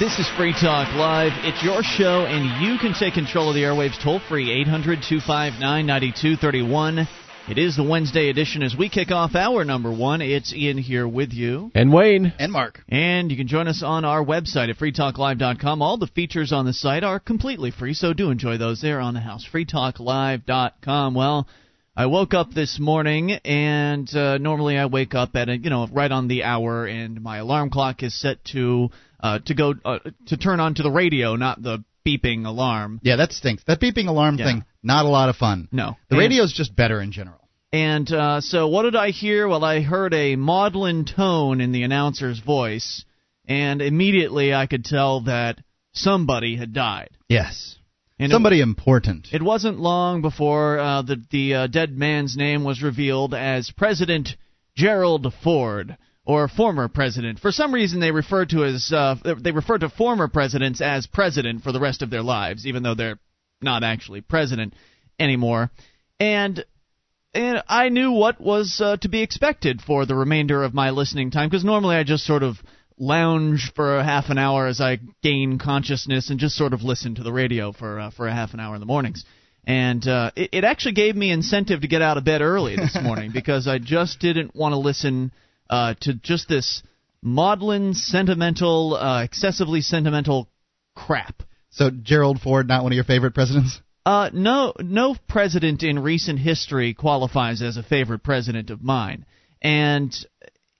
This is Free Talk Live. It's your show, and you can take control of the airwaves toll free 800 259 9231. It is the Wednesday edition as we kick off hour number one. It's Ian here with you. And Wayne. And Mark. And you can join us on our website at freetalklive.com. All the features on the site are completely free, so do enjoy those there on the house. freetalklive.com. Well, I woke up this morning, and uh, normally I wake up at a, you know right on the hour, and my alarm clock is set to uh, to go uh, to turn on to the radio, not the beeping alarm. Yeah, that stinks. That beeping alarm Yeah. thing, not a lot of fun. No, The And- radio's just better in general. And uh, so, what did I hear? Well, I heard a maudlin tone in the announcer's voice, and immediately I could tell that somebody had died. Yes. And Somebody important. It, it wasn't long before uh, the the uh, dead man's name was revealed as President Gerald Ford, or former president. For some reason, they refer to as uh, they refer to former presidents as president for the rest of their lives, even though they're not actually president anymore. And and I knew what was uh, to be expected for the remainder of my listening time because normally I just sort of lounge for a half an hour as I gain consciousness and just sort of listen to the radio for uh, for a half an hour in the mornings. And uh, it, it actually gave me incentive to get out of bed early this morning because I just didn't want to listen uh, to just this maudlin, sentimental, uh, excessively sentimental crap. So Gerald Ford, not one of your favorite presidents? Uh, no, no president in recent history qualifies as a favorite president of mine. And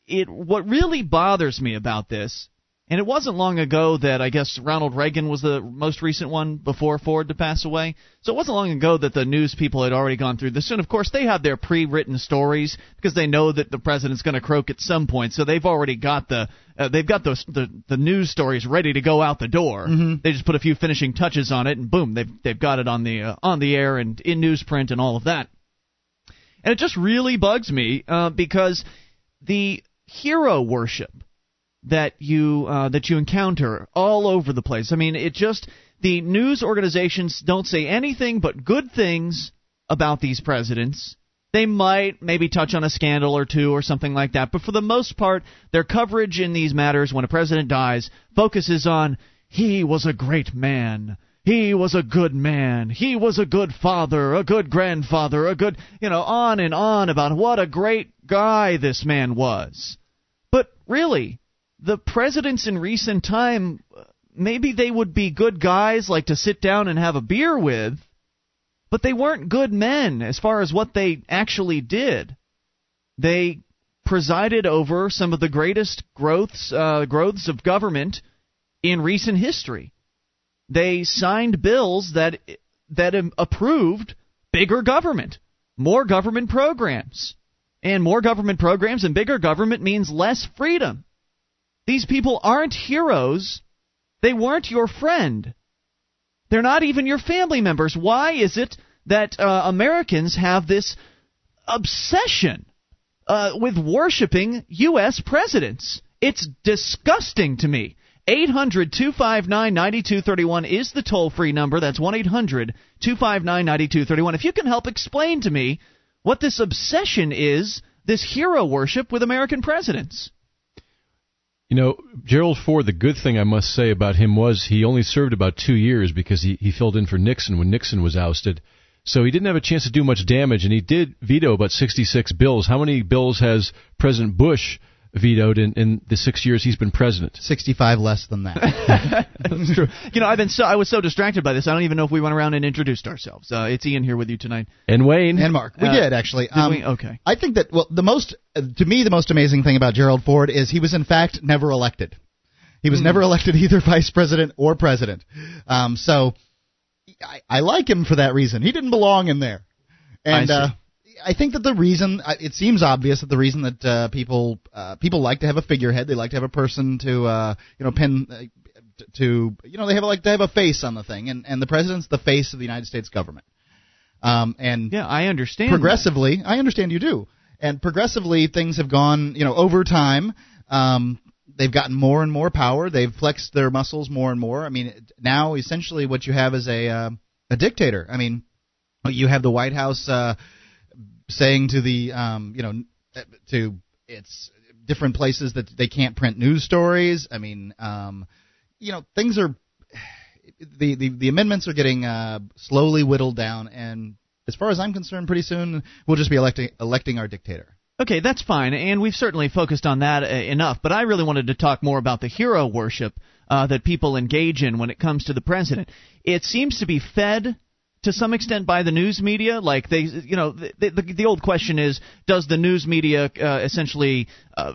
it, what really bothers me about this, and it wasn't long ago that I guess Ronald Reagan was the most recent one before Ford to pass away. So it wasn't long ago that the news people had already gone through this. And of course, they have their pre-written stories because they know that the president's going to croak at some point. So they've already got the uh, they've got those the, the news stories ready to go out the door. They just put a few finishing touches on it, and boom, they've they've got it on the uh, on the air and in newsprint and all of that. And it just really bugs me uh, because the hero worship that you uh, that you encounter all over the place. I mean, it just the news organizations don't say anything but good things about these presidents. They might maybe touch on a scandal or two or something like that, but for the most part, their coverage in these matters when a president dies focuses on he was a great man. He was a good man. He was a good father, a good grandfather, a good, you know, on and on about what a great guy this man was. But really, the presidents in recent time, maybe they would be good guys like to sit down and have a beer with, but they weren't good men as far as what they actually did. They presided over some of the greatest growths uh, growths of government in recent history. They signed bills that that approved bigger government, more government programs. And more government programs and bigger government means less freedom. These people aren't heroes. They weren't your friend. They're not even your family members. Why is it that uh, Americans have this obsession uh, with worshiping U.S. presidents? It's disgusting to me. 800 259 9231 is the toll free number. That's 1 800 259 9231. If you can help explain to me what this obsession is, this hero worship with American presidents. You know, Gerald Ford, the good thing I must say about him was he only served about two years because he, he filled in for Nixon when Nixon was ousted. So he didn't have a chance to do much damage, and he did veto about 66 bills. How many bills has President Bush vetoed in, in the six years he's been president? 65 less than that. That's true. You know, I've been so I was so distracted by this. I don't even know if we went around and introduced ourselves. Uh, it's Ian here with you tonight. And Wayne. and Mark. We Uh, did, actually. Um, we? Okay. I think that, well, the most, uh, to me, the most amazing thing about Gerald Ford is he was, in fact, never elected. He was never elected either vice president or president. Um, so I, I like him for that reason. He didn't belong in there. And, I see. uh, I think that the reason it seems obvious that the reason that uh, people uh, people like to have a figurehead, they like to have a person to uh, you know pin uh, to you know they have like to have a face on the thing, and and the president's the face of the United States government. Um, and Yeah, I understand. progressively, I understand you do, and progressively things have gone you know over time. Um, they've gotten more and more power. They've flexed their muscles more and more. I mean, now essentially what you have is a uh, a dictator. I mean, you have the White House uh, saying to the um, you know to it's different places that they can't print news stories. I mean, um, you know things are the the, the amendments are getting uh, slowly whittled down, and as far as I'm concerned, pretty soon we'll just be electing electing our dictator. Okay, that's fine, and we've certainly focused on that uh, enough. But I really wanted to talk more about the hero worship uh, that people engage in when it comes to the president. It seems to be fed to some extent by the news media. Like they, you know, the the, the old question is, does the news media uh, essentially uh,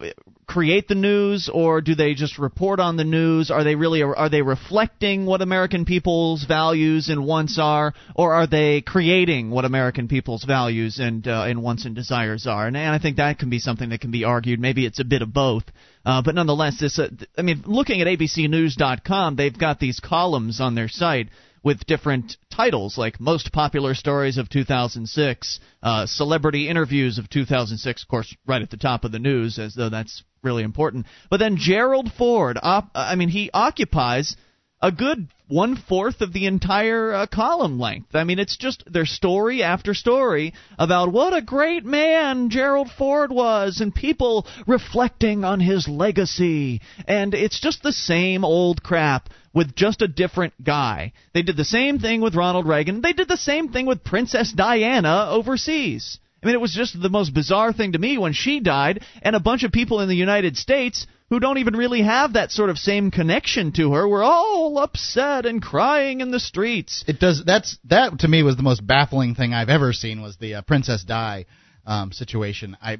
create the news, or do they just report on the news? Are they really are they reflecting what American people's values and wants are, or are they creating what American people's values and uh, and wants and desires are? And, and I think that can be something that can be argued. Maybe it's a bit of both. Uh, but nonetheless, this uh, I mean, looking at ABCNews.com, they've got these columns on their site with different titles like most popular stories of 2006, uh, celebrity interviews of 2006, of course, right at the top of the news, as though that's really important. But then Gerald Ford, op- I mean, he occupies a good one fourth of the entire uh, column length. I mean, it's just their story after story about what a great man Gerald Ford was, and people reflecting on his legacy. And it's just the same old crap with just a different guy. They did the same thing with Ronald Reagan. They did the same thing with Princess Diana overseas. I mean, it was just the most bizarre thing to me when she died, and a bunch of people in the United States who don't even really have that sort of same connection to her were all upset and crying in the streets. It does. That's that to me was the most baffling thing I've ever seen was the uh, Princess Di um, situation. I.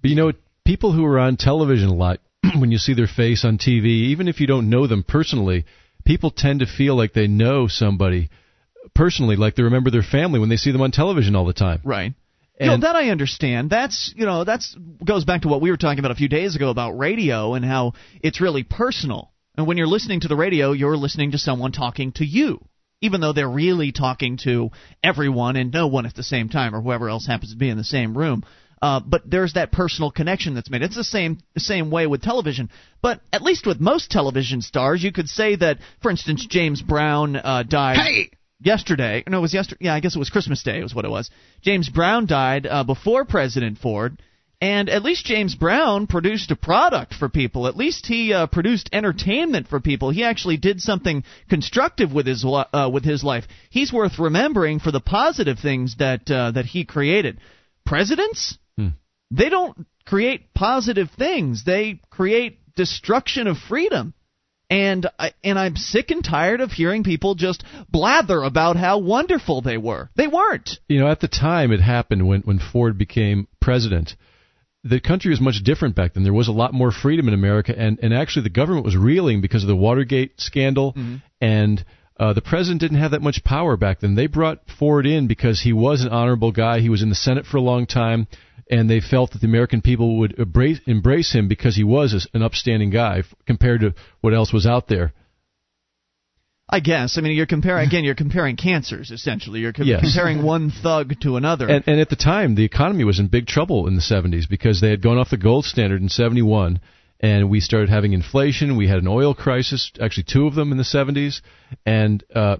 But you know, people who are on television a lot, when you see their face on TV, even if you don't know them personally, people tend to feel like they know somebody personally, like they remember their family when they see them on television all the time. Right. And you know, that I understand. That's you know that's goes back to what we were talking about a few days ago about radio and how it's really personal. And when you're listening to the radio, you're listening to someone talking to you, even though they're really talking to everyone and no one at the same time, or whoever else happens to be in the same room. Uh, but there's that personal connection that's made. It's the same the same way with television. But at least with most television stars, you could say that, for instance, James Brown uh, died. Hey! Yesterday. No, it was yesterday. Yeah, I guess it was Christmas Day. Was what it was. James Brown died uh, before President Ford, and at least James Brown produced a product for people. At least he uh, produced entertainment for people. He actually did something constructive with his uh, with his life. He's worth remembering for the positive things that uh, that he created. Presidents, hmm. they don't create positive things. They create destruction of freedom and I, and I'm sick and tired of hearing people just blather about how wonderful they were. They weren't. You know, at the time it happened when when Ford became president, the country was much different back then. There was a lot more freedom in America, and and actually the government was reeling because of the Watergate scandal, mm-hmm. and uh, the president didn't have that much power back then. They brought Ford in because he was an honorable guy. He was in the Senate for a long time and they felt that the American people would embrace, embrace him because he was an upstanding guy compared to what else was out there. I guess. I mean, you're comparing again. You're comparing cancers essentially. You're yes. comparing one thug to another. And, and at the time, the economy was in big trouble in the 70s because they had gone off the gold standard in 71, and we started having inflation. We had an oil crisis, actually two of them in the 70s, and uh,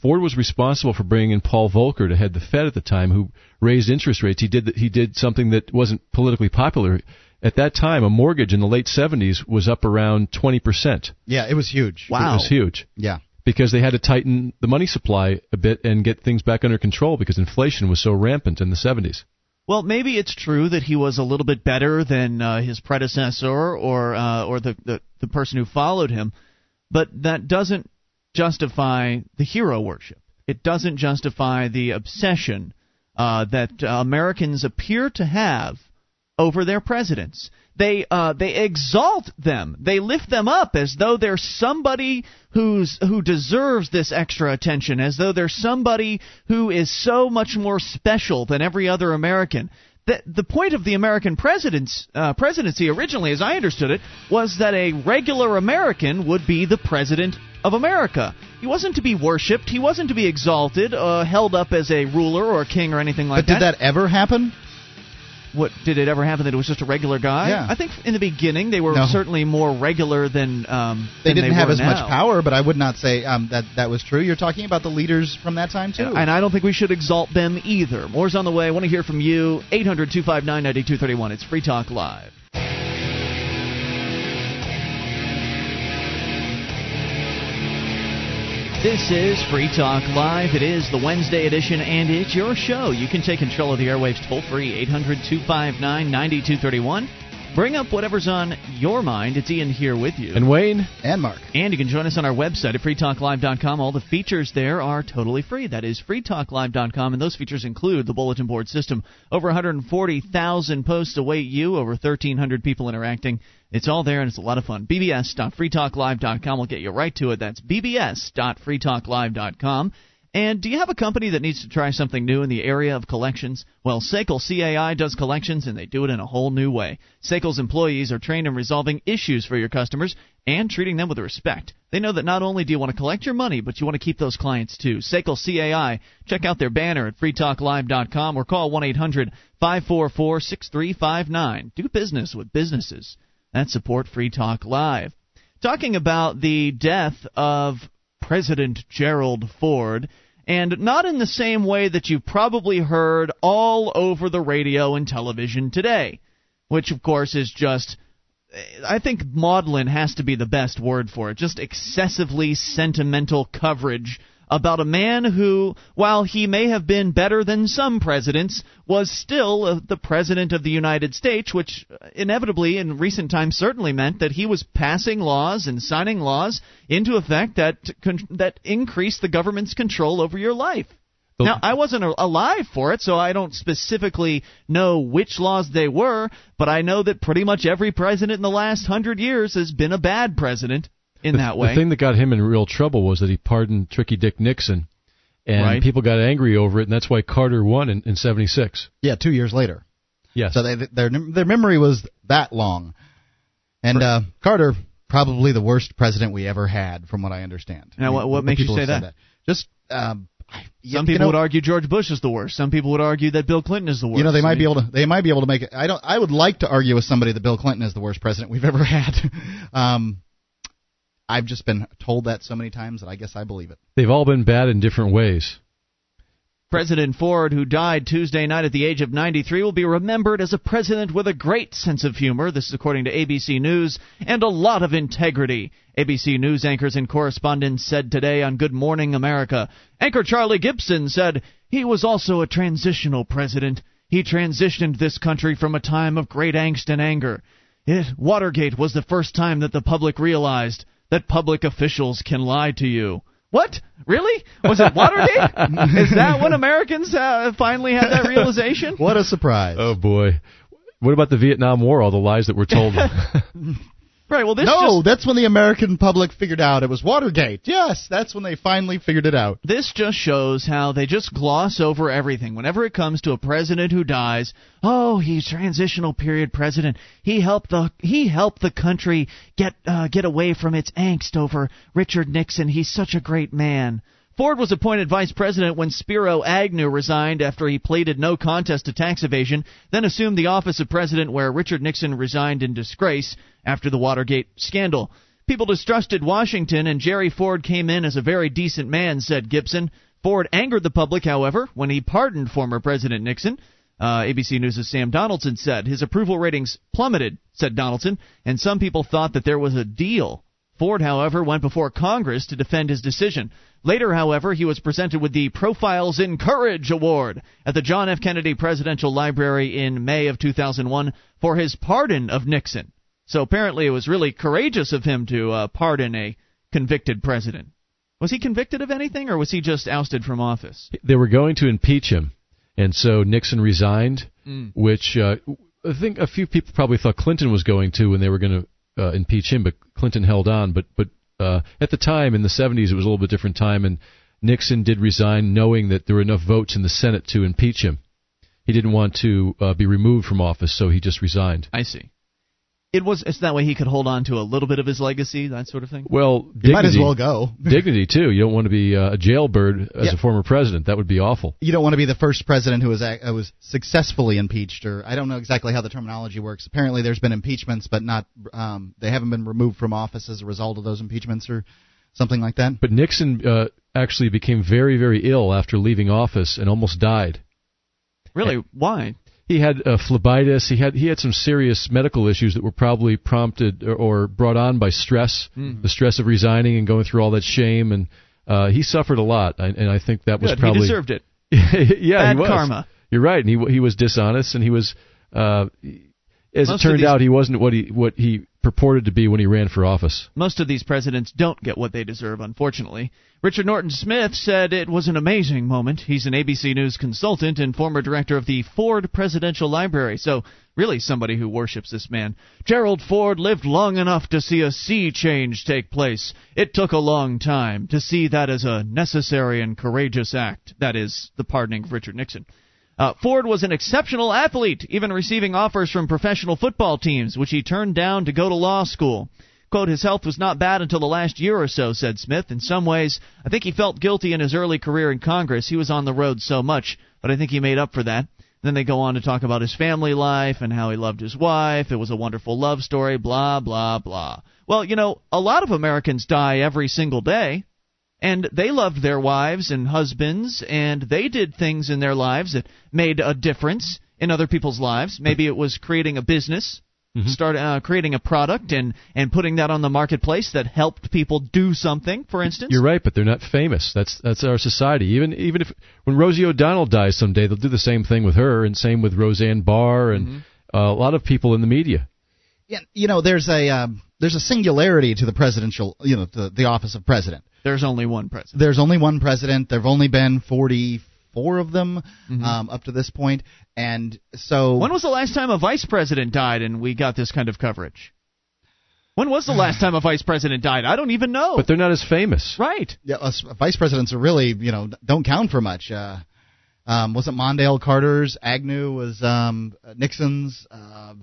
Ford was responsible for bringing in Paul Volcker to head the Fed at the time, who raised interest rates. He did he did something that wasn't politically popular at that time. A mortgage in the late 70s was up around 20 percent. Yeah, it was huge. Wow, it was huge. Yeah, because they had to tighten the money supply a bit and get things back under control because inflation was so rampant in the 70s. Well, maybe it's true that he was a little bit better than uh, his predecessor or uh, or the, the the person who followed him, but that doesn't justify the hero worship. It doesn't justify the obsession uh, that uh, Americans appear to have over their presidents. They uh, they exalt them. They lift them up as though they're somebody who's who deserves this extra attention, as though they're somebody who is so much more special than every other American the, the point of the American president's, uh, presidency originally, as I understood it, was that a regular American would be the president of America. He wasn't to be worshipped. He wasn't to be exalted, uh, held up as a ruler or a king or anything like that. But did that ever happen? what did it ever happen that it was just a regular guy? Yeah. I think in the beginning they were no. certainly more regular than um, they didn't they have as now. much power, but I would not say um, that that was true. You're talking about the leaders from that time too, and, and I don't think we should exalt them either. More's on the way. I want to hear from you. 800-259-9231. It's Free Talk Live. This is Free Talk Live. It is the Wednesday edition, and it's your show. You can take control of the airwaves toll free, 800 259 9231. Bring up whatever's on your mind. It's Ian here with you. And Wayne. And Mark. And you can join us on our website at freetalklive.com. All the features there are totally free. That is freetalklive.com, and those features include the bulletin board system. Over 140,000 posts await you, over 1,300 people interacting. It's all there, and it's a lot of fun. bbs.freetalklive.com will get you right to it. That's bbs.freetalklive.com. And do you have a company that needs to try something new in the area of collections? Well, SACL CAI does collections and they do it in a whole new way. SACL's employees are trained in resolving issues for your customers and treating them with respect. They know that not only do you want to collect your money, but you want to keep those clients too. SACL CAI. Check out their banner at freetalklive.com or call 1-800-544-6359. Do business with businesses that support Free Talk Live. Talking about the death of President Gerald Ford, and not in the same way that you've probably heard all over the radio and television today, which of course is just. I think maudlin has to be the best word for it. Just excessively sentimental coverage about a man who, while he may have been better than some presidents, was still uh, the president of the United States, which inevitably in recent times certainly meant that he was passing laws and signing laws into effect that that increased the government's control over your life. Now, I wasn't alive for it, so I don't specifically know which laws they were, but I know that pretty much every president in the last hundred years has been a bad president in the, that way. The thing that got him in real trouble was that he pardoned Tricky Dick Nixon, and Right. people got angry over it, and that's why Carter won in, in '76. Yeah, two years later. Yes. So they, their their memory was that long. And uh, Carter, probably the worst president we ever had, from what I understand. Now, I mean, what- what makes you say have said that? Just um, I- Some you people know, would argue George Bush is the worst. Some people would argue that Bill Clinton is the worst. You know, they I might mean, be able to. They might be able to make it. I don't. I would like to argue with somebody that Bill Clinton is the worst president we've ever had. um, I've just been told that so many times that I guess I believe it. They've all been bad in different ways. President Ford, who died Tuesday night at the age of 93, will be remembered as a president with a great sense of humor. This is according to ABC News, and a lot of integrity. ABC News anchors and correspondents said today on Good Morning America. Anchor Charlie Gibson said he was also a transitional president. He transitioned this country from a time of great angst and anger. It, Watergate was the first time that the public realized that public officials can lie to you. What? Really? Was it Watergate? Is that when Americans uh, finally had that realization? What a surprise! Oh boy. What about the Vietnam War? All the lies that were told. Right. Well, this no, just, that's when the American public figured out it was Watergate. Yes, that's when they finally figured it out. this just shows how they just gloss over everything. Whenever it comes to a president who dies, oh, he's transitional period president. He helped the he helped the country get uh, get away from its angst over Richard Nixon. He's such a great man. Ford was appointed vice president when Spiro Agnew resigned after he pleaded no contest to tax evasion, then assumed the office of president where Richard Nixon resigned in disgrace after the Watergate scandal. People distrusted Washington, and Jerry Ford came in as a very decent man, said Gibson. Ford angered the public, however, when he pardoned former President Nixon. Uh, ABC News' Sam Donaldson said his approval ratings plummeted, said Donaldson, and some people thought that there was a deal. Ford, however, went before Congress to defend his decision. Later, however, he was presented with the Profiles in Courage Award at the John F. Kennedy Presidential Library in May of 2001 for his pardon of Nixon. So apparently, it was really courageous of him to uh, pardon a convicted president. Was he convicted of anything, or was he just ousted from office? they were going to impeach him, and so Nixon resigned, which uh, I think a few people probably thought Clinton was going to when they were going to uh, impeach him, but Clinton held on. But but uh, at the time in the 70s, it was a little bit different time, and Nixon did resign, knowing that there were enough votes in the Senate to impeach him. He didn't want to uh, be removed from office, so he just resigned. I see. It was it's that way he could hold on to a little bit of his legacy, that sort of thing. Well, You might as well go. dignity too. You don't want to be uh, a jailbird as Yeah. a former president. That would be awful. You don't want to be the first president who was ac- uh, was successfully impeached, or I don't know exactly how the terminology works. Apparently, there's been impeachments, but not um, they haven't been removed from office as a result of those impeachments, or something like that. But Nixon uh, actually became very, very ill after leaving office and almost died. Really? Why? He had uh, phlebitis. He had he had some serious medical issues that were probably prompted or, or brought on by stress, the stress of resigning and going through all that shame. And uh, he suffered a lot, and I think that was Good. probably he deserved it. yeah, Bad he was. karma. You're right, and he he was dishonest, and he was. Uh, as Most it turned these- out, he wasn't what he what he purported to be when he ran for office. Most of these presidents don't get what they deserve, unfortunately. Richard Norton Smith said it was an amazing moment. He's an ABC News consultant and former director of the Ford Presidential Library, so really somebody who worships this man. Gerald Ford lived long enough to see a sea change take place. It took a long time to see that as a necessary and courageous act. That is, the pardoning of Richard Nixon. Uh, Ford was an exceptional athlete, even receiving offers from professional football teams, which he turned down to go to law school. Quote, his health was not bad until the last year or so, said Smith. In some ways, I think he felt guilty in his early career in Congress. He was on the road so much, but I think he made up for that. Then they go on to talk about his family life and how he loved his wife. It was a wonderful love story, blah, blah, blah. Well, you know, a lot of Americans die every single day and they loved their wives and husbands and they did things in their lives that made a difference in other people's lives maybe it was creating a business start uh, creating a product and and putting that on the marketplace that helped people do something for instance You're right, but they're not famous. That's that's our society. Even even if when Rosie O'Donnell dies someday, they'll do the same thing with her, and same with Roseanne Barr and uh, a lot of people in the media. Yeah, you know, there's a um, there's a singularity to the presidential, you know, the the office of president. There's only one president There's only one president. There've only been 44 of them um, up to this point, and so when was the last time a vice president died and we got this kind of coverage when was the last time a vice president died i don't even know But they're not as famous. right yeah, us vice presidents are really, you know, don't count for much. Uh, um, wasn't Mondale Carter's? Agnew was um, Nixon's. Uh,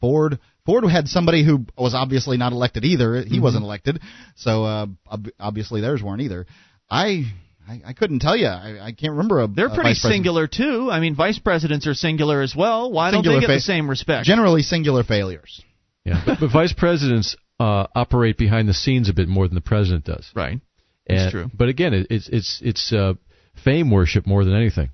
Ford. Ford had somebody who was obviously not elected either. He wasn't elected, so uh, ob- obviously theirs weren't either. I I, I couldn't tell you. I, I can't remember a. they're a pretty vice singular too i mean vice presidents are singular as well why don't they get the same respect Generally singular failures. Yeah, but, but vice presidents uh, operate behind the scenes a bit more than the president does. right That's true. But again, it, it's it's it's uh, fame worship more than anything.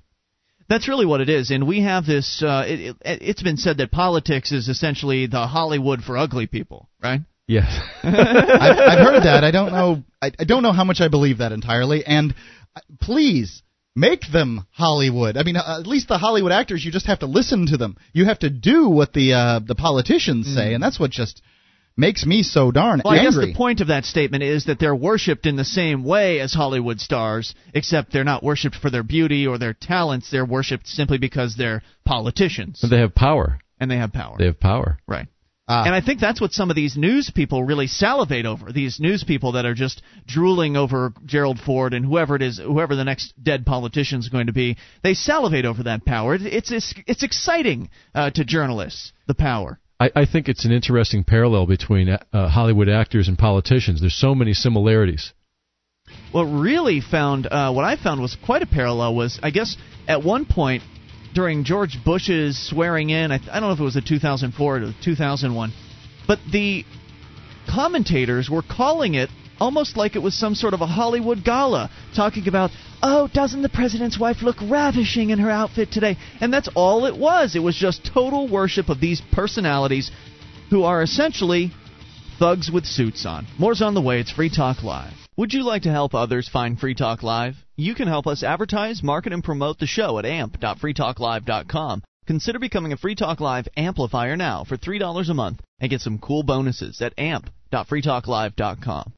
That's really what it is, and we have this. Uh, it, it, it's been said that politics is essentially the Hollywood for ugly people, right? Yes. I've, I've heard that. I don't know. I, I don't know how much I believe that entirely. And uh, please make them Hollywood. I mean, uh, at least the Hollywood actors, you just have to listen to them. You have to do what the uh, the politicians say, and that's what just makes me so darn angry. Well, I guess the point of that statement is that they're worshipped in the same way as Hollywood stars, except they're not worshipped for their beauty or their talents. They're worshipped simply because they're politicians But they have power. and they have power. They have power. right. Ah. And I think that's what some of these news people really salivate over. These news people that are just drooling over Gerald Ford and whoever it is, whoever the next dead politician is going to be. They salivate over that power. It's it's, it's exciting uh, to journalists. The power. I, I think it's an interesting parallel between uh, Hollywood actors and politicians. There's so many similarities. What really found, uh, what I found was quite a parallel was, I guess, at one point during George Bush's swearing in, I, I don't know if it was a 2004 or the 2001, but the commentators were calling it almost like it was some sort of a Hollywood gala, talking about, oh, doesn't the president's wife look ravishing in her outfit today? And that's all it was. It was just total worship of these personalities who are essentially thugs with suits on. More's on the way. It's Free Talk Live. Would you like to help others find Free Talk Live? You can help us advertise, market, and promote the show at amp.freetalklive.com. Consider becoming a Free Talk Live amplifier now for $3 a month and get some cool bonuses at amp.freetalklive.com.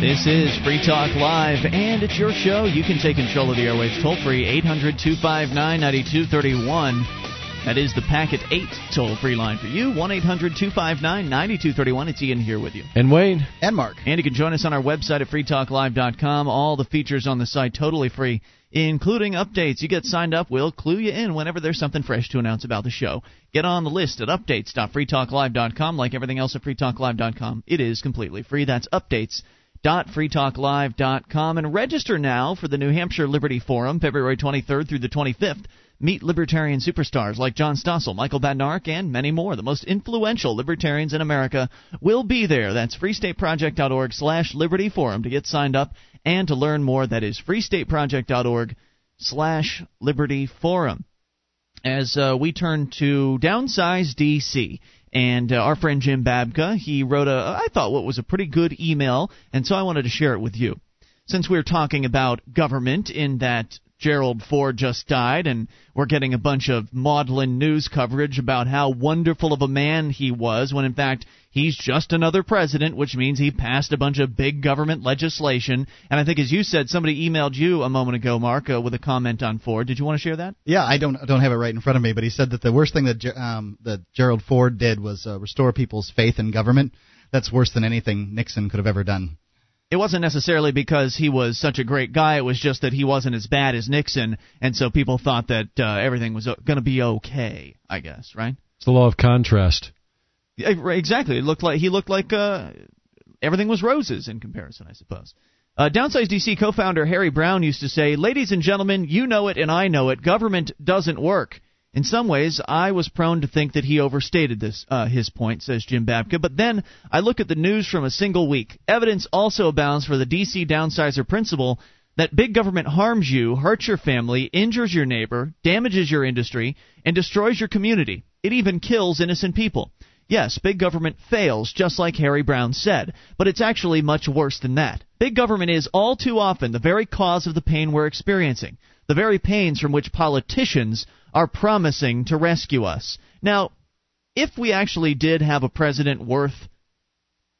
This is Free Talk Live, and it's your show. You can take control of the airwaves toll free, 800 259 9231. That is the Packet 8 toll free line for you, 1 800 259 9231. It's Ian here with you. And Wayne, and Mark. And you can join us on our website at freetalklive.com. All the features on the site totally free, including updates. You get signed up, we'll clue you in whenever there's something fresh to announce about the show. Get on the list at updates.freetalklive.com. Like everything else at freetalklive.com, it is completely free. That's updates.freetalklive.com. And register now for the New Hampshire Liberty Forum, February 23rd through the 25th. Meet libertarian superstars like John Stossel, Michael Badnarik, and many more. The most influential libertarians in America will be there. That's freestateproject.org slash liberty forum to get signed up and to learn more. That is freestateproject.org slash liberty forum as uh, we turn to Downsize DC. And uh, our friend Jim Babka, he wrote a, I thought what was a pretty good email, and so I wanted to share it with you. Since we're talking about government in that Gerald Ford just died, and we're getting a bunch of maudlin news coverage about how wonderful of a man he was, when in fact he's just another president, which means he passed a bunch of big government legislation. And I think, as you said, somebody emailed you a moment ago, Mark, uh, with a comment on Ford. Did you want to share that? Yeah, I don't don't have it right in front of me, but he said that the worst thing that um, that Gerald Ford did was uh, restore people's faith in government. That's worse than anything Nixon could have ever done it wasn't necessarily because he was such a great guy. It was just that he wasn't as bad as Nixon, and so people thought that uh, everything was going to be okay. I guess, right? It's the law of contrast. Yeah, exactly. It looked like he looked like uh, everything was roses in comparison, I suppose. Uh, Downsize DC co-founder Harry Browne used to say, "Ladies and gentlemen, you know it and I know it. Government doesn't work." In some ways, I was prone to think that he overstated this uh, his point, says Jim Babka. But then I look at the news from a single week. Evidence also abounds for the DC downsizer principle that big government harms you, hurts your family, injures your neighbor, damages your industry, and destroys your community. It even kills innocent people. Yes, big government fails, just like Harry Browne said, but it's actually much worse than that. Big government is all too often the very cause of the pain we're experiencing, the very pains from which politicians are promising to rescue us. Now, if we actually did have a president worth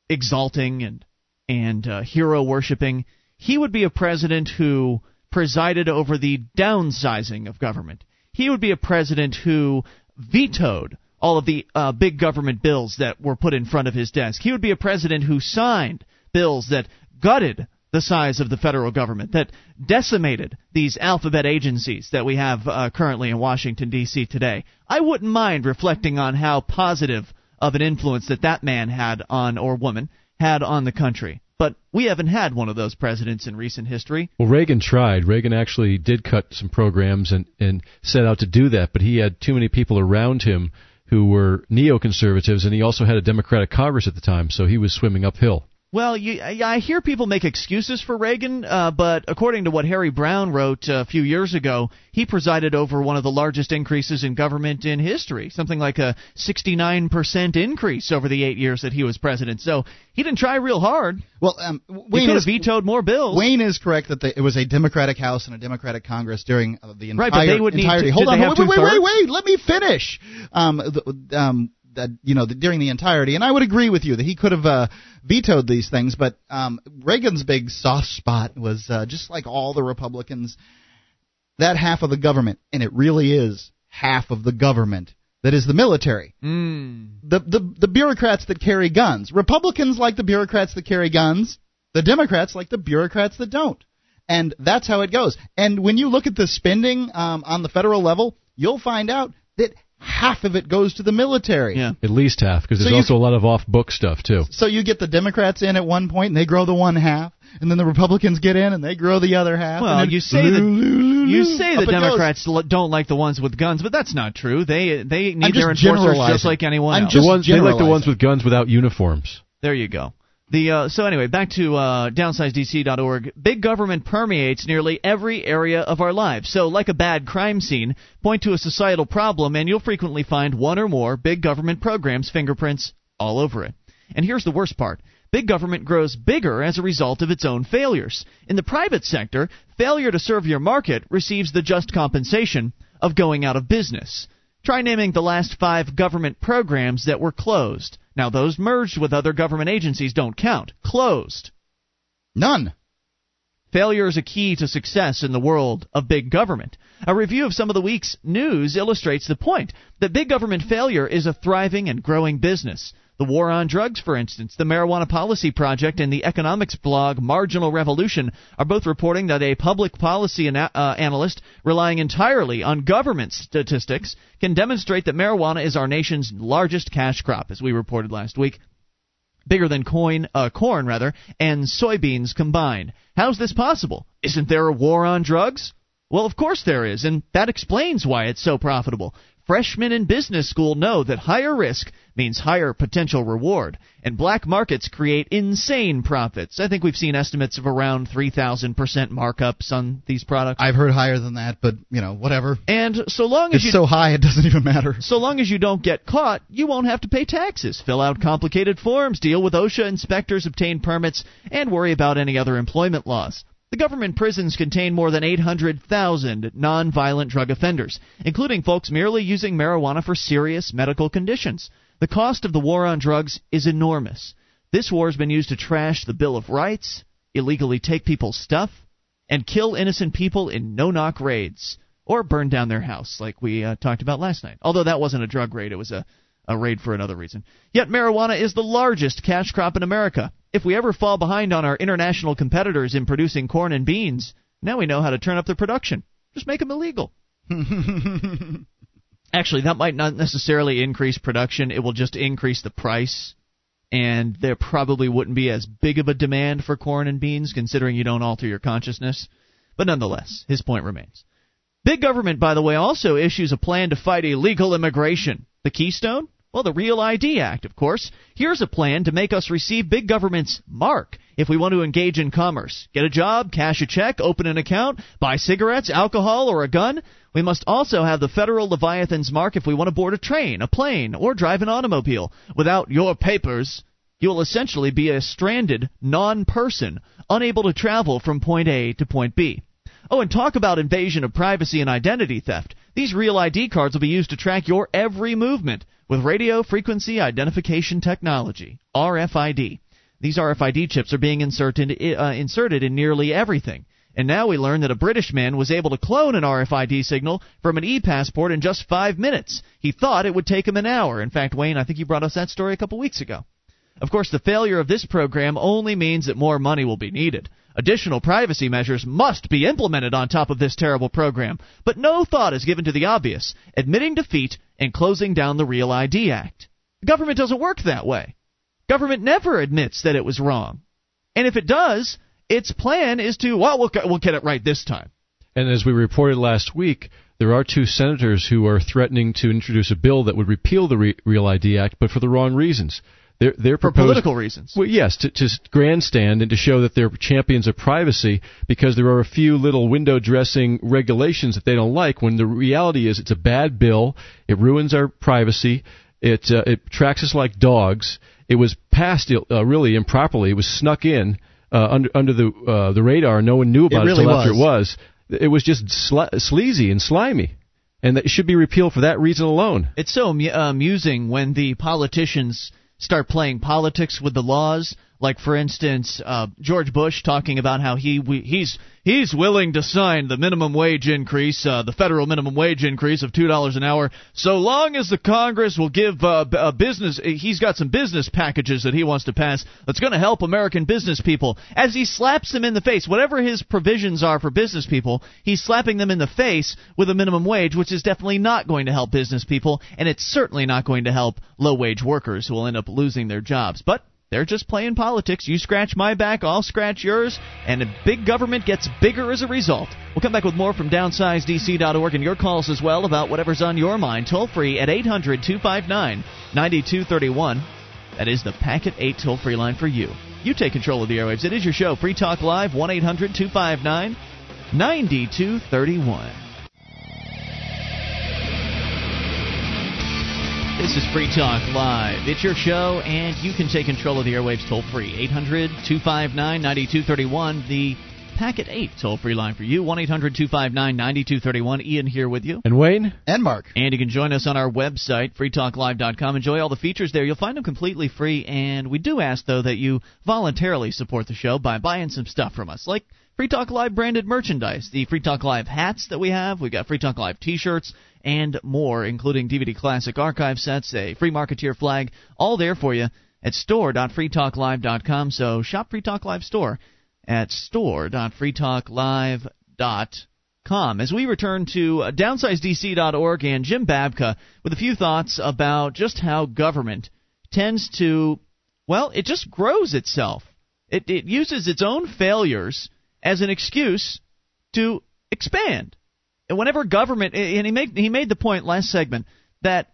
exalting and and uh, hero worshiping, he would be a president who presided over the downsizing of government. He would be a president who vetoed all of the uh, big government bills that were put in front of his desk. He would be a president who signed bills that gutted the size of the federal government, that decimated these alphabet agencies that we have uh, currently in Washington, D.C. today. I wouldn't mind reflecting on how positive of an influence that that man had on, or woman, had on the country. But we haven't had one of those presidents in recent history. Well, Reagan tried. Reagan actually did cut some programs and, and set out to do that, but he had too many people around him who were neoconservatives, and he also had a Democratic Congress at the time, so he was swimming uphill. Well, you, I hear people make excuses for Reagan, uh, but according to what Harry Browne wrote uh, a few years ago, he presided over one of the largest increases in government in history, something like a 69% increase over the eight years that he was president. So he didn't try real hard. Well, um, Wayne could have vetoed more bills. Wayne is correct that the, it was a Democratic House and a Democratic Congress during uh, the entire. Right, but they would entirety. need to, Hold on, wait, wait, wait, wait, wait, let me finish. Um, the, um, that you know the, during the entirety. And I would agree with you that he could have uh, vetoed these things, but um, Reagan's big soft spot was uh, just like all the Republicans, that half of the government, and it really is half of the government that is the military. Mm. The, the the bureaucrats that carry guns. Republicans like the bureaucrats that carry guns. The Democrats like the bureaucrats that don't. And that's how it goes. And when you look at the spending um, on the federal level, you'll find out that half of it goes to the military. Yeah. At least half, because there's so also a lot of off book stuff, too. So you get the Democrats in at one point, and they grow the one half. And then the Republicans get in and they grow the other half. Well, you say that you say the Democrats goes. don't like the ones with guns, but that's not true. They they need their enforcers just like anyone I'm else. The ones, they like the ones with guns without uniforms. There you go. The uh, so anyway, back to uh, downsizedc.org. Big government permeates nearly every area of our lives. So, like a bad crime scene, point to a societal problem, and you'll frequently find one or more big government programs' fingerprints all over it. And here's the worst part. Big government grows bigger as a result of its own failures. In the private sector, failure to serve your market receives the just compensation of going out of business. Try naming the last five government programs that were closed. Now, those merged with other government agencies don't count. Closed. None. Failure is a key to success in the world of big government. A review of some of the week's news illustrates the point that big government failure is a thriving and growing business. The war on drugs, for instance, the Marijuana Policy Project, and the economics blog Marginal Revolution are both reporting that a public policy uh, analyst relying entirely on government statistics can demonstrate that marijuana is our nation's largest cash crop, as we reported last week bigger than coin, uh, corn rather, and soybeans combined. How's this possible? Isn't there a war on drugs? Well, of course there is, and that explains why it's so profitable. Freshmen in business school know that higher risk means higher potential reward, and black markets create insane profits. I think we've seen estimates of around 3,000% markups on these products. I've heard higher than that, but you know, whatever. And so long as it's you so high, it doesn't even matter. So long as you don't get caught, you won't have to pay taxes, fill out complicated forms, deal with OSHA inspectors, obtain permits, and worry about any other employment laws. The government prisons contain more than 800,000 nonviolent drug offenders, including folks merely using marijuana for serious medical conditions. The cost of the war on drugs is enormous. This war has been used to trash the Bill of Rights, illegally take people's stuff, and kill innocent people in no knock raids, or burn down their house, like we uh, talked about last night. Although that wasn't a drug raid, it was a, a raid for another reason. Yet marijuana is the largest cash crop in America. If we ever fall behind on our international competitors in producing corn and beans, now we know how to turn up the production. Just make them illegal. Actually, that might not necessarily increase production, it will just increase the price. And there probably wouldn't be as big of a demand for corn and beans, considering you don't alter your consciousness. But nonetheless, his point remains. Big government, by the way, also issues a plan to fight illegal immigration. The Keystone? Well, the Real ID Act, of course. Here's a plan to make us receive big government's mark if we want to engage in commerce. Get a job, cash a check, open an account, buy cigarettes, alcohol, or a gun. We must also have the federal Leviathan's mark if we want to board a train, a plane, or drive an automobile. Without your papers, you will essentially be a stranded non person, unable to travel from point A to point B. Oh, and talk about invasion of privacy and identity theft. These real ID cards will be used to track your every movement with radio frequency identification technology, RFID. These RFID chips are being inserted, uh, inserted in nearly everything. And now we learn that a British man was able to clone an RFID signal from an e passport in just five minutes. He thought it would take him an hour. In fact, Wayne, I think you brought us that story a couple weeks ago. Of course, the failure of this program only means that more money will be needed. Additional privacy measures must be implemented on top of this terrible program, but no thought is given to the obvious admitting defeat and closing down the Real ID Act. Government doesn't work that way. Government never admits that it was wrong. And if it does, its plan is to, well, we'll, we'll get it right this time. And as we reported last week, there are two senators who are threatening to introduce a bill that would repeal the Re- Real ID Act, but for the wrong reasons. They're, they're for proposed, political reasons. Well, yes, to, to grandstand and to show that they're champions of privacy because there are a few little window dressing regulations that they don't like. When the reality is, it's a bad bill. It ruins our privacy. It uh, it tracks us like dogs. It was passed uh, really improperly. It was snuck in uh, under under the uh, the radar. No one knew about it, really it was. after it was. It was just sl- sleazy and slimy and that should be repealed for that reason alone. It's so amusing when the politicians start playing politics with the laws. Like for instance, uh, George Bush talking about how he we, he's he's willing to sign the minimum wage increase, uh, the federal minimum wage increase of two dollars an hour, so long as the Congress will give uh, a business. He's got some business packages that he wants to pass that's going to help American business people. As he slaps them in the face, whatever his provisions are for business people, he's slapping them in the face with a minimum wage, which is definitely not going to help business people, and it's certainly not going to help low wage workers who will end up losing their jobs. But they're just playing politics. You scratch my back, I'll scratch yours, and the big government gets bigger as a result. We'll come back with more from downsizedc.org and your calls as well about whatever's on your mind. Toll free at 800 259 9231. That is the Packet 8 toll free line for you. You take control of the airwaves. It is your show. Free Talk Live, 1 800 259 9231. This is Free Talk Live. It's your show, and you can take control of the airwaves toll free. 800 259 9231. The Packet 8 toll free line for you. 1 800 259 9231. Ian here with you. And Wayne? And Mark. And you can join us on our website, freetalklive.com. Enjoy all the features there. You'll find them completely free. And we do ask, though, that you voluntarily support the show by buying some stuff from us, like Free Talk Live branded merchandise, the Free Talk Live hats that we have. We've got Free Talk Live t shirts and more, including DVD classic archive sets, a free marketeer flag, all there for you at store.freetalklive.com. So shop Free Talk Live store at store.freetalklive.com. As we return to uh, downsizedc.org and Jim Babka with a few thoughts about just how government tends to, well, it just grows itself. It, it uses its own failures as an excuse to expand. And whenever government, and he made he made the point last segment that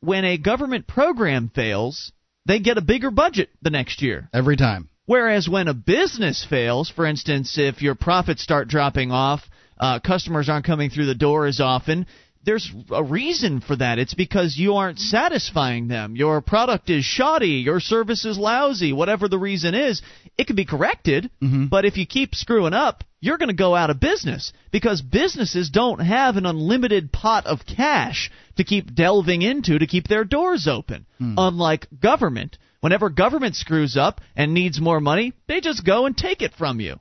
when a government program fails, they get a bigger budget the next year. Every time. Whereas when a business fails, for instance, if your profits start dropping off, uh, customers aren't coming through the door as often, there's a reason for that. It's because you aren't satisfying them. Your product is shoddy, your service is lousy, whatever the reason is. It can be corrected, mm-hmm. but if you keep screwing up, you're going to go out of business because businesses don't have an unlimited pot of cash to keep delving into to keep their doors open. Hmm. Unlike government, whenever government screws up and needs more money, they just go and take it from you.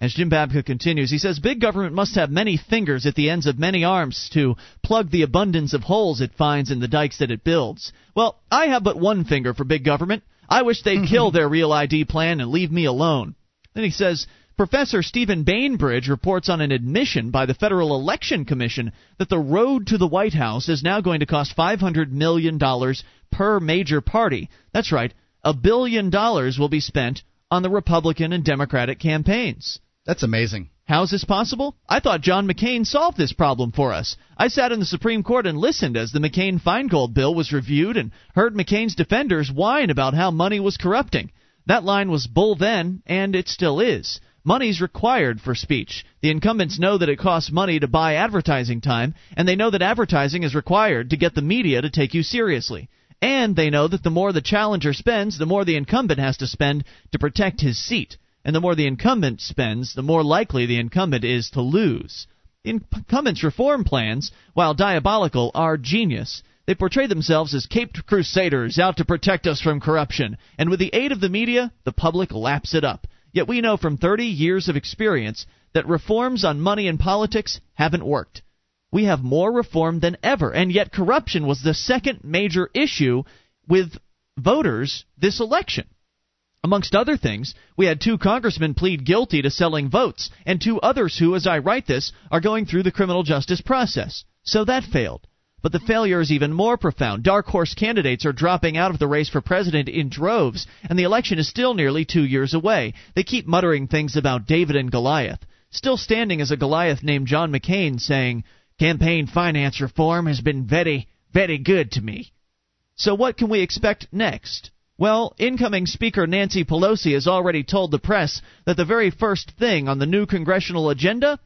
As Jim Babka continues, he says big government must have many fingers at the ends of many arms to plug the abundance of holes it finds in the dikes that it builds. Well, I have but one finger for big government. I wish they'd kill their real ID plan and leave me alone. Then he says Professor Stephen Bainbridge reports on an admission by the Federal Election Commission that the road to the White House is now going to cost $500 million per major party. That's right, a billion dollars will be spent on the Republican and Democratic campaigns. That's amazing. How is this possible? I thought John McCain solved this problem for us. I sat in the Supreme Court and listened as the McCain Feingold bill was reviewed and heard McCain's defenders whine about how money was corrupting. That line was bull then, and it still is. Money's required for speech. The incumbents know that it costs money to buy advertising time, and they know that advertising is required to get the media to take you seriously. And they know that the more the challenger spends, the more the incumbent has to spend to protect his seat and the more the incumbent spends, the more likely the incumbent is to lose. Incumbents' reform plans, while diabolical, are genius. They portray themselves as caped crusaders out to protect us from corruption, and with the aid of the media, the public laps it up. Yet we know from 30 years of experience that reforms on money and politics haven't worked. We have more reform than ever, and yet corruption was the second major issue with voters this election. Amongst other things, we had two congressmen plead guilty to selling votes, and two others who, as I write this, are going through the criminal justice process. So that failed. But the failure is even more profound. Dark horse candidates are dropping out of the race for president in droves, and the election is still nearly two years away. They keep muttering things about David and Goliath. Still standing is a Goliath named John McCain saying, Campaign finance reform has been very, very good to me. So what can we expect next? Well, incoming Speaker Nancy Pelosi has already told the press that the very first thing on the new congressional agenda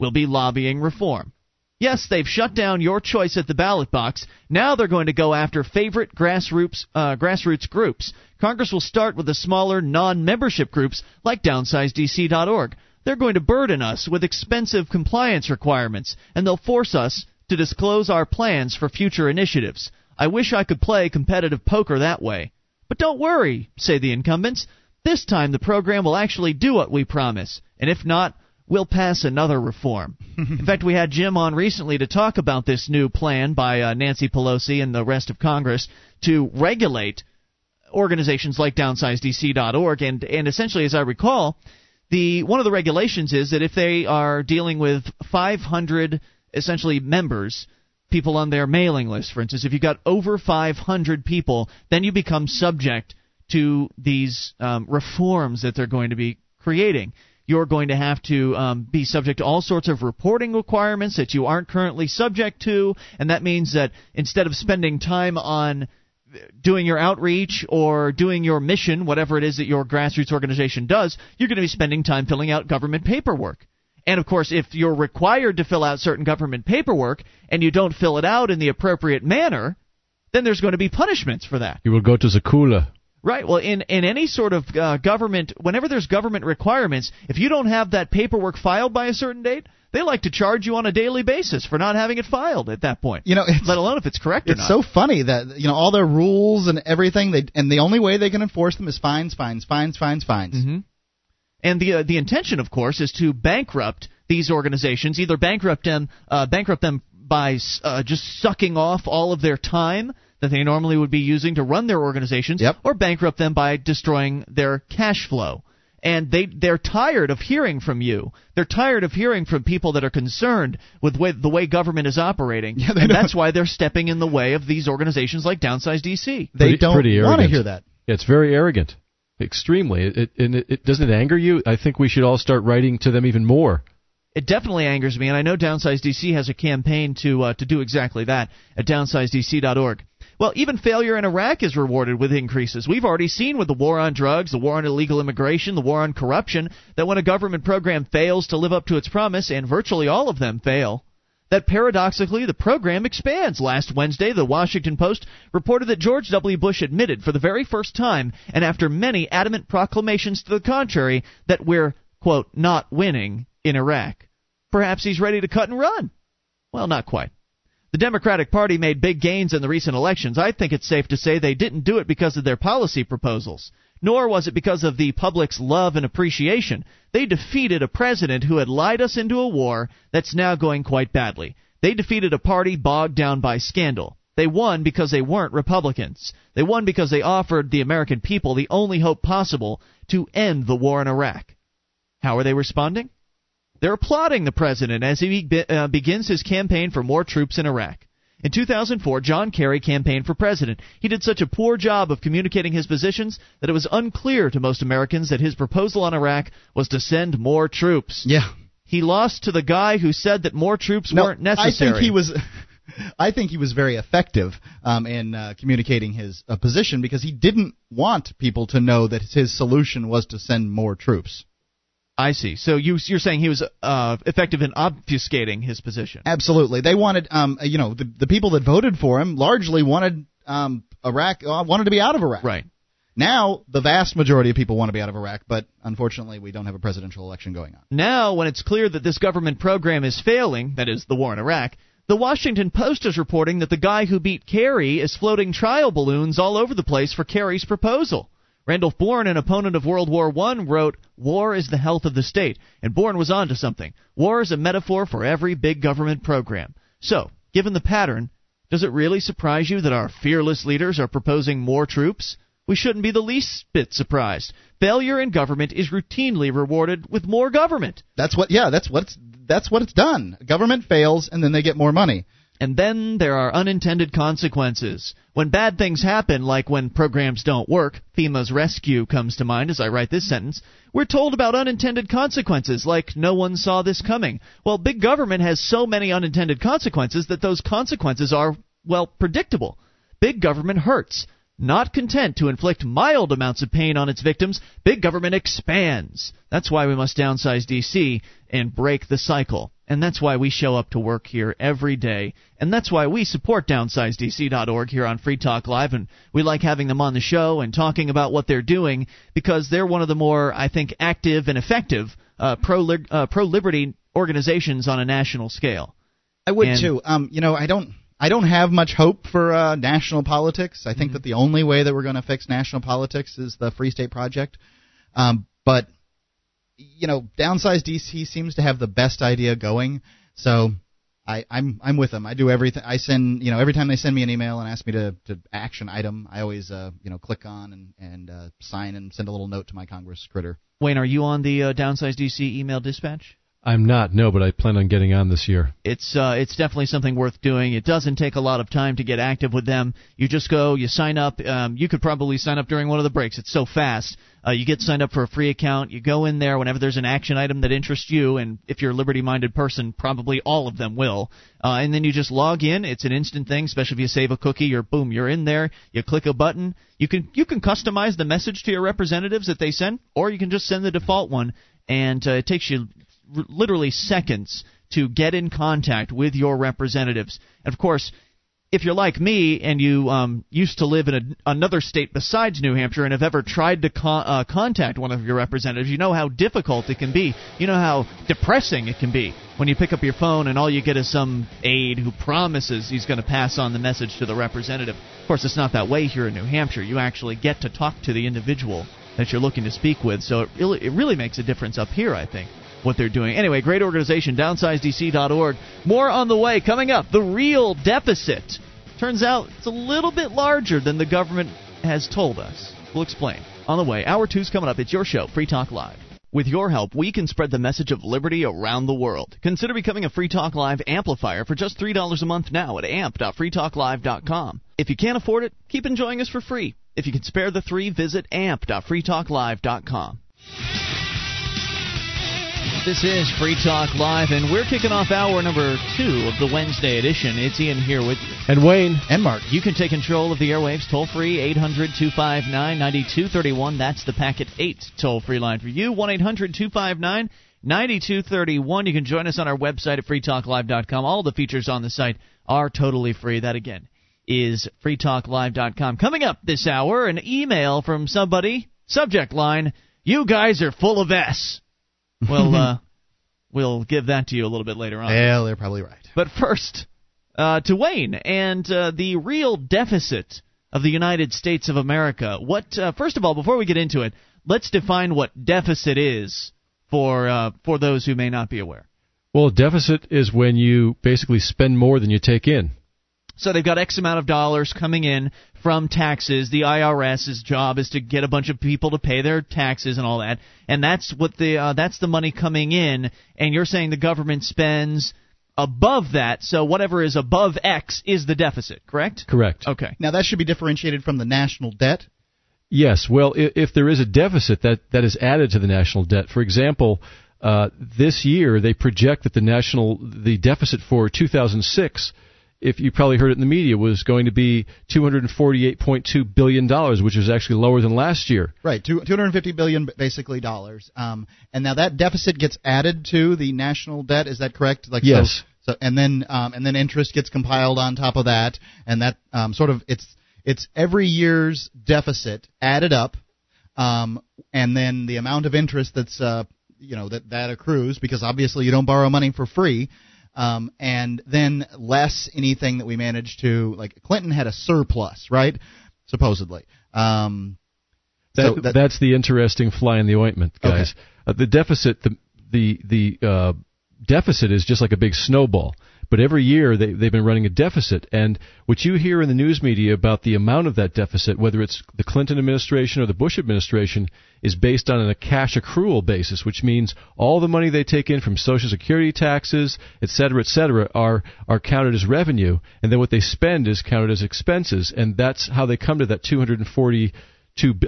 will be lobbying reform. Yes, they've shut down your choice at the ballot box. Now they're going to go after favorite grassroots, uh, grassroots groups. Congress will start with the smaller, non membership groups like downsizedc.org. They're going to burden us with expensive compliance requirements, and they'll force us to disclose our plans for future initiatives. I wish I could play competitive poker that way. But don't worry, say the incumbents. This time the program will actually do what we promise, and if not, we'll pass another reform. In fact, we had Jim on recently to talk about this new plan by uh, Nancy Pelosi and the rest of Congress to regulate organizations like downsizedc.org and and essentially as I recall, the one of the regulations is that if they are dealing with 500 essentially members people on their mailing list, for instance, if you've got over 500 people, then you become subject to these um, reforms that they're going to be creating. You're going to have to um, be subject to all sorts of reporting requirements that you aren't currently subject to, and that means that instead of spending time on doing your outreach or doing your mission, whatever it is that your grassroots organization does, you're going to be spending time filling out government paperwork. And of course, if you're required to fill out certain government paperwork and you don't fill it out in the appropriate manner, then there's going to be punishments for that. You will go to the cooler. Right. Well, in in any sort of uh, government, whenever there's government requirements, if you don't have that paperwork filed by a certain date, they like to charge you on a daily basis for not having it filed at that point. You know, let alone if it's correct it's or not. so funny that you know all their rules and everything. They and the only way they can enforce them is fines, fines, fines, fines, fines. Mm-hmm. And the uh, the intention, of course, is to bankrupt these organizations, either bankrupt them, uh, bankrupt them by uh, just sucking off all of their time that they normally would be using to run their organizations, yep. or bankrupt them by destroying their cash flow. And they they're tired of hearing from you. They're tired of hearing from people that are concerned with way, the way government is operating, yeah, and that's why they're stepping in the way of these organizations like Downsize DC. They pretty, don't want to hear that. It's very arrogant, extremely. It, and it, it doesn't it anger you. I think we should all start writing to them even more It definitely angers me, and I know Downsize DC has a campaign to uh, to do exactly that at downsizedc.org. Well, even failure in Iraq is rewarded with increases. We've already seen with the war on drugs, the war on illegal immigration, the war on corruption, that when a government program fails to live up to its promise, and virtually all of them fail, that paradoxically the program expands. Last Wednesday, the Washington Post reported that George W. Bush admitted for the very first time, and after many adamant proclamations to the contrary, that we're, quote, not winning in Iraq. Perhaps he's ready to cut and run. Well, not quite. The Democratic Party made big gains in the recent elections. I think it's safe to say they didn't do it because of their policy proposals, nor was it because of the public's love and appreciation. They defeated a president who had lied us into a war that's now going quite badly. They defeated a party bogged down by scandal. They won because they weren't Republicans. They won because they offered the American people the only hope possible to end the war in Iraq. How are they responding? They're applauding the president as he be, uh, begins his campaign for more troops in Iraq. In 2004, John Kerry campaigned for president. He did such a poor job of communicating his positions that it was unclear to most Americans that his proposal on Iraq was to send more troops. Yeah. He lost to the guy who said that more troops no, weren't necessary. I think he was. I think he was very effective um, in uh, communicating his uh, position because he didn't want people to know that his solution was to send more troops. I see. So you, you're saying he was uh, effective in obfuscating his position. Absolutely. They wanted, um, you know, the, the people that voted for him largely wanted um, Iraq, uh, wanted to be out of Iraq. Right. Now, the vast majority of people want to be out of Iraq, but unfortunately, we don't have a presidential election going on. Now, when it's clear that this government program is failing, that is, the war in Iraq, the Washington Post is reporting that the guy who beat Kerry is floating trial balloons all over the place for Kerry's proposal. Randolph Bourne, an opponent of World War I, wrote, War is the health of the state. And Bourne was on to something. War is a metaphor for every big government program. So, given the pattern, does it really surprise you that our fearless leaders are proposing more troops? We shouldn't be the least bit surprised. Failure in government is routinely rewarded with more government. That's what yeah, that's what's that's what it's done. Government fails and then they get more money. And then there are unintended consequences. When bad things happen, like when programs don't work, FEMA's rescue comes to mind as I write this sentence, we're told about unintended consequences, like no one saw this coming. Well, big government has so many unintended consequences that those consequences are, well, predictable. Big government hurts. Not content to inflict mild amounts of pain on its victims, big government expands. That's why we must downsize DC and break the cycle. And that's why we show up to work here every day. And that's why we support downsizedc.org here on Free Talk Live. And we like having them on the show and talking about what they're doing because they're one of the more, I think, active and effective uh, pro uh, pro liberty organizations on a national scale. I would and, too. Um, you know, I don't I don't have much hope for uh, national politics. I think mm-hmm. that the only way that we're going to fix national politics is the Free State Project. Um, but you know, Downsize DC seems to have the best idea going. So I, I'm I'm with them. I do everything. I send you know every time they send me an email and ask me to, to action item, I always uh, you know click on and and uh, sign and send a little note to my Congress critter. Wayne, are you on the uh, Downsize DC email dispatch? I'm not, no, but I plan on getting on this year. It's uh, it's definitely something worth doing. It doesn't take a lot of time to get active with them. You just go, you sign up. Um, you could probably sign up during one of the breaks. It's so fast. Uh, you get signed up for a free account. You go in there whenever there's an action item that interests you, and if you're a liberty-minded person, probably all of them will. Uh, and then you just log in. It's an instant thing, especially if you save a cookie. You're boom, you're in there. You click a button. You can you can customize the message to your representatives that they send, or you can just send the default one and uh, it takes you literally seconds to get in contact with your representatives. And of course, if you're like me and you um, used to live in a, another state besides New Hampshire and have ever tried to con- uh, contact one of your representatives, you know how difficult it can be. You know how depressing it can be when you pick up your phone and all you get is some aide who promises he's going to pass on the message to the representative. Of course, it's not that way here in New Hampshire. You actually get to talk to the individual that you're looking to speak with, so it really, it really makes a difference up here, I think what they're doing. Anyway, great organization, downsizedc.org. More on the way. Coming up, the real deficit. Turns out it's a little bit larger than the government has told us. We'll explain. On the way, hour two's coming up. It's your show, Free Talk Live. With your help, we can spread the message of liberty around the world. Consider becoming a Free Talk Live amplifier for just $3 a month now at amp.freetalklive.com. If you can't afford it, keep enjoying us for free. If you can spare the three, visit amp.freetalklive.com. This is Free Talk Live, and we're kicking off hour number two of the Wednesday edition. It's Ian here with you. And Wayne. And Mark. You can take control of the airwaves toll free, 800 259 9231. That's the Packet 8 toll free line for you, 1 800 259 9231. You can join us on our website at freetalklive.com. All the features on the site are totally free. That, again, is freetalklive.com. Coming up this hour, an email from somebody, subject line, You guys are full of S. Well, uh, we'll give that to you a little bit later on. Yeah, they're probably right. But first, uh, to Wayne and uh, the real deficit of the United States of America. What? Uh, first of all, before we get into it, let's define what deficit is for uh, for those who may not be aware. Well, deficit is when you basically spend more than you take in. So they've got X amount of dollars coming in from taxes. The IRS's job is to get a bunch of people to pay their taxes and all that, and that's what the uh, that's the money coming in. And you're saying the government spends above that, so whatever is above X is the deficit, correct? Correct. Okay. Now that should be differentiated from the national debt. Yes. Well, if, if there is a deficit that that is added to the national debt, for example, uh, this year they project that the national the deficit for 2006 if you probably heard it in the media, was going to be 248.2 billion dollars, which is actually lower than last year. Right, two, 250 billion basically dollars. Um, and now that deficit gets added to the national debt. Is that correct? Like yes. So, so and then um, and then interest gets compiled on top of that, and that um, sort of it's it's every year's deficit added up, um, and then the amount of interest that's uh, you know that that accrues because obviously you don't borrow money for free um, and then less anything that we managed to like. Clinton had a surplus, right? Supposedly. Um, that, so that, that's the interesting fly in the ointment, guys. Okay. Uh, the deficit, the the the uh, deficit is just like a big snowball. But every year they, they've been running a deficit. And what you hear in the news media about the amount of that deficit, whether it's the Clinton administration or the Bush administration, is based on a cash accrual basis, which means all the money they take in from Social Security taxes, et cetera, et cetera, are, are counted as revenue. And then what they spend is counted as expenses. And that's how they come to that $242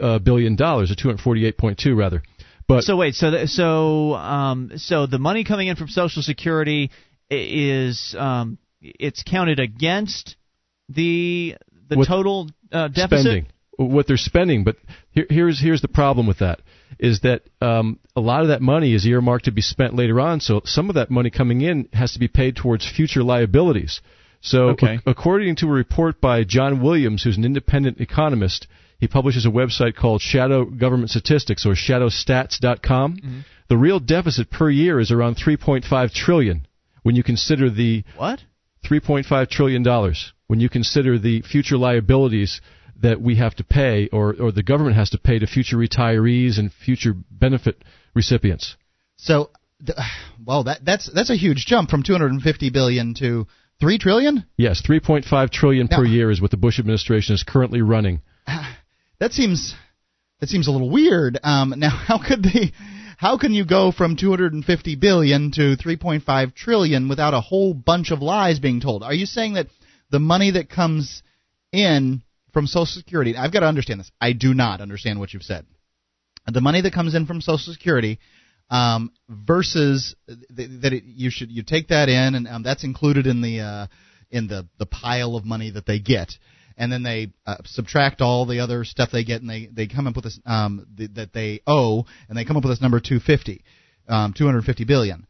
uh, billion, or 248.2 rather. But so wait, so the, so um, so the money coming in from Social Security is um, it's counted against the the total uh, deficit. Spending what they're spending, but here, here's here's the problem with that is that um, a lot of that money is earmarked to be spent later on. So some of that money coming in has to be paid towards future liabilities. So okay. a- according to a report by John Williams, who's an independent economist, he publishes a website called Shadow Government Statistics or shadowstats.com. Mm-hmm. The real deficit per year is around 3.5 trillion when you consider the what 3.5 trillion dollars when you consider the future liabilities that we have to pay or or the government has to pay to future retirees and future benefit recipients. So, well, that that's that's a huge jump from 250 billion to 3 trillion? Yes, 3.5 trillion now, per year is what the Bush administration is currently running. That seems that seems a little weird. Um, now, how could they how can you go from 250 billion to 3.5 trillion without a whole bunch of lies being told? Are you saying that the money that comes in from Social Security, I've got to understand this. I do not understand what you've said. The money that comes in from Social Security um, versus th- that it, you should you take that in and um, that's included in the uh, in the the pile of money that they get and then they uh, subtract all the other stuff they get, and they they come up with this um, the, that they owe, and they come up with this number 250, um, 250 billion.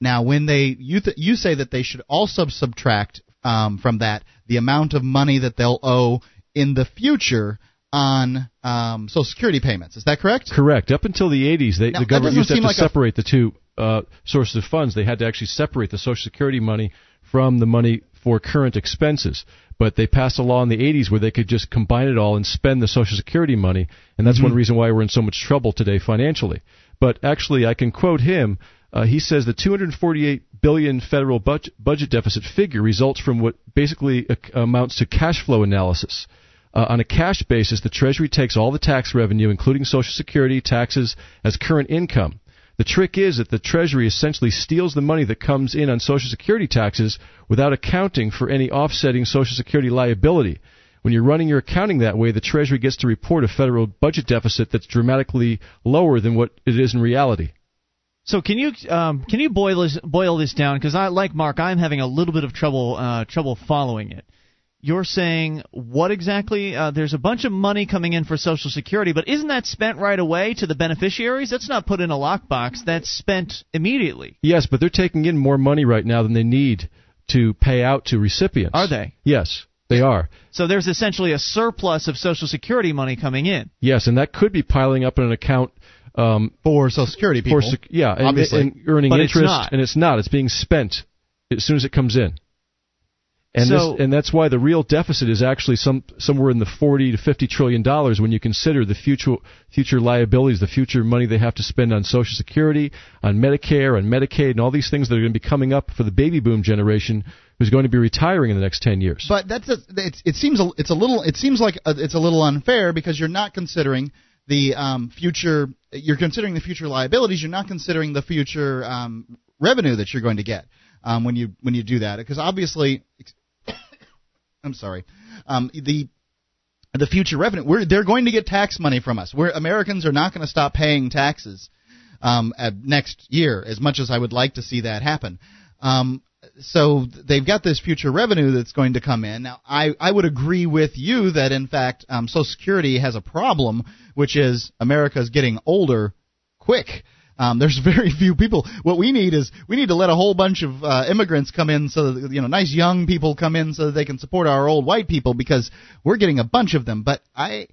Now, when they you th- you say that they should also subtract um, from that the amount of money that they'll owe in the future on um, Social Security payments. Is that correct? Correct. Up until the 80s, they, Now, the government used to have seem to like a- separate the two uh, sources of funds. They had to actually separate the Social Security money from the money for current expenses. But they passed a law in the 80s where they could just combine it all and spend the Social Security money, and that's one reason why we're in so much trouble today financially. But actually, I can quote him. Uh, he says the 248 billion federal budget, budget deficit figure results from what basically amounts to cash flow analysis. Uh, on a cash basis, the Treasury takes all the tax revenue, including Social Security taxes, as current income. The trick is that the Treasury essentially steals the money that comes in on Social Security taxes without accounting for any offsetting Social Security liability. When you're running your accounting that way, the Treasury gets to report a federal budget deficit that's dramatically lower than what it is in reality. So can you um, can you boil this boil this down? Because I like Mark, I'm having a little bit of trouble uh, trouble following it. You're saying what exactly? Uh, there's a bunch of money coming in for Social Security, but isn't that spent right away to the beneficiaries? That's not put in a lockbox. That's spent immediately. Yes, but they're taking in more money right now than they need to pay out to recipients. Are they? Yes, they are. So there's essentially a surplus of Social Security money coming in. Yes, and that could be piling up in an account um, for Social Security people. For, yeah, and, obviously, and earning but interest, it's not. and it's not. It's being spent as soon as it comes in. And So- this, and that's why the real deficit is actually some somewhere in the 40 to 50 trillion dollars when you consider the future future liabilities, the future money they have to spend on Social Security, on Medicare, on Medicaid, and all these things that are going to be coming up for the baby boom generation who's going to be retiring in the next 10 years. But that's a, it's, it seems a, it's a little it seems like a, it's a little unfair because you're not considering the um, future. You're considering the future liabilities. You're not considering the future um, revenue that you're going to get um, when you when you do that. Because obviously, I'm sorry, um, the the future revenue. We're, they're going to get tax money from us. We're Americans are not going to stop paying taxes um, next year, as much as I would like to see that happen. Um, so they've got this future revenue that's going to come in. Now, I, I would agree with you that in fact um, Social Security has a problem, which is America's getting older quick. Um, there's very few people. What we need is we need to let a whole bunch of uh, immigrants come in, so that, you know, nice young people come in, so that they can support our old white people because we're getting a bunch of them. But I,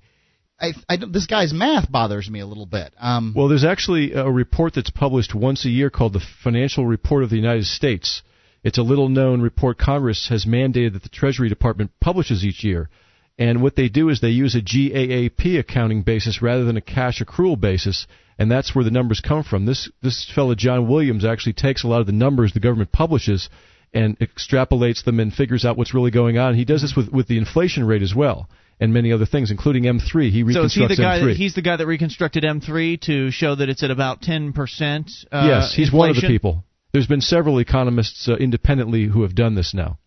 I, I this guy's math bothers me a little bit. Um, Well, there's actually a report that's published once a year called the Financial Report of the United States. It's a little known report Congress has mandated that the Treasury Department publishes each year. And what they do is they use a GAAP accounting basis rather than a cash accrual basis, and that's where the numbers come from. This this fellow John Williams actually takes a lot of the numbers the government publishes and extrapolates them and figures out what's really going on. He does this with with the inflation rate as well, and many other things, including M3. He So reconstructs is he the guy? M3. That, he's the guy that reconstructed M3 to show that it's at about 10 percent. Uh, yes, he's one of the people. There's been several economists uh, independently who have done this now.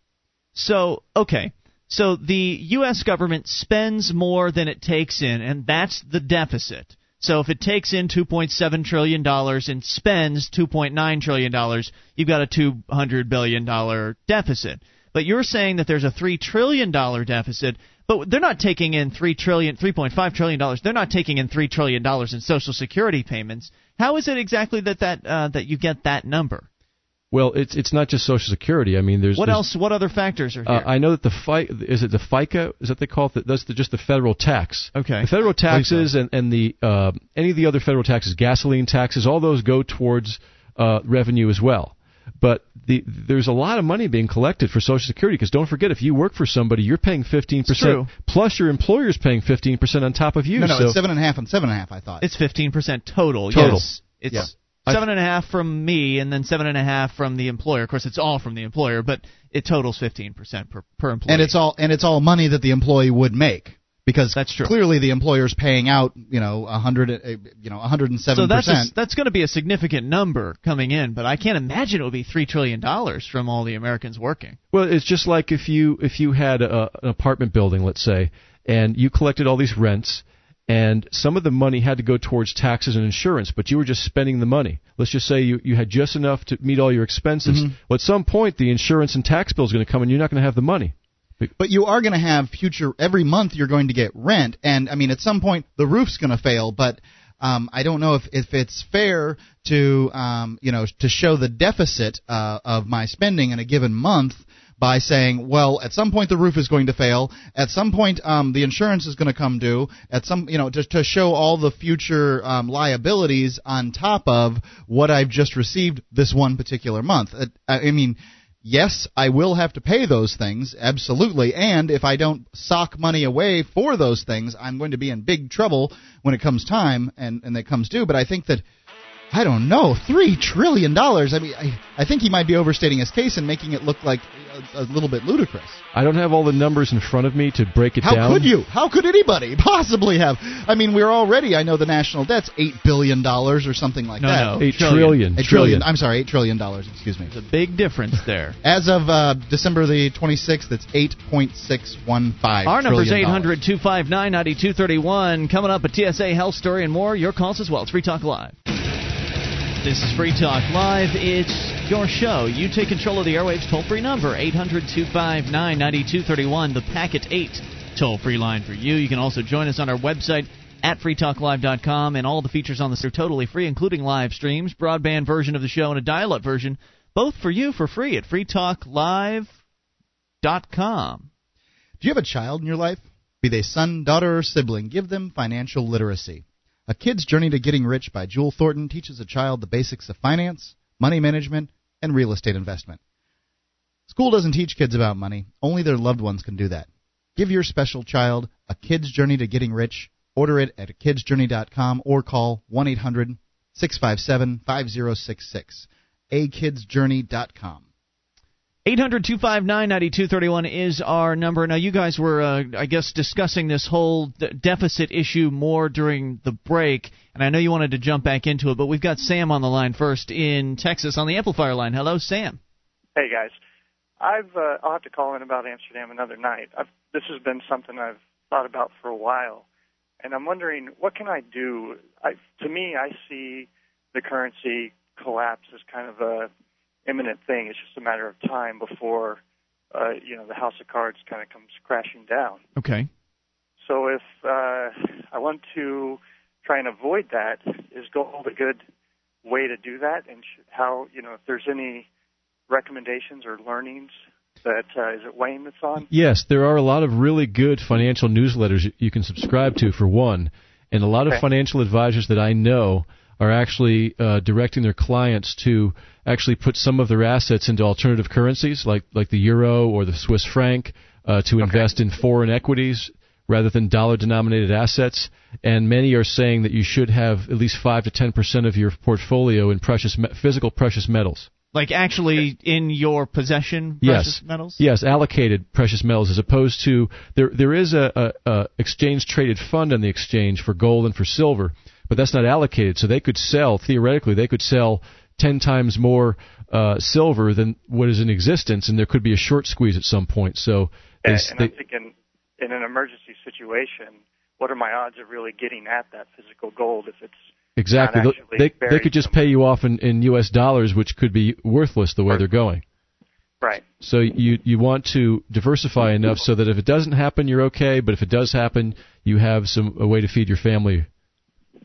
So okay, so the U.S. government spends more than it takes in, and that's the deficit. So if it takes in 2.7 trillion dollars and spends 2.9 trillion dollars, you've got a 200 billion dollar deficit. But you're saying that there's a three trillion dollar deficit, but they're not taking in three trillion, 3.5 trillion dollars. They're not taking in three trillion dollars in Social Security payments. How is it exactly that that uh, that you get that number? Well, it's it's not just Social Security. I mean, there's What there's- else? What other factors are here? Uh, I know that the fi- is it the FICA is that they call it? That's the, just the federal tax. Okay. The federal believe so. taxes and and the uh, any of the other federal taxes, gasoline taxes, all those go towards uh, revenue as well. But the, there's a lot of money being collected for Social Security because don't forget if you work for somebody, you're paying 15 It's true. percent plus your employer's paying 15 percent on top of you. no, no, so it's seven and a half and seven and a half. I thought. It's fifteen percent total. Total. Yes. It's Yeah. Seven and a half from me, and then seven and a half from the employer. Of course, it's all from the employer, but it totals fifteen percent per per employee. and it's all and it's all money that the employee would make because That's true. Clearly, the employer's paying out you know a hundred uh, you know a hundred and so that's a, that's going to be a significant number coming in, but I can't imagine it would be three trillion dollars from all the Americans working. Well, it's just like if you if you had a, an apartment building, let's say, and you collected all these rents, and some of the money had to go towards taxes and insurance, but you were just spending the money. Let's just say you, you had just enough to meet all your expenses. Well, at some point, the insurance and tax bill is going to come, and you're not going to have the money. But you are going to have future every month. You're going to get rent, and I mean, at some point the roof's going to fail. But um, I don't know if if it's fair to um, you know to show the deficit uh, of my spending in a given month by saying, well, at some point the roof is going to fail. At some point, um, the insurance is going to come due. At some, you know, to, to show all the future um, liabilities on top of what I've just received this one particular month. Uh, I mean, yes, I will have to pay those things, absolutely. And if I don't sock money away for those things, I'm going to be in big trouble when it comes time and, and it comes due. But I think that, I don't know, $3 trillion. I mean, I, I think he might be overstating his case and making it look like a, a little bit ludicrous. I don't have all the numbers in front of me to break it How down. How could you? How could anybody possibly have? I mean, we're already, I know the national debt's $8 billion or something like No, that. no. Eight Trillion. trillion. A trillion. I'm sorry, $8 trillion, excuse me. There's a big difference there. As of uh, December the 26th, it's 8.615. Our number's trillion 800 259 9231. Coming up, a TSA health story and more. Your calls as well. It's Free Talk Live. This is Free Talk Live. It's your show. You take control of the airwaves toll free number, 800 259 9231, the Packet 8 toll free line for you. You can also join us on our website at freetalklive.com, and all the features on this are totally free, including live streams, broadband version of the show, and a dial up version, both for you for free at freetalklive.com. Do you have a child in your life? Be they son, daughter, or sibling, give them financial literacy. A Kid's Journey to Getting Rich by Jewel Thornton teaches a child the basics of finance, money management, and real estate investment. School doesn't teach kids about money, only their loved ones can do that. Give your special child A Kid's Journey to Getting Rich. Order it at kidsjourney.com or call 1 800 657 5066. akidsjourney.com. 800 259 9231 is our number. Now, you guys were, uh, I guess, discussing this whole d- deficit issue more during the break, and I know you wanted to jump back into it, but we've got Sam on the line first in Texas on the amplifier line. Hello, Sam. Hey, guys. I've uh, I'll have to call in about Amsterdam another night. I've, this has been something I've thought about for a while, and I'm wondering what can I do. I, to me, I see the currency collapse as kind of a imminent thing. It's just a matter of time before, uh, you know, the house of cards kind of comes crashing down. Okay. So if uh, I want to try and avoid that, is gold a good way to do that? And how, you know, if there's any recommendations or learnings that uh, is it Wayne that's on? Yes, there are a lot of really good financial newsletters you can subscribe to for one, and a lot of financial advisors that I know are actually uh, directing their clients to actually put some of their assets into alternative currencies like like the euro or the Swiss franc uh, to invest in foreign equities rather than dollar denominated assets and many are saying that you should have at least 5 to 10% of your portfolio in precious me- physical precious metals Like actually in your possession, Yes. metals? Yes, allocated precious metals as opposed to there. There is a, a, a exchange traded fund on the exchange for gold and for silver, but that's not allocated. So they could sell theoretically. They could sell ten times more uh, silver than what is in existence, and there could be a short squeeze at some point. So they, And, and they, I'm thinking, in an emergency situation, what are my odds of really getting at that physical gold if it's exactly they, they could just somewhere? pay you off in, in U.S. dollars, which could be worthless the way they're going. right? So you you want to diversify enough so that if it doesn't happen, you're okay. But if it does happen, you have some a way to feed your family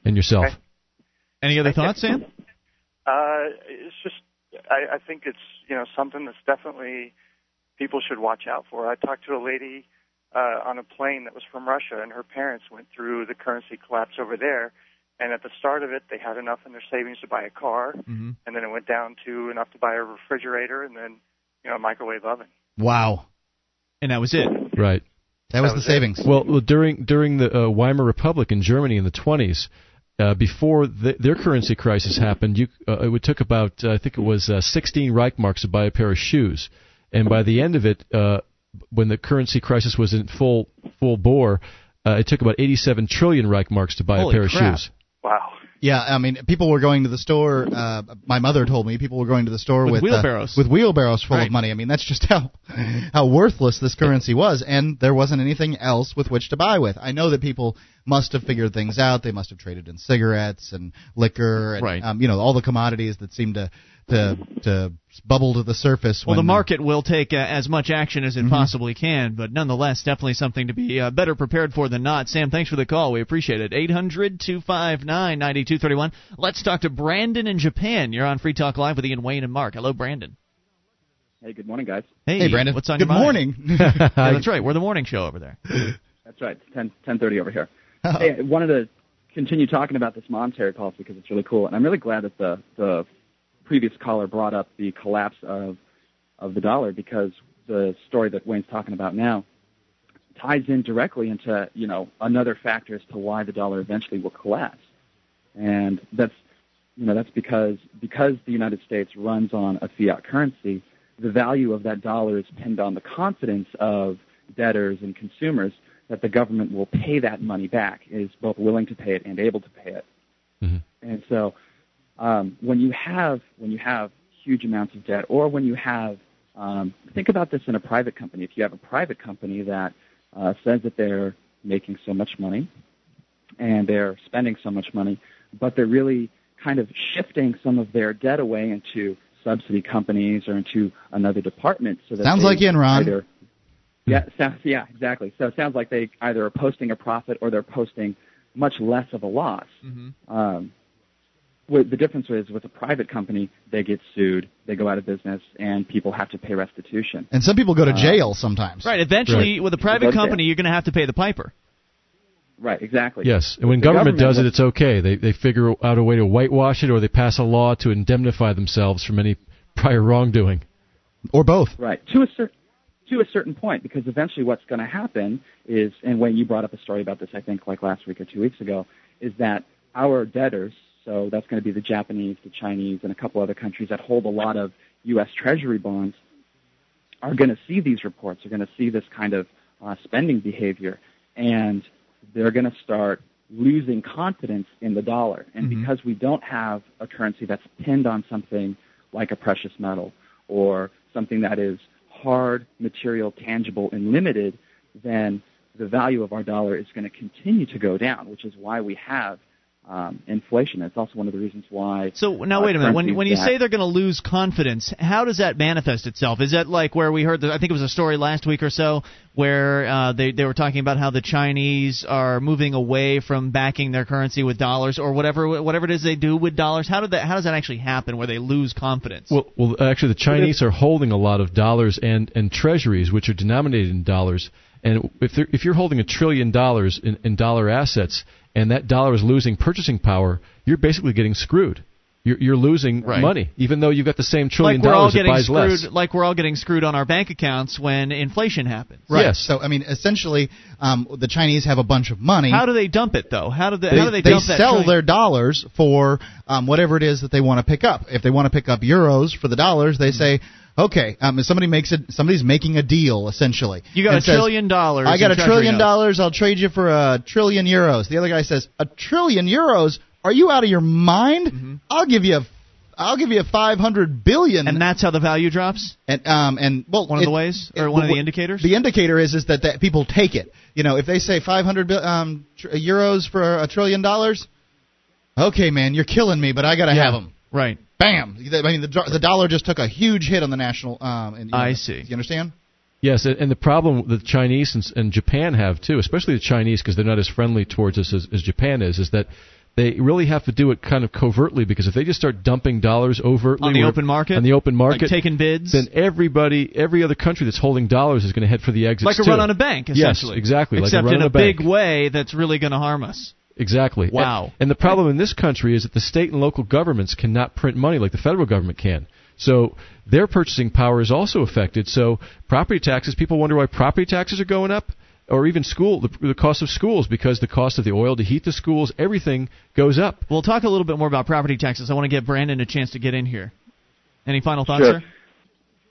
and yourself. Okay. Any other thoughts, Sam? Uh, it's just, I, I think it's you know something that's definitely people should watch out for. I talked to a lady uh, on a plane that was from Russia, and her parents went through the currency collapse over there. And at the start of it, they had enough in their savings to buy a car, Mm-hmm. and then it went down to enough to buy a refrigerator, and then you know a microwave oven. Wow. And that was it. Right. That was That the was it. savings. Well, well, during during the uh, Weimar Republic in Germany in the 20s, uh, before th their currency crisis happened, you uh, it took about uh, I think it was uh, 16 Reichmarks to buy a pair of shoes, and by the end of it, uh, when the currency crisis was in full full bore, uh, it took about 87 trillion Reichmarks to buy Holy a pair crap. of shoes. Wow. Yeah, I mean, people were going to the store. Uh, my mother told me people were going to the store With with, wheelbarrows. uh, with wheelbarrows full Right. of money. I mean, that's just how how worthless this currency was, and there wasn't anything else with which to buy with. I know that people must have figured things out. They must have traded in cigarettes and liquor, and Right. um, you know all the commodities that seem to to to bubble to the surface. Well, when, the market will take uh, as much action as it possibly can, but nonetheless, definitely something to be uh, better prepared for than not. Sam, thanks for the call. We appreciate it. 800 259 9231. Let's talk to Brandon in Japan. You're on Free Talk Live with Ian Wayne and Mark. Hello, Brandon. Hey, good morning, guys. Hey, Hey, Brandon. What's on Good your mind? morning. Yeah, that's right. We're the morning show over there. That's right. It's 10, 10.30 over here. Hey, I wanted to continue talking about this monetary policy because it's really cool, and I'm really glad that the the previous caller brought up the collapse of of the dollar because the story that Wayne's talking about now ties in directly into you know another factor as to why the dollar eventually will collapse, and that's you know that's because because the United States runs on a fiat currency, the value of that dollar is pinned on the confidence of debtors and consumers that the government will pay that money back, is both willing to pay it and able to pay it. Mhm. And so, um, when you have when you have huge amounts of debt, or when you have um, think about this in a private company. If you have a private company that uh, says that they're making so much money and they're spending so much money, but they're really kind of shifting some of their debt away into subsidy companies or into another department. So that sounds like Enron. Either, yeah, sounds, yeah, exactly. So it sounds like they either are posting a profit or they're posting much less of a loss. Mm-hmm. Um, the difference is with a private company, they get sued, they go out of business, and people have to pay restitution. And some people go to jail uh, sometimes. Right. Eventually, right. with a private company, you're going to have to pay the piper. Right, exactly. Yes, and when government, government, does it, it's okay. They they figure out a way to whitewash it, or they pass a law to indemnify themselves from any prior wrongdoing, or both. Right, to a certain to a certain point, because eventually what's going to happen is, and when you brought up a story about this, I think like last week or two weeks ago, is that our debtors, so that's going to be the Japanese, the Chinese, and a couple other countries that hold a lot of U.S. Treasury bonds, are going to see these reports, are going to see this kind of uh, spending behavior, and they're going to start losing confidence in the dollar. And mm-hmm. because we don't have a currency that's pinned on something like a precious metal or something that is hard, material, tangible, and limited, then the value of our dollar is going to continue to go down, which is why we have um, inflation. That's also one of the reasons why. So now, wait a minute. When when you say they're going to lose confidence, how does that manifest itself? Is that like where we heard? The, I think it was a story last week or so where uh, they they were talking about how the Chinese are moving away from backing their currency with dollars or whatever whatever it is they do with dollars. How did that? How does that actually happen? Where they lose confidence? Well, well, actually, the Chinese are holding a lot of dollars and and treasuries, which are denominated in dollars. And if if you're holding a trillion dollars in, in dollar assets and that dollar is losing purchasing power, you're basically getting screwed. You're, you're losing right. money, even though you've got the same trillion like dollars that. We're all getting screwed, less. Like we're all getting screwed on our bank accounts when inflation happens. Right. Yes. So I mean, essentially, um, the Chinese have a bunch of money. How do they dump it though? How do they? they how do they, they dump sell their dollars for um, whatever it is that they want to pick up. If they want to pick up euros for the dollars, they say, Okay, um, somebody makes it. Somebody's making a deal essentially. You got a says, trillion dollars. I got a trillion notes. dollars. I'll trade you for a trillion euros. The other guy says, a trillion euros? Are you out of your mind? Mm-hmm. I'll give you a I'll give you a 500 billion. And that's how the value drops. And um and well, one it, of the ways or it, one of the indicators. The indicator is is that, that people take it. You know, if they say 500 um, tr- euros for a trillion dollars, okay, man, you're killing me, but I gotta yeah, have them. Right. Bam! I mean, the the dollar just took a huge hit on the national. Um, and, you know, I see. You understand? Yes, and the problem the Chinese and, and Japan have too, especially the Chinese, because they're not as friendly towards us as, as Japan is, is that they really have to do it kind of covertly because if they just start dumping dollars overtly on the open market, on the open market, like taking bids, then everybody, every other country that's holding dollars is going to head for the exit. Like a too. run on a bank, essentially. Yes, exactly. Except like a in a, a, big way that's really going to harm us. Exactly. Wow. And, and the problem in this country is that the state and local governments cannot print money like the federal government can. So their purchasing power is also affected. So property taxes, people wonder why property taxes are going up, or even school, the, the cost of schools, because the cost of the oil to heat the schools, everything goes up. We'll talk a little bit more about property taxes. I want to get Brandon a chance to get in here. Any final thoughts, sure. sir?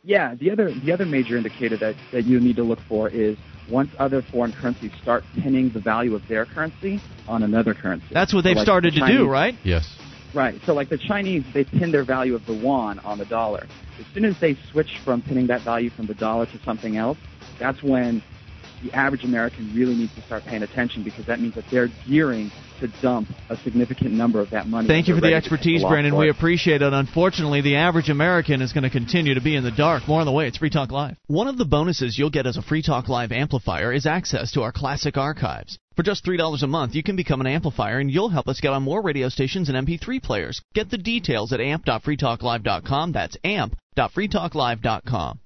Yeah, the other the other major indicator that, that you need to look for is once other foreign currencies start pinning the value of their currency on another currency. That's what they've so like started the to do, right? Yes. Right. So like the Chinese, they pin their value of the yuan on the dollar. As soon as they switch from pinning that value from the dollar to something else, that's when the average American really needs to start paying attention because that means that they're gearing to dump a significant number of that money. Thank you for the expertise, Brandon. We appreciate it. Unfortunately, the average American is going to continue to be in the dark. More on the way. It's Free Talk Live. One of the bonuses you'll get as a Free Talk Live amplifier is access to our classic archives. For just $3 a month, you can become an amplifier and you'll help us get on more radio stations and MP3 players. Get the details at amp.freetalklive.com. That's amp.freetalklive.com.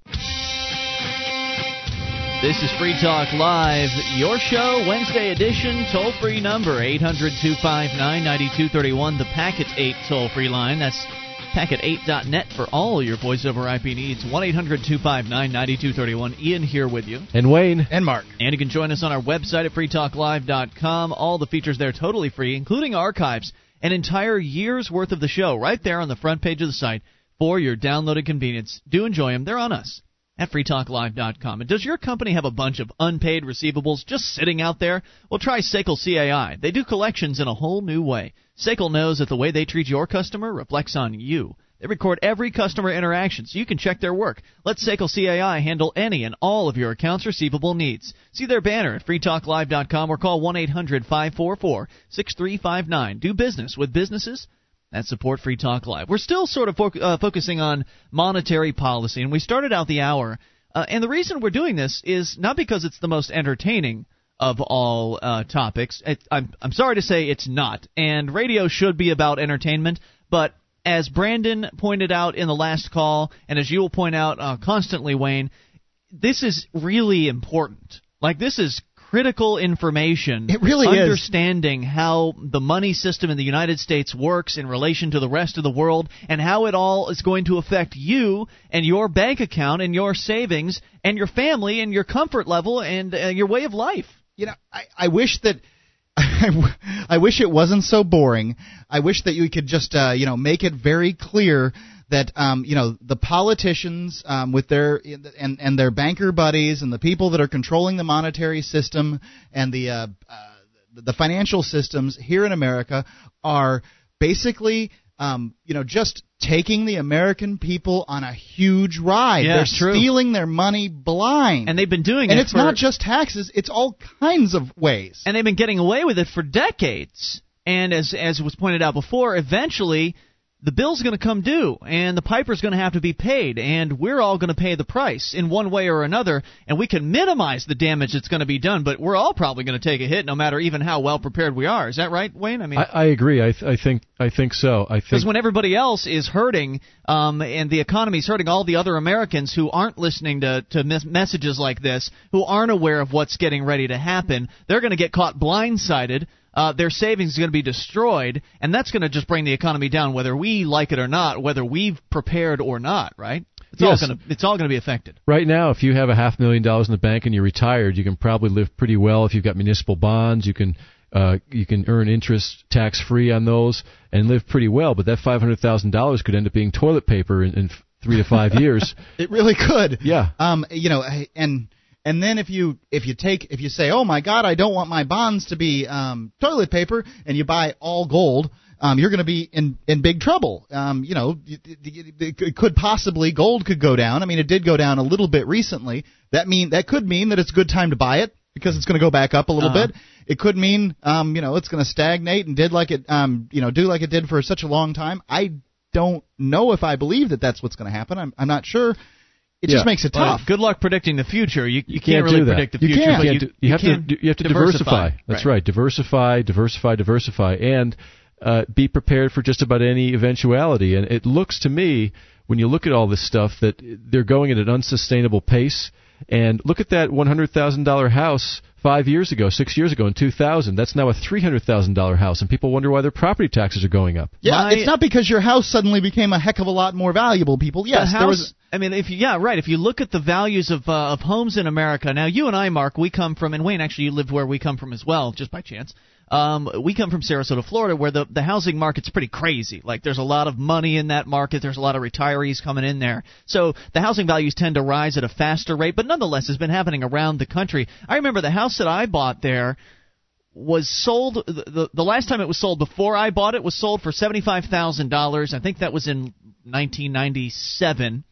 This is Free Talk Live, your show, Wednesday edition, toll free number 800 259 9231, the Packet 8 toll free line. That's packet8.net for all your voice over IP needs. 1 800 259 9231. Ian here with you. And Wayne. And Mark. And you can join us on our website at freetalklive.com. All the features there totally free, including archives, an entire year's worth of the show right there on the front page of the site for your downloaded convenience. Do enjoy them. They're on us at freetalklive.com. And does your company have a bunch of unpaid receivables just sitting out there? Well, try SACL CAI. They do collections in a whole new way. SACL knows that the way they treat your customer reflects on you. They record every customer interaction so you can check their work. Let SACL CAI handle any and all of your accounts receivable needs. See their banner at freetalklive.com or call 1 800 544 6359. Do business with businesses That's support Free Talk Live. We're still sort of fo- uh, focusing on monetary policy, and we started out the hour. Uh, and the reason we're doing this is not because it's the most entertaining of all uh, topics. It, I'm I'm sorry to say it's not. And radio should be about entertainment, but as Brandon pointed out in the last call, and as you will point out uh, constantly, Wayne, this is really important. Like this is critical information. It really understanding is. how the money system in the United States works in relation to the rest of the world and how it all is going to affect you and your bank account and your savings and your family and your comfort level and uh, your way of life. You know, I, I wish that I wish it wasn't so boring. I wish that you could just, uh, you know, make it very clear that um, you know the politicians um, with their and and their banker buddies and the people that are controlling the monetary system and the uh, uh, the financial systems here in America are basically um, you know just taking the American people on a huge ride. Yeah, They're true. stealing their money blind. And they've been doing and it And it's for, not just taxes, it's all kinds of ways. And they've been getting away with it for decades. And as as was pointed out before, eventually the bill's going to come due and the piper's going to have to be paid and we're all going to pay the price in one way or another and we can minimize the damage that's going to be done but we're all probably going to take a hit no matter even how well prepared we are. Is that right wayne? I mean i, I agree. I, th- I think i think so. I think because when everybody else is hurting um, and the economy's hurting all the other americans who aren't listening to, to mes- messages like this who aren't aware of what's getting ready to happen they're going to get caught blindsided uh, their savings is going to be destroyed, and that's going to just bring the economy down, whether we like it or not, whether we've prepared or not, right? It's yes. all going to it's all going to be affected. Right now, if you have a half million dollars in the bank and you're retired, you can probably live pretty well. If you've got municipal bonds, you can uh, you can earn interest tax free on those and live pretty well. But that five hundred thousand dollars could end up being toilet paper in, in three to five years. it really could. Yeah. Um. You know, and and then if you if you take if you say, oh my God, I don't want my bonds to be um, toilet paper, and you buy all gold, um, you're going to be in in big trouble. Um, you know, it, could possibly gold could go down. I mean, it did go down a little bit recently. That mean that could mean that it's a good time to buy it because it's going to go back up a little Uh-huh. bit. It could mean um, you know it's going to stagnate and did like it um, you know do like it did for such a long time. I don't know if I believe that that's what's going to happen. I'm I'm not sure. It Yeah. just makes it Well, tough. good luck predicting the future. You, you, can't really do that. predict the You future, can't. but You you, can't do- you have can to you have to diversify. That's right. Diversify, diversify, diversify, and uh, be prepared for just about any eventuality. And it looks to me, when you look at all this stuff, that they're going at an unsustainable pace. And look at that one hundred thousand dollar house five years ago, six years ago in two thousand. That's now a three hundred thousand dollar house, and people wonder why their property taxes are going up. Yeah, My- it's not because your house suddenly became a heck of a lot more valuable. People, yes, the house, there was. I mean, if you, yeah, right. If you look at the values of uh, of homes in America now, you and I, Mark, we come from, and Wayne, actually, you lived where we come from as well, just by chance. Um, we come from Sarasota, Florida, where the the housing market's pretty crazy. Like, there's a lot of money in that market. There's a lot of retirees coming in there, so the housing values tend to rise at a faster rate. But nonetheless, it's been happening around the country. I remember the house that I bought there was sold the, the the last time it was sold before I bought it was sold for seventy five thousand dollars. I think that was in nineteen ninety seven.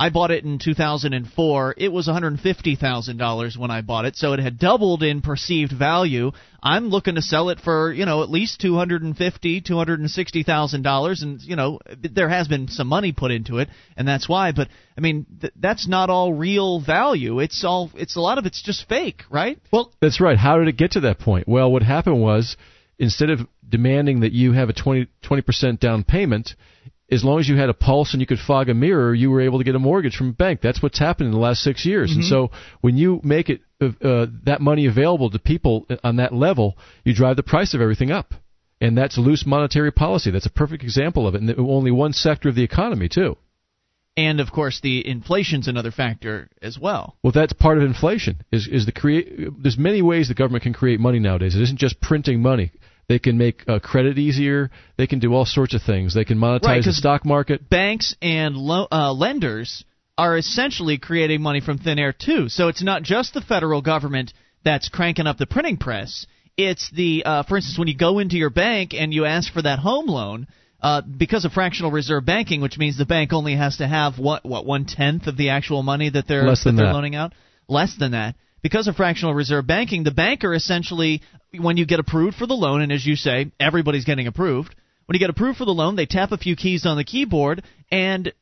I bought it in 2004. It was $150,000 when I bought it, so it had doubled in perceived value. I'm looking to sell it for, you know, at least 250, 260,000 dollars and, you know, there has been some money put into it and that's why, but I mean, th- that's not all real value. It's all it's a lot of it's just fake, right? Well, That's right. How did it get to that point? Well, what happened was instead of demanding that you have a 20 percent down payment, as long as you had a pulse and you could fog a mirror, you were able to get a mortgage from a bank. That's what's happened in the last six years. And so when you make it uh, uh, that money available to people on that level, you drive the price of everything up. And that's loose monetary policy. That's a perfect example of it. And only one sector of the economy, too. And of course, the inflation's another factor as well. Well, that's part of inflation. Is is the create? There's many ways the government can create money nowadays. It isn't just printing money. They can make uh, credit easier. They can do all sorts of things. They can monetize Right, the stock market. banks and lo- uh, lenders are essentially creating money from thin air too. So it's not just the federal government that's cranking up the printing press. It's the, uh, for instance, when you go into your bank and you ask for that home loan, uh, because of fractional reserve banking, which means the bank only has to have what what one tenth of the actual money that they're that they're that. loaning out, less than that. Because of fractional reserve banking, the banker essentially, when you get approved for the loan, and as you say, everybody's getting approved. When you get approved for the loan, they tap a few keys on the keyboard, and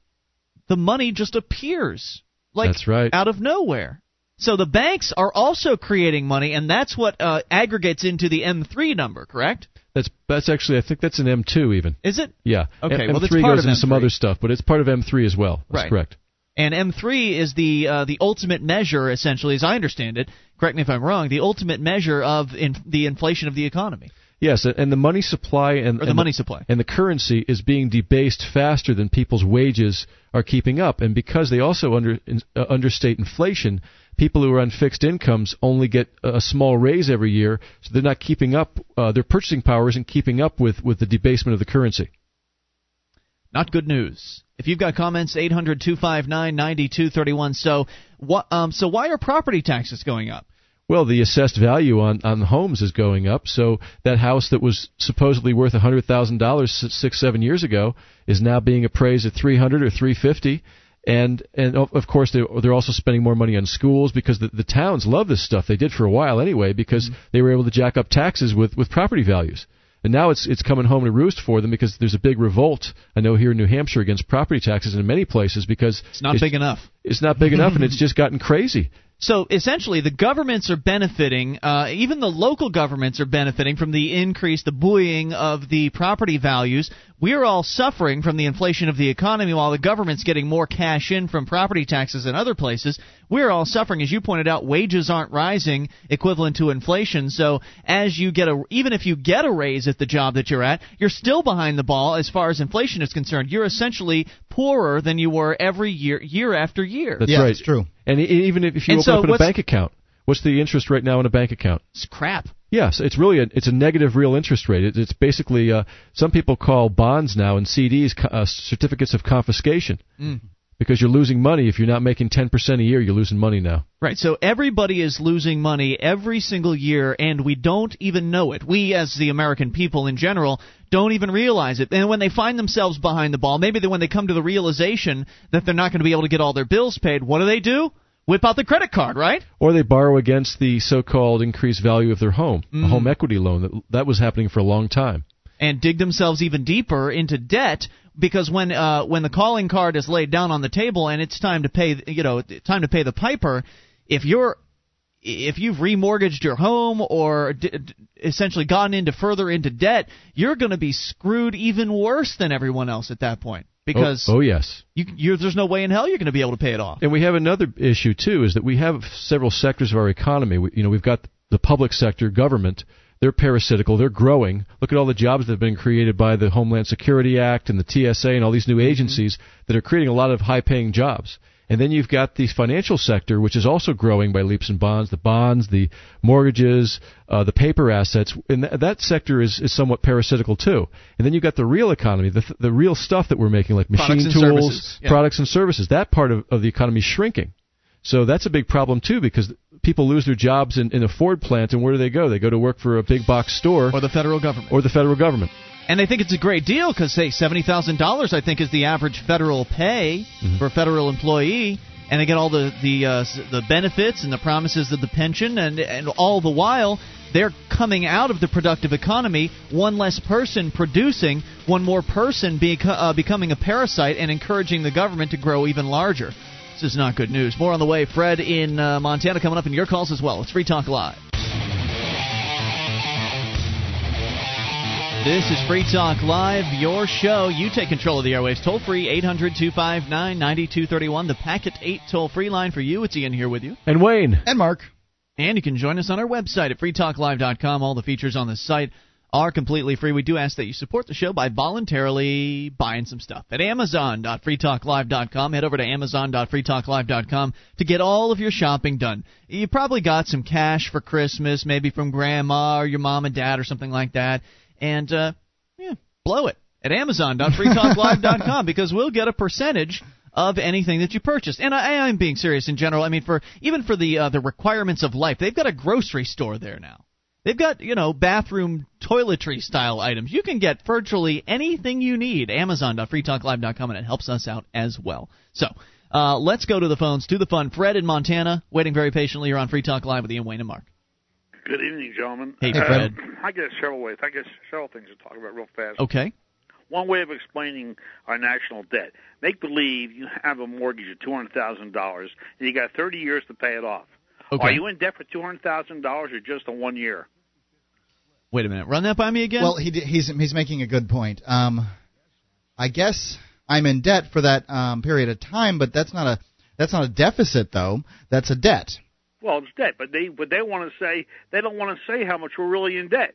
the money just appears like That's right. out of nowhere. So the banks are also creating money, and that's what uh, aggregates into the M3 number, correct? That's that's actually I think that's an M2 even. Is it? Yeah. Okay, M- well, M3 part goes of into some M3. other stuff, but it's part of M3 as well. That's Right. correct. And M3 is the uh, the ultimate measure, essentially, as I understand it. Correct me if I'm wrong. The ultimate measure of in, the inflation of the economy Yes, and the money supply and the money supply. and the currency is being debased faster than people's wages are keeping up. And because they also under, in, uh, understate inflation, people who are on fixed incomes only get a a small raise every year, so they're not keeping up. Uh, their purchasing power isn't keeping up with, with the debasement of the currency. Not good news. If you've got comments, 800 259 9231. So, what, um, so why are property taxes going up? Well, the assessed value on, on homes is going up, so that house that was supposedly worth a hundred thousand dollars six seven years ago is now being appraised at three hundred or three fifty, and and of of course they're they're also spending more money on schools because the, the towns love this stuff. They did for a while anyway because they were able to jack up taxes with with property values. And now it's it's coming home to roost for them because there's a big revolt. I know here in New Hampshire against property taxes in many places because It's not big enough. It's not big enough, and it's just gotten crazy. So essentially, the governments are benefiting, uh, even the local governments are benefiting from the increase, the buoying of the property values. We're all suffering from the inflation of the economy while the government's getting more cash in from property taxes in other places. We're all suffering. As you pointed out, wages aren't rising equivalent to inflation. So as you get a, even if you get a raise at the job that you're at, you're still behind the ball as far as inflation is concerned. You're essentially poorer than you were every year, year after year. That's yeah, right. That's true. And e- even if you And open so up in a bank account, what's the interest right now in a bank account? It's crap. Yes, it's really a, it's a negative real interest rate. It, it's basically uh, some people call bonds now and CDs uh, certificates of confiscation Mm. Because you're losing money if you're not making 10% a year. You're losing money now. Right, so everybody is losing money every single year, and we don't even know it. We, as the American people in general, don't even realize it. And when they find themselves behind the ball, maybe when they come to the realization that they're not going to be able to get all their bills paid, what do they do? Whip out the credit card, right? Or they borrow against the so-called increased value of their home, Mm. a home equity loan. That that was happening for a long time. and dig themselves even deeper into debt because when uh, when the calling card is laid down on the table and it's time to pay you know time to pay the piper if you're if you've remortgaged your home or d- d- essentially gotten into further into debt you're going to be screwed even worse than everyone else at that point because oh, oh yes. you, you're, there's no way in hell you're going to be able to pay it off And we have another issue too, is that we have several sectors of our economy. We, you know, we've got the public sector, government. They're parasitical. They're growing. Look at all the jobs that have been created by the Homeland Security Act and the TSA and all these new agencies that are creating a lot of high-paying jobs. And then you've got the financial sector, which is also growing by leaps and bounds. The bonds, the mortgages, uh, the paper assets, and th- that sector is, is somewhat parasitical too. And then you've got the real economy, the, the real stuff that we're making, like machine Products tools, services. Yeah. products and services. That part of, of the economy is shrinking. So that's a big problem too, because people lose their jobs in, in a Ford plant, and where do they go? They go to work for a big box store or the federal government or the federal government. And they think it's a great deal because, say, seventy thousand dollars, I think, is the average federal pay for a federal employee, and they get all the the uh, the benefits and the promises of the pension, and and all the while they're coming out of the productive economy, one less person producing, one more person beco- uh, becoming a parasite, and encouraging the government to grow even larger. This is not good news. More on the way. Fred in uh, Montana coming up in your calls as well. It's Free Talk Live. This is Free Talk Live, your show. You take control of the airwaves. Toll free, 800 259 9231. The Packet 8 toll free line for you. It's Ian here with you. And Wayne, And Mark. And you can join us on our website at freetalklive.com. All the features on the site are completely free. We do ask that you support the show by voluntarily buying some stuff at amazon.freetalklive.com. Head over to amazon.freetalklive.com to get all of your shopping done. You probably got some cash for Christmas, maybe from grandma or your mom and dad or something like that. And uh, yeah, blow it at amazon.freetalklive.com because we'll get a percentage of anything that you purchased. And I, I'm being serious in general. I mean, for even for the uh, the requirements of life, they've got a grocery store there now. They've got you know bathroom toiletry style items. You can get virtually anything you need. Amazon.freetalklive.com, and it helps us out as well. So. Uh, let's go to the phones, to the fun. Fred in Montana, waiting very patiently. You're on Free Talk Live with Ian Wayne and Mark. Good evening, gentlemen. Hey, Uh, Fred. I guess several ways. I guess several things to talk about real fast. Okay. one way of explaining our national debt. Make believe you have a mortgage of two hundred thousand dollars and you got thirty years to pay it off. Okay. Are you in debt for two hundred thousand dollars or just on one year? Wait a minute. Run that by me again. Well, he he's he's making a good point. Um, I guess I'm in debt for that um, period of time, but that's not a that's not a deficit though. That's a debt. Well, it's debt, but they but they want to say they don't want to say how much we're really in debt.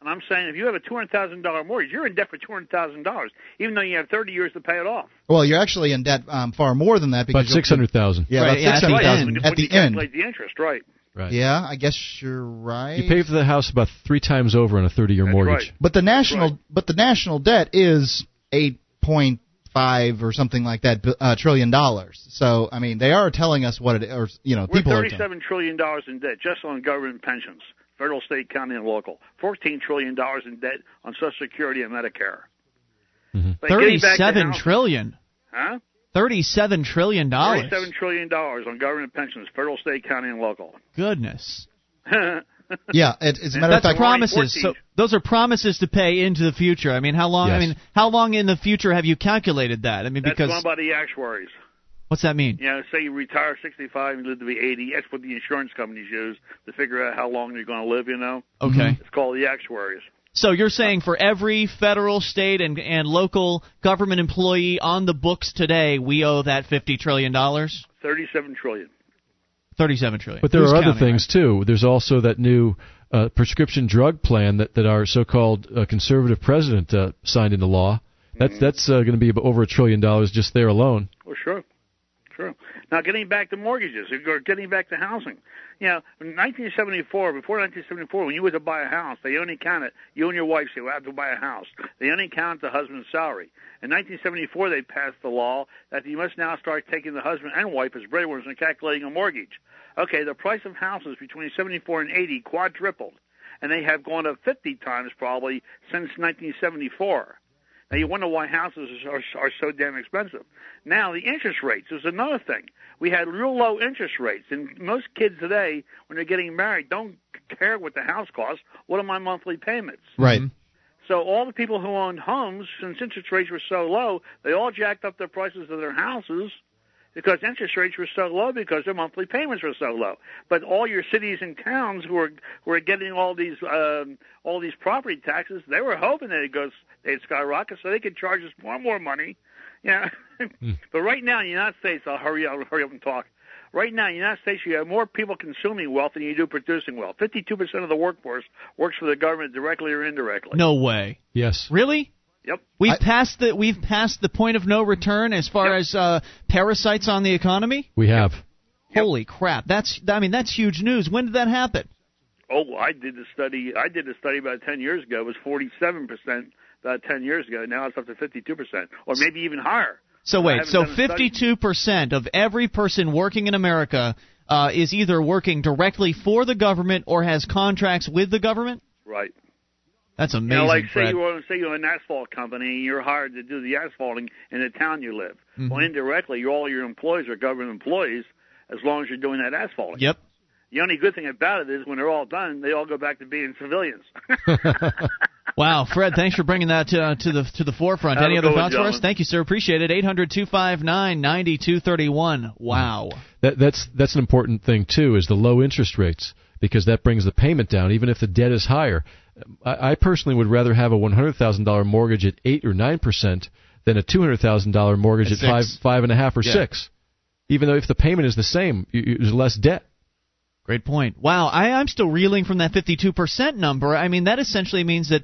And I'm saying if you have a two hundred thousand dollar mortgage, you're in debt for two hundred thousand dollars, even though you have thirty years to pay it off. Well, you're actually in debt um, far more than that because About six hundred thousand. Yeah, Right, about yeah, at the end. at the end. calculate the interest, right? Right. Yeah, I guess you're right. You pay for the house about three times over on a thirty-year That's mortgage. right. But the national, right. but the national debt is eight point five or something like that uh, trillion dollars. So I mean, they are telling us what it, or you know, We're people are. thirty-seven trillion dollars in debt just on government pensions, federal, state, county, and local. Fourteen trillion dollars in debt on Social Security and Medicare. Mhm. But getting back to Thirty-seven housing- trillion. Huh? Thirty-seven trillion dollars. Thirty-seven trillion dollars on government pensions, federal, state, county, and local. Goodness. Yeah, it, as a matter of That's fact, promises. So those are promises to pay into the future. I mean, how long? I mean, how long in the future have you calculated that? I mean, That's because done by the actuaries. what's that mean? You know, say you retire 65 and live to be 80. That's what the insurance companies use to figure out how long you're going to live. You know, Okay. it's called the actuaries. So you're saying for every federal, state, and and local government employee on the books today, we owe that fifty trillion dollars, 37 trillion. thirty-seven trillion. But there Who's are other counting, things too. There's also that new uh, prescription drug plan that that our so-called uh, conservative president uh, signed into law. That's that's uh, going to be over a trillion dollars just there alone. Well, sure, sure. Now, getting back to mortgages, or getting back to housing. You know, in 1974, before 1974, when you were to buy a house, they only counted you and your wife. Say, "We have to buy a house." They only counted the husband's salary. In 1974, they passed the law that you must now start taking the husband and wife as breadwinners and calculating a mortgage. Okay, the price of houses between 74 and 80 quadrupled, and they have gone up 50 times probably since 1974. Now you wonder why houses are, are so damn expensive. Now the interest rates is another thing. We had real low interest rates, and most kids today, when they're getting married, don't care what the house costs. What are my monthly payments? right. Mm-hmm. So all the people who owned homes, since interest rates were so low, they all jacked up the prices of their houses because interest rates were so low because their monthly payments were so low. But all your cities and towns who were were getting all these um, all these property taxes, they were hoping that it goes they'd skyrocket so they could charge us more and more money. Yeah. but right now in the United States, I'll hurry I'll hurry up and talk. Right now in the United States, you have more people consuming wealth than you do producing wealth. Fifty-two percent of the workforce works for the government directly or indirectly. No way. Yes. Really? Yep. We've I- passed the we've passed the point of no return as far Yep. as uh, parasites on the economy. We have. Holy crap! That's I mean that's huge news. When did that happen? Oh, I did the study. I did the study about ten years ago. It was forty-seven percent about ten years ago. Now it's up to fifty-two percent, or maybe even higher. So wait, so done a study. fifty-two percent of every person working in America uh, is either working directly for the government or has contracts with the government. Right. That's You amazing, know, like say Fred. you're say you're an asphalt company and you're hired to do the asphalting in the town you live. Mm-hmm. Well, indirectly, all your employees are government employees as long as you're doing that asphalting. Yep. The only good thing about it is when they're all done, they all go back to being civilians. Wow, Fred, thanks for bringing that uh, to the to the forefront. Have Any other good one, thoughts for us? Thank you, sir. Appreciate it. Eight hundred two five nine ninety two thirty one. Wow. That, that's that's an important thing too, is the low interest rates because that brings the payment down, even if the debt is higher. I, I personally would rather have a one hundred thousand dollar mortgage at eight or nine percent than a two hundred thousand dollar mortgage At at, five five and a half or Yeah. six. Even though if the payment is the same, you, you, there's less debt. Great point. Wow, I, I'm still reeling from that 52% number. I mean, that essentially means that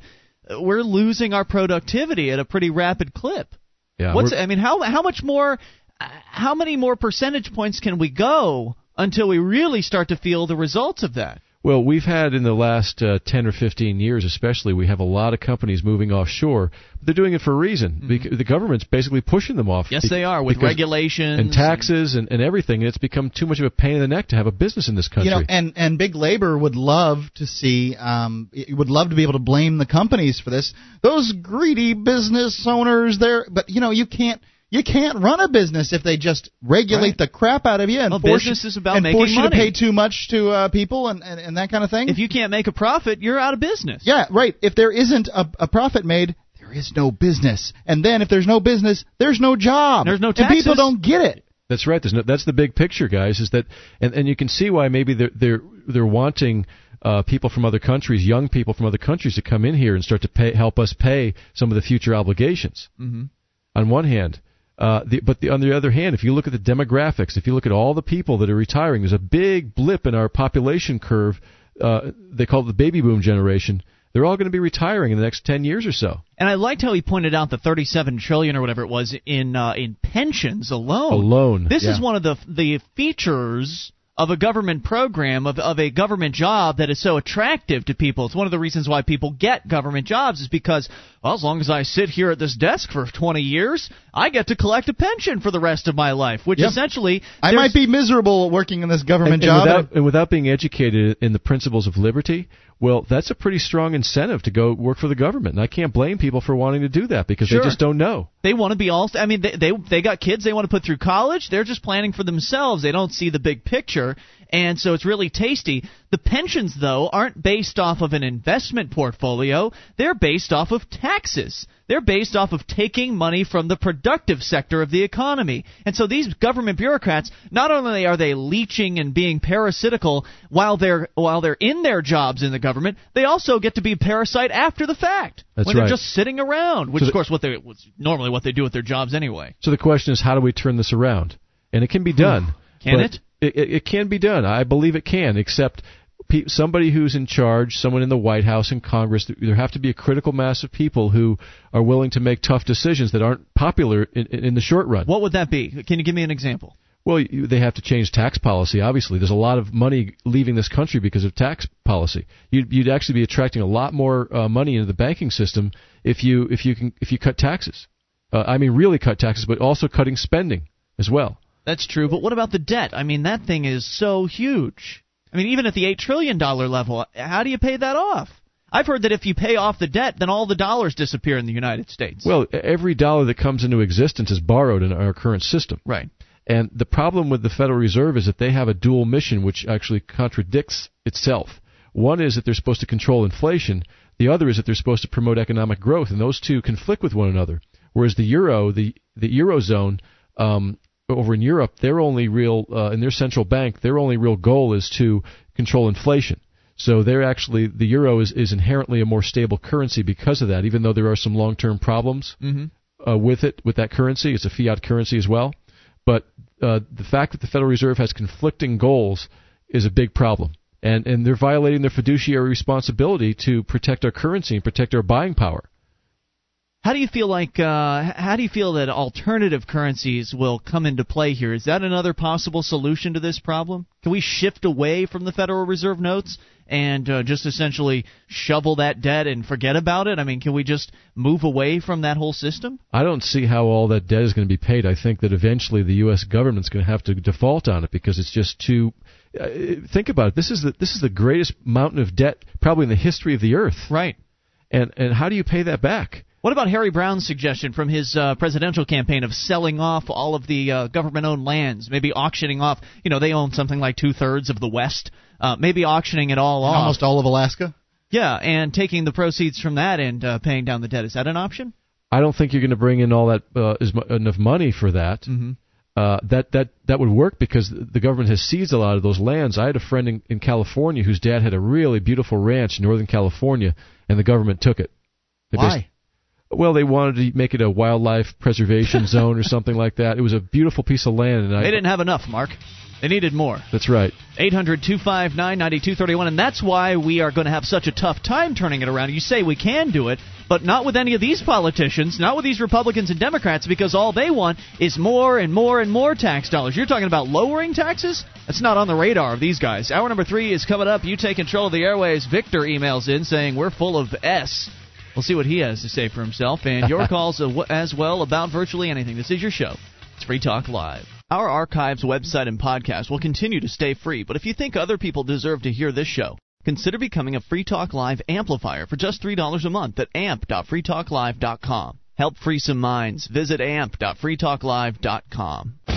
we're losing our productivity at a pretty rapid clip. Yeah, What's I mean, how how much more, how many more percentage points can we go until we really start to feel the results of that? Well, we've had in the last uh, 10 or 15 years, especially, we have a lot of companies moving offshore. But they're doing it for a reason. Because the government's basically pushing them off. Mm-hmm. Yes, be- they are with because- regulations and taxes and, and everything. And it's become too much of a pain in the neck to have a business in this country. You know, and and big labor would love to see, um, would love to be able to blame the companies for this. Those greedy business owners, there, but you know, you can't. You can't run a business if they just regulate Right. the crap out of you and Well, force, business is about and making force you to pay too much to uh, people and, and, and that kind of thing. If you can't make a profit, you're out of business. yeah, right. If there isn't a, a profit made, there is no business. And then if there's no business, there's no job. There's no And people don't get it. That's right. There's no, that's the big picture, guys. Is that and, and you can see why maybe they're they're they're wanting uh, people from other countries, young people from other countries, to come in here and start to pay help us pay some of the future obligations. Mm-hmm. On one hand, uh, the, but the, on the other hand, if you look at the demographics, if you look at all the people that are retiring, there's a big blip in our population curve. Uh, they call it the baby boom generation. They're all going to be retiring in the next 10 years or so. And I liked how he pointed out the 37 trillion or whatever it was in uh, in pensions alone. Alone, This is one of the the features of a government program of of a government job that is so attractive to people. It's one of the reasons why people get government jobs is because well, as long as I sit here at this desk for 20 years, I get to collect a pension for the rest of my life, which Yep. essentially I might be miserable working in this government and, and job. without, and without being educated in the principles of liberty, well, that's a pretty strong incentive to go work for the government. And I can't blame people for wanting to do that because Sure. they just don't know. They want to be all. I mean, they, they they got kids they want to put through college. They're just planning for themselves. They don't see the big picture, and so it's really tasty. The pensions, though, aren't based off of an investment portfolio. They're based off of taxes. They're based off of taking money from the productive sector of the economy. And so these government bureaucrats, not only are they leeching and being parasitical while they're while they're in their jobs in the government, they also get to be a parasite after the fact That's when right. they're just sitting around, which So of course what they was normally what they do with their jobs anyway. So the question is, how do we turn this around? And it can be done. Hmm. Can but it? It, it? it can be done. I believe it can, except pe- somebody who's in charge, someone in the White House and Congress, there have to be a critical mass of people who are willing to make tough decisions that aren't popular in, in the short run. What would that be? Can you give me an example? Well, you, they have to change tax policy. Obviously, there's a lot of money leaving this country because of tax policy. You'd, you'd actually be attracting a lot more uh, money into the banking system if you if you can if you cut taxes. Uh, I mean, really cut taxes, but also cutting spending as well. That's true, but what about the debt? I mean, that thing is so huge. I mean, even at the eight trillion dollar level, how do you pay that off? I've heard that if you pay off the debt, then all the dollars disappear in the United States. Well, every dollar that comes into existence is borrowed in our current system. right. And the problem with the Federal Reserve is that they have a dual mission which actually contradicts itself. One is that they're supposed to control inflation, the other is that they're supposed to promote economic growth, and those two conflict with one another. Whereas the euro, the the eurozone um, over in Europe, their only real uh, in their central bank, their only real goal is to control inflation. So they're actually the euro is, is inherently a more stable currency because of that. Even though there are some long-term problems Mhm. uh, with it, with that currency, it's a fiat currency as well. But uh, the fact that the Federal Reserve has conflicting goals is a big problem, and and they're violating their fiduciary responsibility to protect our currency and protect our buying power. How do you feel like? Uh, how do you feel that alternative currencies will come into play here? Is that another possible solution to this problem? Can we shift away from the Federal Reserve notes and uh, just essentially shovel that debt and forget about it? I mean, can we just move away from that whole system? I don't see how all that debt is going to be paid. I think that eventually the U.S. government's going to have to default on it because it's just too. Uh, think about it. This is the this is the greatest mountain of debt probably in the history of the earth. Right. And and how do you pay that back? What about Harry Browne's suggestion from his uh, presidential campaign of selling off all of the uh, government-owned lands, maybe auctioning off? You know, they own something like two thirds of the West. Uh, maybe auctioning it all off. Almost all of Alaska. Yeah, and taking the proceeds from that and uh, paying down the debt. Is that an option? I don't think you're going to bring in all that uh, is mu- enough money for that. Mm-hmm. Uh, that that that would work because the government has seized a lot of those lands. I had a friend in, in California whose dad had a really beautiful ranch in Northern California, and the government took it. They Why? Well, they wanted to make it a wildlife preservation zone or something like that. It was a beautiful piece of land, and I. They didn't have enough, Mark. They needed more. That's right. 800 259 9231. And that's why we are going to have such a tough time turning it around. You say we can do it, but not with any of these politicians, not with these Republicans and Democrats, because all they want is more and more and more tax dollars. You're talking about lowering taxes? That's not on the radar of these guys. Hour number three is coming up. You take control of the airways. Victor emails in saying we're full of S. We'll see what he has to say for himself and your calls as well about virtually anything. This is your show. It's Free Talk Live. Our archives, website, and podcast will continue to stay free, but if you think other people deserve to hear this show, consider becoming a Free Talk Live amplifier for just $3 a month at amp.freetalklive.com. Help free some minds. Visit amp.freetalklive.com.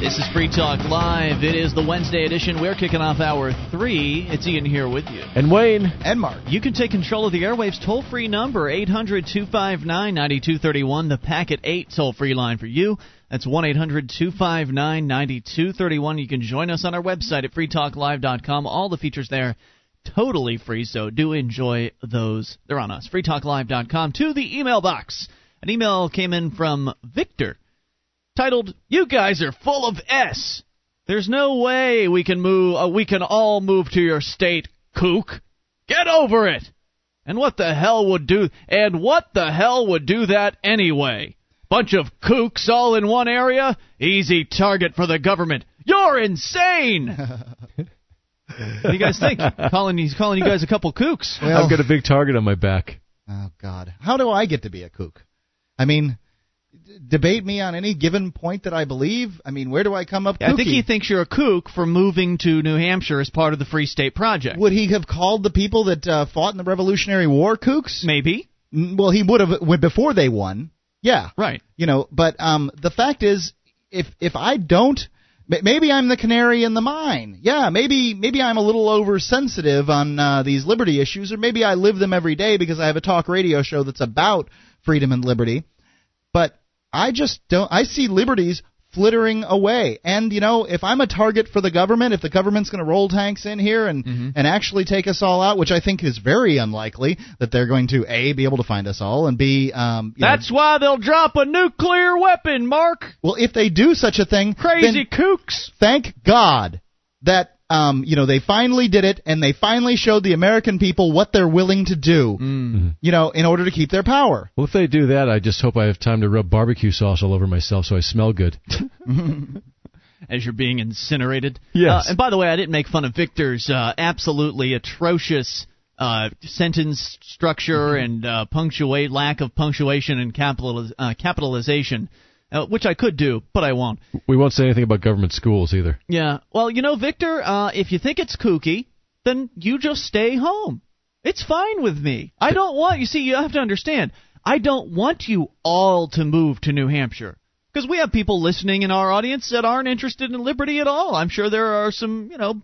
This is Free Talk Live. It is the Wednesday edition. We're kicking off hour three. It's Ian here with you. And Wayne. And Mark. You can take control of the airwaves toll free number, 800 259 9231, the Packet 8 toll free line for you. That's 1 800 259 9231. You can join us on our website at freetalklive.com. All the features there totally free, so do enjoy those. They're on us. freetalklive.com. To the email box. An email came in from Victor titled "You guys are full of s." There's no way we can move. Uh, we can all move to your state, kook. Get over it. And what the hell would do? And what the hell would do that anyway? Bunch of kooks all in one area? Easy target for the government. You're insane. what do you guys think? calling he's calling you guys a couple kooks. Well, I've got a big target on my back. Oh God, how do I get to be a kook? I mean, debate me on any given point that I believe? I mean, where do I come up? Yeah, I think he thinks you're a kook for moving to New Hampshire as part of the Free State Project. Would he have called the people that uh, fought in the Revolutionary War kooks? Maybe. Well, he would have before they won. Yeah. Right. You know, but um, the fact is, if if I don't maybe I'm the canary in the mine. Yeah, maybe maybe I'm a little oversensitive on uh, these liberty issues, or maybe I live them every day because I have a talk radio show that's about freedom and liberty. But I just don't. I see liberties flittering away. And you know, if I'm a target for the government, if the government's going to roll tanks in here and mm-hmm. and actually take us all out, which I think is very unlikely that they're going to a be able to find us all and b um, that's know, why they'll drop a nuclear weapon, Mark. Well, if they do such a thing, crazy kooks. Thank God that um, you know, they finally did it, and they finally showed the American people what they're willing to do, mm. you know, in order to keep their power. Well, if they do that, I just hope I have time to rub barbecue sauce all over myself so I smell good. As you're being incinerated. Yes. Uh, and by the way, I didn't make fun of Victor's uh, absolutely atrocious uh, sentence structure mm-hmm. and uh, punctuate lack of punctuation and capitaliz- uh, capitalization uh, which I could do, but I won't. We won't say anything about government schools either. Yeah. Well, you know, Victor, uh, if you think it's kooky, then you just stay home. It's fine with me. I don't want. You see, you have to understand. I don't want you all to move to New Hampshire because we have people listening in our audience that aren't interested in liberty at all. I'm sure there are some, you know,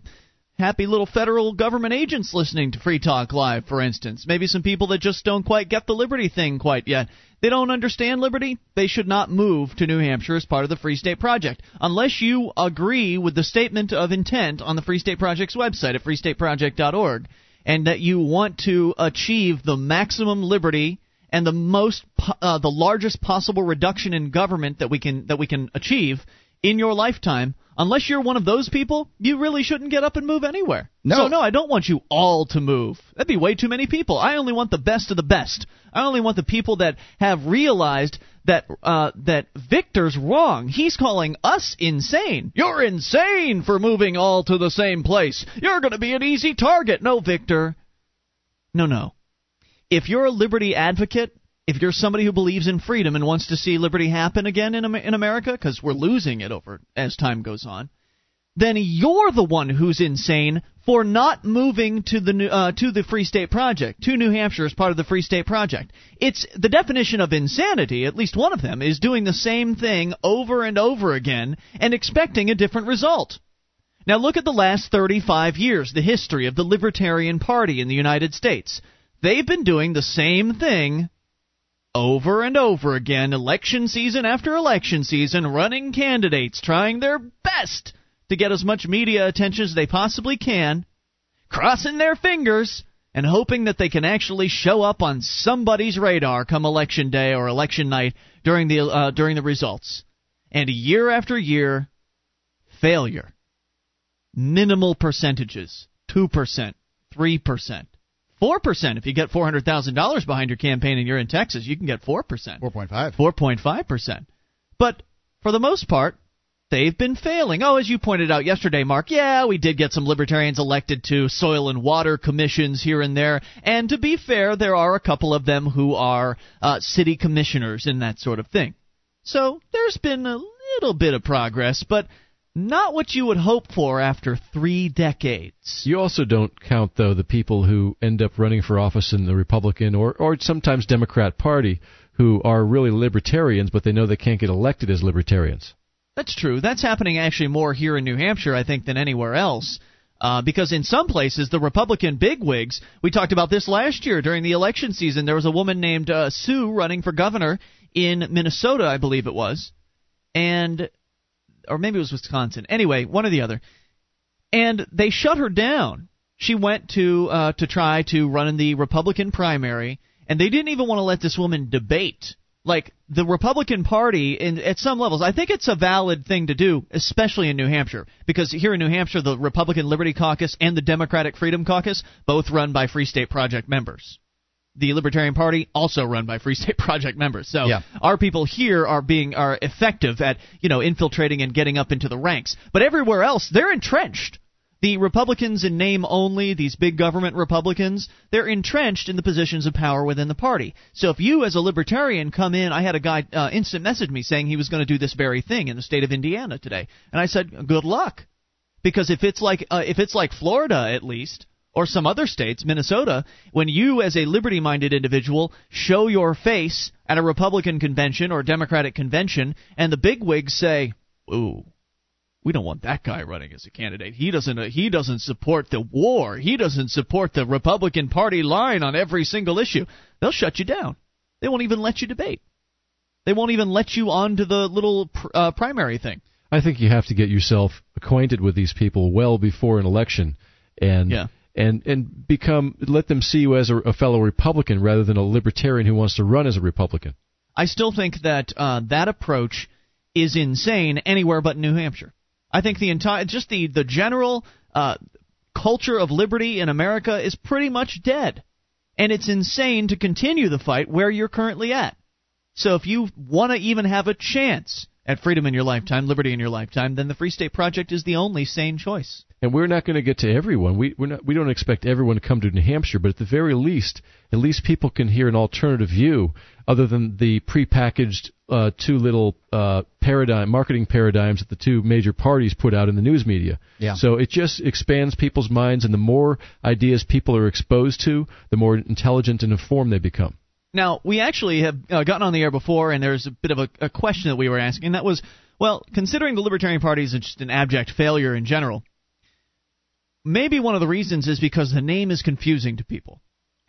happy little federal government agents listening to Free Talk Live, for instance. Maybe some people that just don't quite get the liberty thing quite yet. They don't understand liberty. They should not move to New Hampshire as part of the Free State Project. Unless you agree with the statement of intent on the Free State Project's website at freestateproject.org and that you want to achieve the maximum liberty and the most uh, the largest possible reduction in government that we can that we can achieve in your lifetime, unless you're one of those people, you really shouldn't get up and move anywhere. No. So, no, I don't want you all to move. That'd be way too many people. I only want the best of the best. I only want the people that have realized that uh, that Victor's wrong. He's calling us insane. You're insane for moving all to the same place. You're going to be an easy target. No, Victor. No, no. If you're a liberty advocate, if you're somebody who believes in freedom and wants to see liberty happen again in in America because we're losing it over as time goes on, then you're the one who's insane for not moving to the uh, to the Free State Project, to New Hampshire as part of the Free State Project. It's the definition of insanity. At least one of them is doing the same thing over and over again and expecting a different result. Now look at the last 35 years, the history of the Libertarian Party in the United States. They've been doing the same thing over and over again, election season after election season, running candidates trying their best to get as much media attention as they possibly can, crossing their fingers and hoping that they can actually show up on somebody's radar come election day or election night during the uh, during the results. And year after year, failure. Minimal percentages, 2%, 3%. Four percent. If you get four hundred thousand dollars behind your campaign and you're in Texas, you can get four percent. Four point five. Four point five percent. But for the most part, they've been failing. Oh, as you pointed out yesterday, Mark. Yeah, we did get some libertarians elected to soil and water commissions here and there. And to be fair, there are a couple of them who are uh, city commissioners and that sort of thing. So there's been a little bit of progress, but not what you would hope for after three decades. You also don't count, though, the people who end up running for office in the Republican or, or sometimes Democrat Party who are really libertarians, but they know they can't get elected as libertarians. That's true. That's happening actually more here in New Hampshire, I think, than anywhere else. Uh, because in some places, the Republican bigwigs, we talked about this last year during the election season. There was a woman named uh, Sue running for governor in Minnesota, I believe it was, and or maybe it was Wisconsin. Anyway, one or the other. And they shut her down. She went to uh, to try to run in the Republican primary, and they didn't even want to let this woman debate like the Republican Party in, at some levels, I think it's a valid thing to do, especially in New Hampshire, because here in New Hampshire, the Republican Liberty Caucus and the Democratic Freedom Caucus, both run by Free State Project members. The Libertarian Party also run by Free State Project members. So yeah. our people here are being are effective at you know infiltrating and getting up into the ranks, but everywhere else they're entrenched. The Republicans in name only, these big government Republicans, they're entrenched in the positions of power within the party. So if you, as a libertarian, come in, I had a guy uh, instant message me saying he was going to do this very thing in the state of Indiana today, and I said, good luck, because if it's like uh, if it's like Florida at least, or some other states, Minnesota, when you, as a liberty minded individual, show your face at a Republican convention or Democratic convention, and the bigwigs say, Ooh, we don't want that guy running as a candidate. He doesn't uh, he doesn't support the war. He doesn't support the Republican Party line on every single issue. They'll shut you down. They won't even let you debate. They won't even let you onto the little uh, primary thing. I think you have to get yourself acquainted with these people well before an election, and yeah. And and become let them see you as a, a, fellow Republican rather than a libertarian who wants to run as a Republican. I still think that uh, that approach is insane anywhere but New Hampshire. I think the entire, just the the general uh, culture of liberty in America is pretty much dead, and it's insane to continue the fight where you're currently at. So if you want to even have a chance at freedom in your lifetime, liberty in your lifetime, then the Free State Project is the only sane choice. And we're not going to get to everyone. We we're not, we don't expect everyone to come to New Hampshire, but at the very least, at least people can hear an alternative view other than the prepackaged uh, two little uh, paradigm marketing paradigms that the two major parties put out in the news media. Yeah. So it just expands people's minds, and the more ideas people are exposed to, the more intelligent and informed they become. Now, we actually have uh, gotten on the air before, and there's a bit of a, a question that we were asking, and that was, well, considering the Libertarian Party is just an abject failure in general, maybe one of the reasons is because the name is confusing to people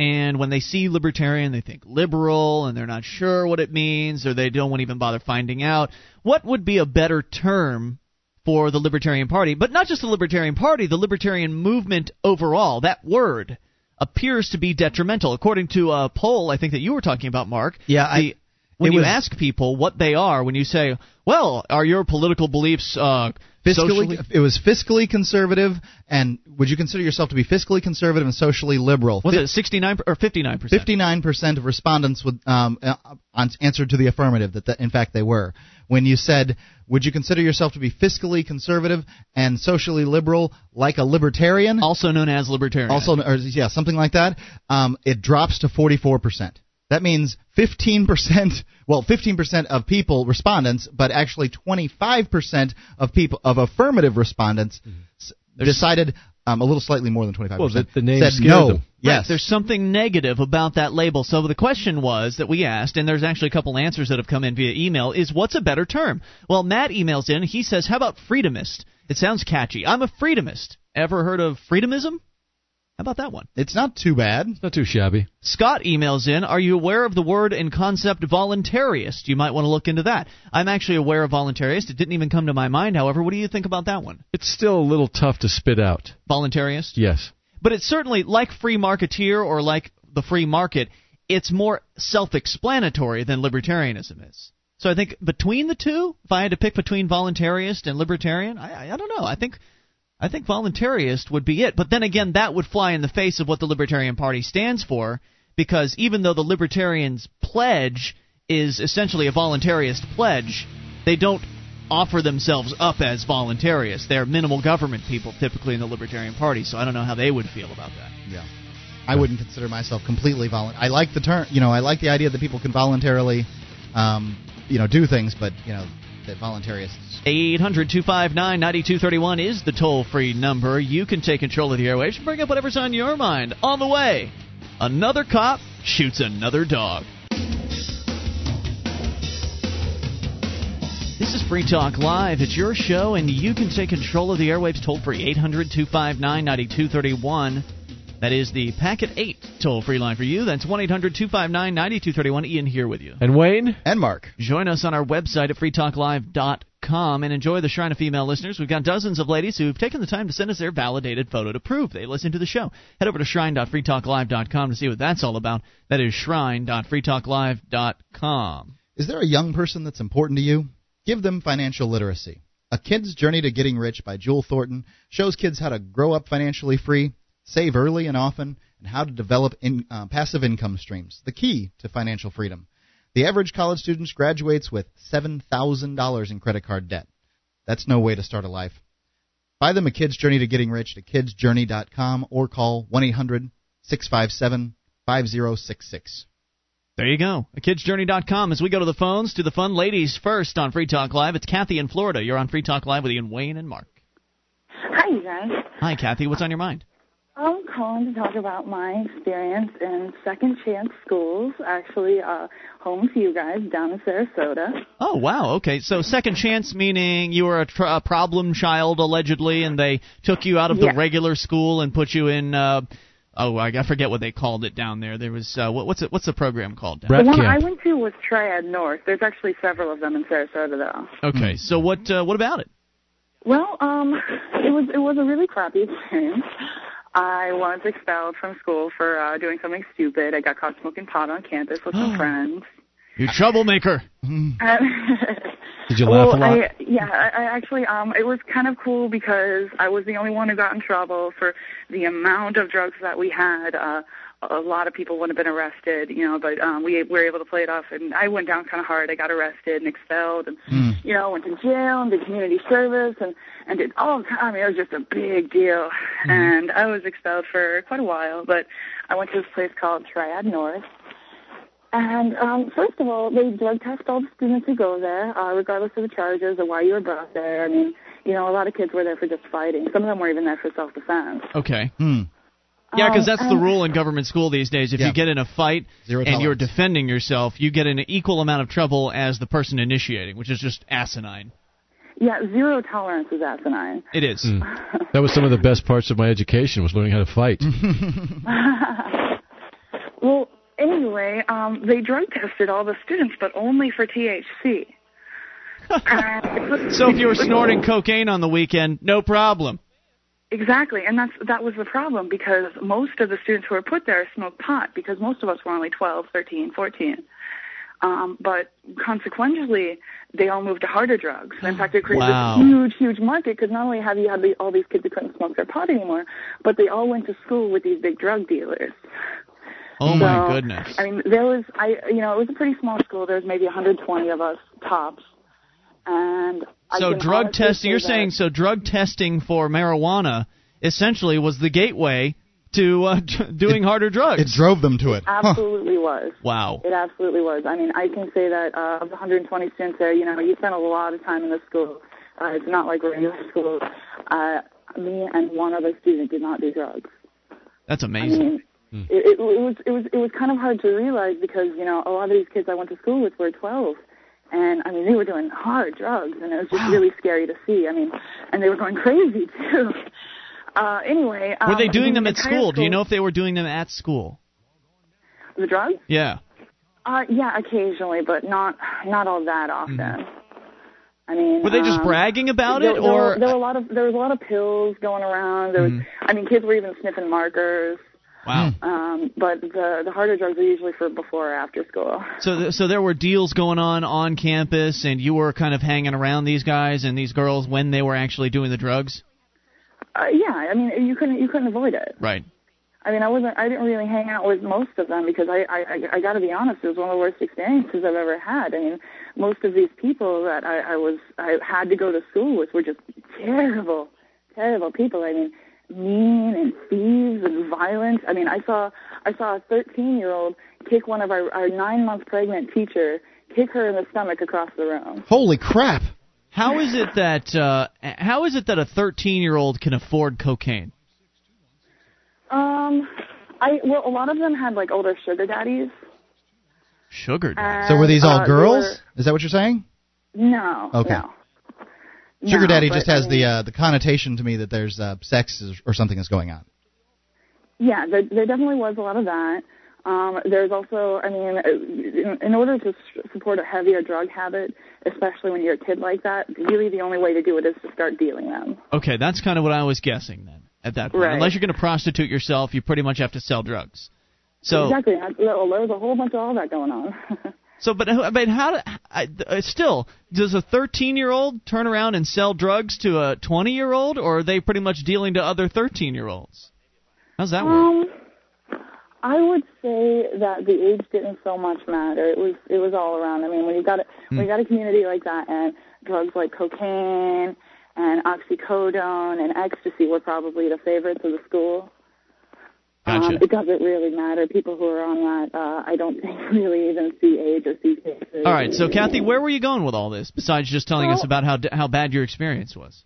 and when they see libertarian, they think liberal, and they're not sure what it means, or they don't want to even bother finding out. What would be a better term for the Libertarian Party? But not just the Libertarian Party, the Libertarian movement overall. That word appears to be detrimental, according to a poll I think that you were talking about, Mark. Yeah, the, I, when you ask people what they are, when you say, "Well, are your political beliefs uh, fiscally socially? it was fiscally conservative and would you consider yourself to be fiscally conservative and socially liberal? Was it 69 or 59 percent? 59% of respondents would um, uh, answered to the affirmative that, that in fact they were. When you said would you consider yourself to be fiscally conservative and socially liberal like a libertarian? Also known as libertarian. Also or, yeah something like that um, it drops to 44% that means 15%, well, 15% of people respondents, but actually 25% of people of affirmative respondents mm-hmm. decided um, a little slightly more than 25%. Well, the, the name said no. Them. Yes. Right, there's something negative about that label. So the question was that we asked, and there's actually a couple answers that have come in via email, is what's a better term? Well, Matt emails in. He says, how about freedomist? It sounds catchy. I'm a freedomist. Ever heard of freedomism? How about that one? It's not too bad. It's not too shabby. Scott emails in Are you aware of the word and concept voluntarist? You might want to look into that. I'm actually aware of voluntarist. It didn't even come to my mind, however. What do you think about that one? It's still a little tough to spit out. Voluntarist? Yes. But it's certainly like free marketeer or like the free market, it's more self explanatory than libertarianism is. So I think between the two, if I had to pick between voluntarist and libertarian, I, I, I don't know. I think I think voluntarist would be it. But then again, that would fly in the face of what the Libertarian Party stands for, because even though the Libertarians' pledge is essentially a voluntarist pledge, they don't offer themselves up as voluntarists. They're minimal government people typically in the Libertarian Party, so I don't know how they would feel about that. Yeah. I wouldn't consider myself completely voluntary. I like the term, you know, I like the idea that people can voluntarily, um, you know, do things, but you know, that voluntarists 800 259 9231 is the toll free number. You can take control of the airwaves and bring up whatever's on your mind. On the way, another cop shoots another dog. This is Free Talk Live. It's your show, and you can take control of the airwaves toll free 800 259 9231. That is the Packet 8 toll free line for you. That's 1 800 259 9231. Ian here with you. And Wayne? And Mark. Join us on our website at freetalklive.com and enjoy the Shrine of Female listeners. We've got dozens of ladies who've taken the time to send us their validated photo to prove they listen to the show. Head over to shrine.freetalklive.com to see what that's all about. That is shrine.freetalklive.com. Is there a young person that's important to you? Give them financial literacy. A Kid's Journey to Getting Rich by Jewel Thornton shows kids how to grow up financially free, save early and often, and how to develop in, uh, passive income streams, the key to financial freedom. The average college student graduates with $7,000 in credit card debt. That's no way to start a life. Buy them a Kid's Journey to Getting Rich at kidsjourney.com or call 1 800 657 5066. There you go. kidsjourney.com as we go to the phones to the fun ladies first on Free Talk Live. It's Kathy in Florida. You're on Free Talk Live with Ian Wayne and Mark. Hi, you guys. Hi, Kathy. What's on your mind? I'm calling to talk about my experience in second chance schools, actually uh, home to you guys down in Sarasota. Oh, wow. Okay. So, second chance meaning you were a, tr- a problem child, allegedly, and they took you out of the Yes. regular school and put you in. Uh, Oh, I I forget what they called it down there. There was uh, what, what's it? What's the program called? Down Rat the one camp. I went to was Triad North. There's actually several of them in Sarasota, though. Okay, so what uh, what about it? Well, um, it was it was a really crappy experience. I was expelled from school for uh, doing something stupid. I got caught smoking pot on campus with some friends. You troublemaker. And Did you laugh well, a lot? I, yeah, I, I actually, um, it was kind of cool because I was the only one who got in trouble for the amount of drugs that we had. Uh, a lot of people would have been arrested, you know, but um, we were able to play it off. And I went down kind of hard. I got arrested and expelled, and you know, went to jail and did community service and and did all the time. I mean, it was just a big deal. And I was expelled for quite a while, but I went to this place called Triad North. And um, first of all, they drug test all the students who go there, uh, regardless of the charges or why you were brought there. I mean, you know, a lot of kids were there for just fighting. Some of them were even there for self-defense. Okay. Hmm. Yeah, because Um, that's the rule in government school these days. If Yeah. you get in a fight Zero and you're defending yourself, you get in an equal amount of trouble as the person initiating, which is just asinine. Yeah, zero tolerance is asinine. It is. Hmm. That was some of the best parts of my education was learning how to fight. well, anyway, um, they drug tested all the students, but only for THC. And So if you were snorting cocaine on the weekend, no problem. Exactly, and that's that was the problem because most of the students who were put there smoked pot because most of us were only 12, 13, 14. Um, but consequently, they all moved to harder drugs. In fact, it created Wow. this huge, huge market because not only have you had the, all these kids who couldn't smoke their pot anymore, but they all went to school with these big drug dealers. Oh my So, goodness. I mean, there was I you know it was a pretty small school. There was maybe 120 of us tops, and So can drug testing. You're that- saying so drug testing for marijuana essentially was the gateway to uh, doing harder drugs. It drove them to it. Huh. absolutely was. wow. It absolutely was. I mean, I can say that uh, of the 120 students there, you know, you spent a lot of time in the school. Uh, it's not like regular school. Uh, me and one other student did not do drugs. That's I amazing. mean, it, it, it was it was it was kind of hard to realize because you know a lot of these kids I went to school with were 12, and I mean they were doing hard drugs, and it was just really scary to see. I mean, and they were going crazy too. Uh, anyway, um, Were they doing the them at entire school? Do you know if they were doing them at school? the drugs? Yeah. Uh, yeah, occasionally, but not not all that often. I mean, Mm-hmm. Were they just um, bragging about there, it, there or were, there were a lot of there was a lot of pills going around. There was, Mm-hmm. I mean, kids were even sniffing markers. Wow? Um, but the the harder drugs are usually for before or after school. So, th- so there were deals going on on campus, and you were kind of hanging around these guys and these girls when they were actually doing the drugs, Uh, yeah, I mean, you couldn't you couldn't avoid it. right? I mean, I wasn't I didn't really hang out with most of them because I I I, I got to be honest, it was one of the worst experiences I've ever had. I mean, most of these people that I, I was I had to go to school with were just terrible, terrible people. I mean, mean and thieves and violent. I mean, I saw I saw a 13 year old kick one of our our nine month pregnant teacher, kick her in the stomach across the room. Holy crap! How is it that uh, how is it that a 13 year old can afford cocaine? Um, I well, a lot of them had like older sugar daddies. Sugar. daddy. So were these all uh, girls? were- Is that what you're saying? No. Okay. No. Sugar No, daddy just has I mean, the uh, the connotation to me that there's uh, sex is, or something is going on. Yeah, there, there definitely was a lot of that. Um, there's also, I mean, uh, in order to support a heavier drug habit, especially when you're a kid like that, really the only way to do it is to start dealing them. Okay, that's kind of what I was guessing then. At that point, Right. unless you're going to prostitute yourself, you pretty much have to sell drugs. So, exactly. I- Well, there's a whole bunch of all that going on. so, but I mean, how? Do, I, uh, still, does a 13 year old turn around and sell drugs to a 20 year old, or are they pretty much dealing to other 13 year olds? How's that work? um, I would say that the age didn't so much matter. It was it was all around. I mean, when you got a when you got a community like that, and drugs like cocaine and oxycodone and ecstasy were probably the favorites of the school. Gotcha. Um, it doesn't really matter. People who are on that, uh, I don't think really even see age or see faces. All right, so Kathy, where were you going with all this besides just telling us about how how bad your experience was?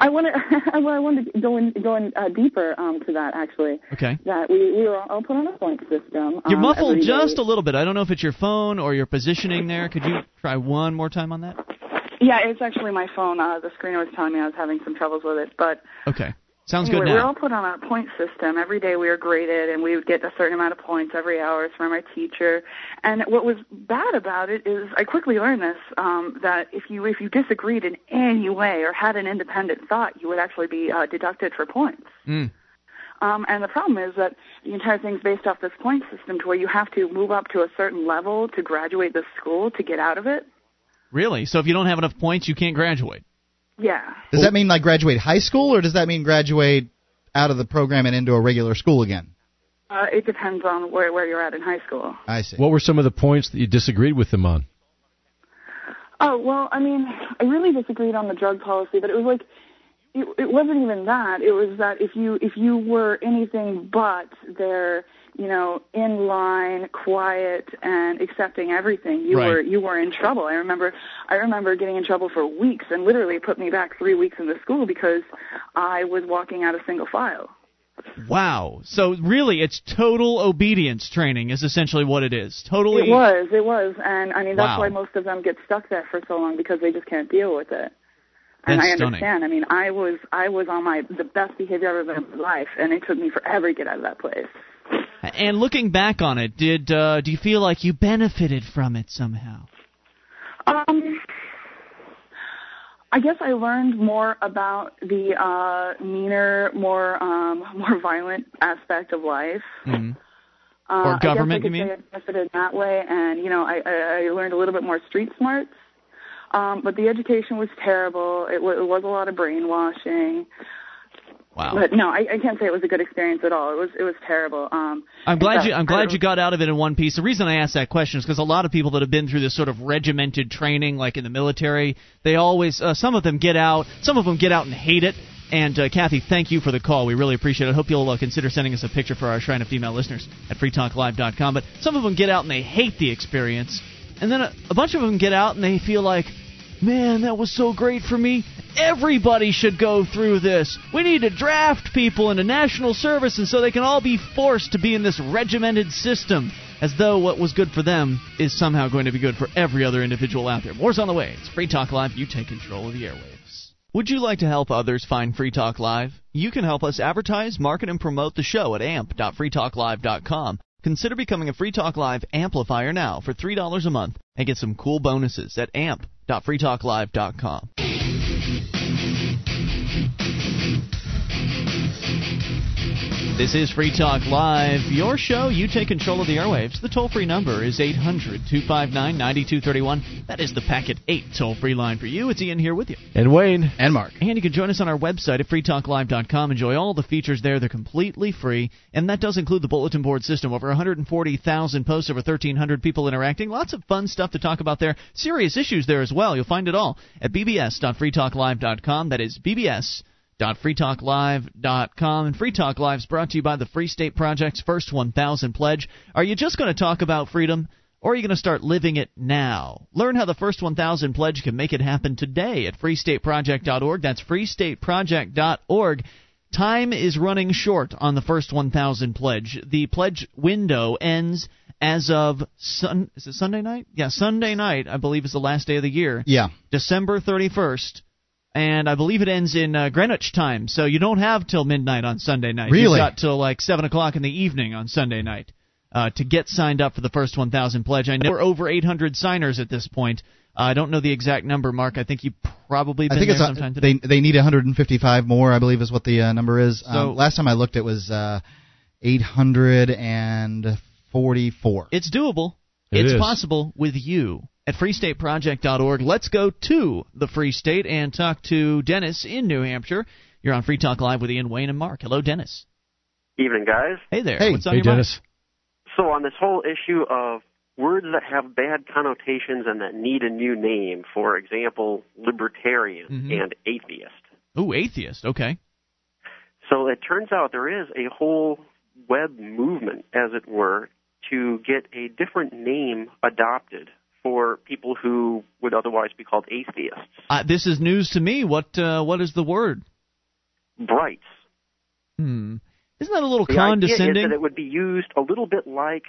I want to I wanted to go in go in uh, deeper um, to that actually. Okay. That we we were all put on a point system. You're um, muffled just a little bit. I don't know if it's your phone or your positioning there. Could you try one more time on that? Yeah, it's actually my phone. Uh, the screener was telling me I was having some troubles with it, but Okay. Sounds anyway, good we were now. all put on a point system. Every day we were graded, and we would get a certain amount of points every hour from our teacher. And what was bad about it is, I quickly learned this um, that if you if you disagreed in any way or had an independent thought, you would actually be uh, deducted for points. Mm. Um, and the problem is that the entire thing's based off this point system to where you have to move up to a certain level to graduate the school to get out of it. Really? So if you don't have enough points, you can't graduate. Yeah. Does that mean like graduate high school, or does that mean graduate out of the program and into a regular school again? Uh, it depends on where, where you're at in high school. I see. What were some of the points that you disagreed with them on? Oh well, I mean, I really disagreed on the drug policy, but it was like it, it wasn't even that. It was that if you if you were anything but their you know in line, quiet, and accepting everything, you Right. were you were in trouble. I remember I remember getting in trouble for weeks, and literally put me back three weeks in the school because I was walking out of single file. Wow. So really, it's total obedience training is essentially what it is. Totally. It was, it was, and I mean that's Wow. why most of them get stuck there for so long because they just can't deal with it. And That's I stunning. understand. I mean, I was I was on my the best behavior I've ever been in my life, and it took me forever to get out of that place. And looking back on it, did uh, do you feel like you benefited from it somehow? Um, I guess I learned more about the uh, meaner, more um, more violent aspect of life. Mhm. Uh, Or government, I guess I you could mean? say I benefited that way, and you know, I, I, I learned a little bit more street smarts. Um, but the education was terrible. It, w- it was a lot of brainwashing. Wow. But no, I, I can't say it was a good experience at all. It was it was terrible. Um, I'm glad you. I'm glad you got out of it in one piece. The reason I asked that question is because a lot of people that have been through this sort of regimented training, like in the military, they always. Uh, some of them get out. Some of them get out and hate it. And uh, Kathy, thank you for the call. We really appreciate it. I hope you'll uh, consider sending us a picture for our Shrine of Female listeners at freetalklive.com. But some of them get out and they hate the experience, and then a, a bunch of them get out and they feel like, man, that was so great for me. Everybody should go through this. We need to draft people into national service, and so they can all be forced to be in this regimented system, as though what was good for them is somehow going to be good for every other individual out there. More's on the way. It's Free Talk Live. You take control of the airwaves. Would you like to help others find Free Talk Live? You can help us advertise, market, and promote the show at amp.freetalklive.com. Consider becoming a Free Talk Live amplifier now for $3 a month and get some cool bonuses at amp.freetalklive.com. This is Free Talk Live, your show. You take control of the airwaves. The toll free number is 800 259 9231. That is the Packet 8 toll free line for you. It's Ian here with you. And Wayne. And Mark. And you can join us on our website at freetalklive.com. Enjoy all the features there. They're completely free. And that does include the bulletin board system. Over 140,000 posts, over 1,300 people interacting. Lots of fun stuff to talk about there. Serious issues there as well. You'll find it all at bbs.freetalklive.com. That is bbs freetalklive.com and Free Talk Live is brought to you by the Free State Project's First 1000 Pledge. Are you just going to talk about freedom? Or are you going to start living it now? Learn how the First 1000 Pledge can make it happen today at freestateproject.org. That's freestateproject.org. time is running short on the first 1,000 pledge. The pledge window ends as of sun. Is it Sunday night? Yeah, Sunday night. I believe is the last day of the year. Yeah. December 31st. And I believe it ends in uh, Greenwich time, so you don't have till midnight on Sunday night. Really? You've got till like seven o'clock in the evening on Sunday night uh, to get signed up for the first 1,000 pledge. I know we're over 800 signers at this point. Uh, I don't know the exact number, Mark. I think you've probably been I think there it's sometime a, today. they they need 155 more, I believe, is what the uh, number is. So- um, last time I looked, it was uh, 844. It's doable. It it's is. possible with you at freestateproject.org. Let's go to the Free State and talk to Dennis in New Hampshire. You're on Free Talk Live with Ian Wayne and Mark. Hello, Dennis. Evening, guys. Hey there. Hey. What's on Hey, your Dennis. So, on this whole issue of words that have bad connotations and that need a new name, for example, libertarian Mhm. and atheist. mind? Ooh, atheist. Okay. So, it turns out there is a whole web movement, as it were, to get a different name adopted for people who would otherwise be called atheists. Uh, this is news to me. What uh, what is the word? Brights. Hmm. Isn't that a little The idea condescending? is that it would be used a little bit like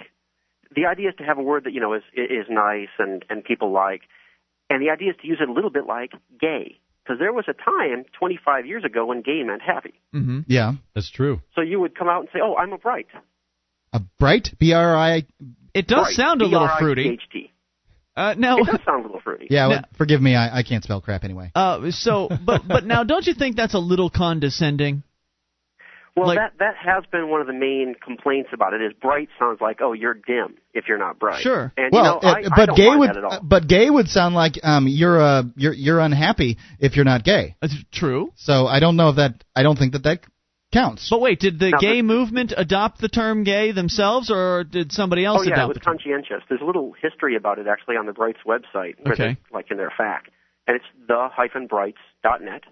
the idea is to have a word that you know is is nice and and people like, and the idea is to use it a little bit like gay because there was a time 25 years ago when gay meant happy. hmm Yeah. That's true. So you would come out and say, "Oh, I'm a bright." A bright B R I. It does Bright. sound a little fruity. B-R-I-T-H-T. Uh, now, It does sound a little fruity. Yeah. Now- well, forgive me. I, I can't spell crap anyway. uh, so, but but now, don't you think that's a little condescending? Well, Like- that that has been one of the main complaints about it. Is bright sounds like, "Oh, you're dim if you're not bright." Sure. And well, you know, I, it- I but don't gay would that at all. but gay would sound like um you're uh you're you're unhappy if you're not gay. That's true. So I don't know if that I don't think that that counts. But wait, did the Now, gay the- movement adopt the term gay themselves, or did somebody else Oh yeah, it adopt was the term? conscientious. There's a little history about it actually on the Brights website, Okay. they- like in their FAQ, and it's the hyphen brights.net,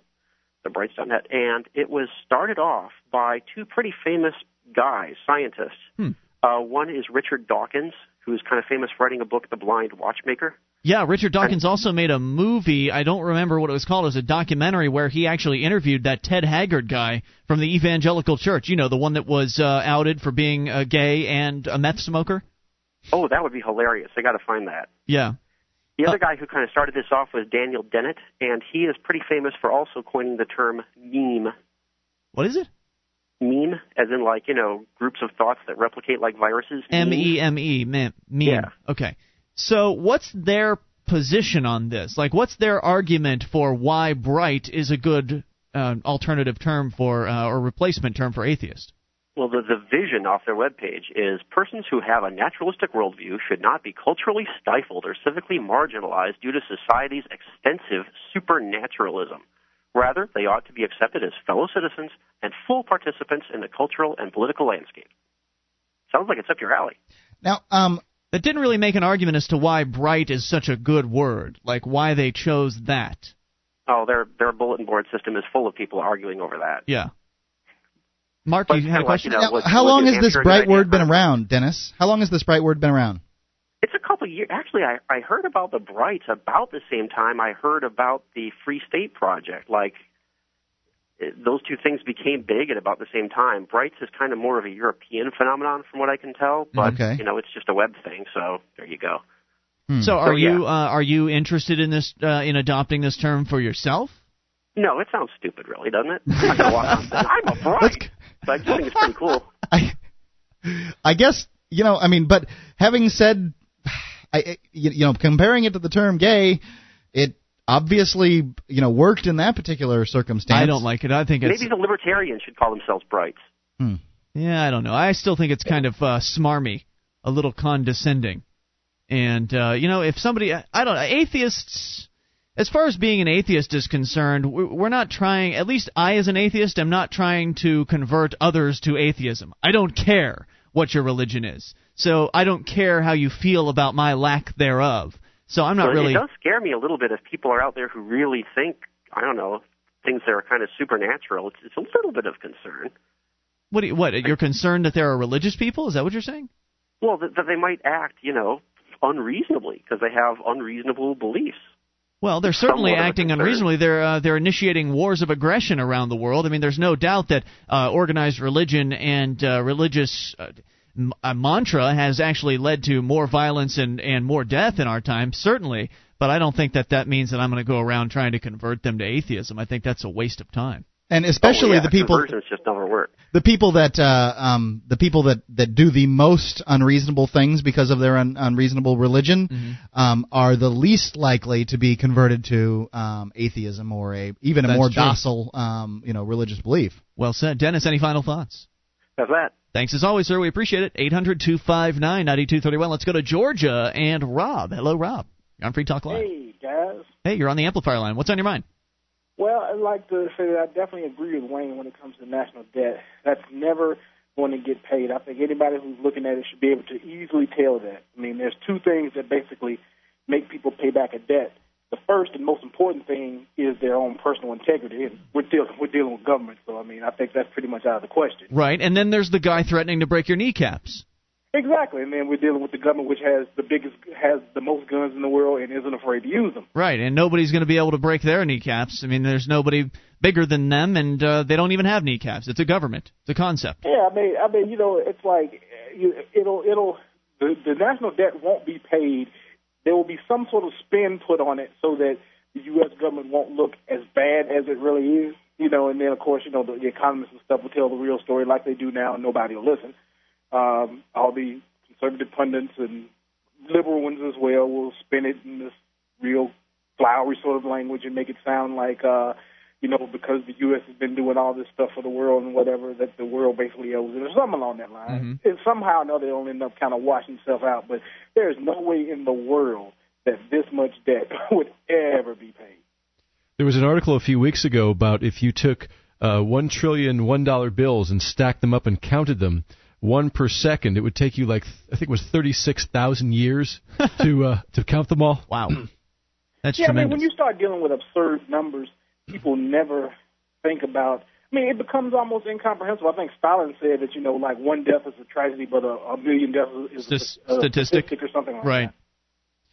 the brights.net, and it was started off by two pretty famous guys, scientists. Hmm. Uh, one is Richard Dawkins, who is kind of famous for writing a book, The Blind Watchmaker. Yeah, Richard Dawkins also made a movie. I don't remember what it was called. It was a documentary where he actually interviewed that Ted Haggard guy from the Evangelical Church. You know, the one that was uh, outed for being uh, gay and a meth smoker. Oh, that would be hilarious. I got to find that. Yeah. The Uh, other guy who kind of started this off was Daniel Dennett, and he is pretty famous for also coining the term meme. What is it? Meme, as in like you know groups of thoughts that replicate like viruses. M. E M E, meme. meme. Yeah. Okay. So what's their position on this? Like, what's their argument for why bright is a good uh, alternative term for uh, or replacement term for atheist? Well, the, the vision off their webpage is persons who have a naturalistic worldview should not be culturally stifled or civically marginalized due to society's extensive supernaturalism. Rather, they ought to be accepted as fellow citizens and full participants in the cultural and political landscape. Sounds like it's up your alley. Now, um, That didn't really make an argument as to why bright is such a good word, like why they chose that. Oh, their their bulletin board system is full of people arguing over that. Yeah. Mark, But you had a kinda like, question? you know, was- how was long has this Hampshire a good bright word been around, Dennis? How long has this bright word been around? It's a couple of years. Actually, I, I heard about the Brights about the same time I heard about the Free State Project. Like, it, those two things became big at about the same time. Brights is kind of more of a European phenomenon, from what I can tell. But Okay. you know, it's just a web thing. So there you go. Hmm. So are So, yeah. you uh, are you interested in this uh, in adopting this term for yourself? No, it sounds stupid, really, doesn't it? I'm not gonna walk around saying, I'm a Bright, but I just think it's pretty cool. I, I guess you know. I mean, but having said, I I- you you know, comparing it to the term gay, it obviously you know worked in that particular circumstance. I don't like it. I think it's Maybe the libertarians should call themselves Brights. Hmm. yeah, I don't know. I still think it's kind of uh, smarmy, a little condescending, and uh, you know, if somebody I don't know, atheists. As far as being an atheist is concerned, we're not trying. At least I, as an atheist, am not trying to convert others to atheism. I don't care what your religion is, so I don't care how you feel about my lack thereof. So I'm not But really. It does scare me a little bit if people are out there who really think, I don't know, things that are kind of supernatural. It's, it's a little bit of concern. What? Do you, what? You're concerned that there are religious people? Is that what you're saying? Well, that, that they might act, you know, unreasonably because they have unreasonable beliefs. Well, they're certainly somewhat acting unreasonably. They're uh, they're initiating wars of aggression around the world. I mean, there's no doubt that uh, organized religion and uh, religious m- uh, mantra has actually led to more violence and and more death in our time. Certainly, but I don't think that that means that I'm going to go around trying to convert them to atheism. I think that's a waste of time. And especially oh, yeah, the people just never work. the people that uh, um, the people that, that do the most unreasonable things because of their un- unreasonable religion Mm-hmm. um, are the least likely to be converted to um, atheism or a even a That's more true. docile um, you know religious belief. Well said, Dennis. Any final thoughts? That's that. Thanks as always, sir. We appreciate it. 800 259 9231. Let's go to Georgia and Rob. Hello, Rob. You're on Free Talk Live. Hey guys. Hey, you're on the amplifier line. What's on your mind? Well, I'd like to say that I definitely agree with Wayne when it comes to national debt. That's never going to get paid. I think anybody who's looking at it should be able to easily tell that. I mean, there's two things that basically make people pay back a debt. The first and most important thing is their own personal integrity, and we're dealing we're dealing with government, so I mean, I think that's pretty much out of the question. Right, and then there's the guy threatening to break your kneecaps. Exactly, and then we're dealing with the government, which has the biggest, has the most guns in the world, and isn't afraid to use them. Right, and nobody's going to be able to break their kneecaps. I mean, there's nobody bigger than them, and uh, they don't even have kneecaps. It's a government. It's a concept. Yeah, I mean, I mean, you know, it's like you, it'll, it'll, the, the national debt won't be paid. There will be some sort of spin put on it so that the U.S. government won't look as bad as it really is. You know, and then of course, you know, the, the economists and stuff will tell the real story like they do now, and nobody will listen. Um, all the conservative pundits and liberal ones as well will spin it in this real flowery sort of language and make it sound like, uh, you know, because the U.S. has been doing all this stuff for the world and whatever, that the world basically owes it, or something along that line. And somehow or another, it'll end up kind of washing itself out. But there is no way in the world that this much debt would ever be paid. There was an article a few weeks ago about if you took uh, one trillion one dollar bills and stacked them up and counted them one per second, it would take you like I think it was thirty six thousand years to uh, to count them all. Wow, that's yeah, I mean, when you start dealing with absurd numbers, people never think about. I mean, it becomes almost incomprehensible. I think Stalin said that you know, like one death is a tragedy, but a, a million deaths is Stas- a, a statistic. or something like right. that.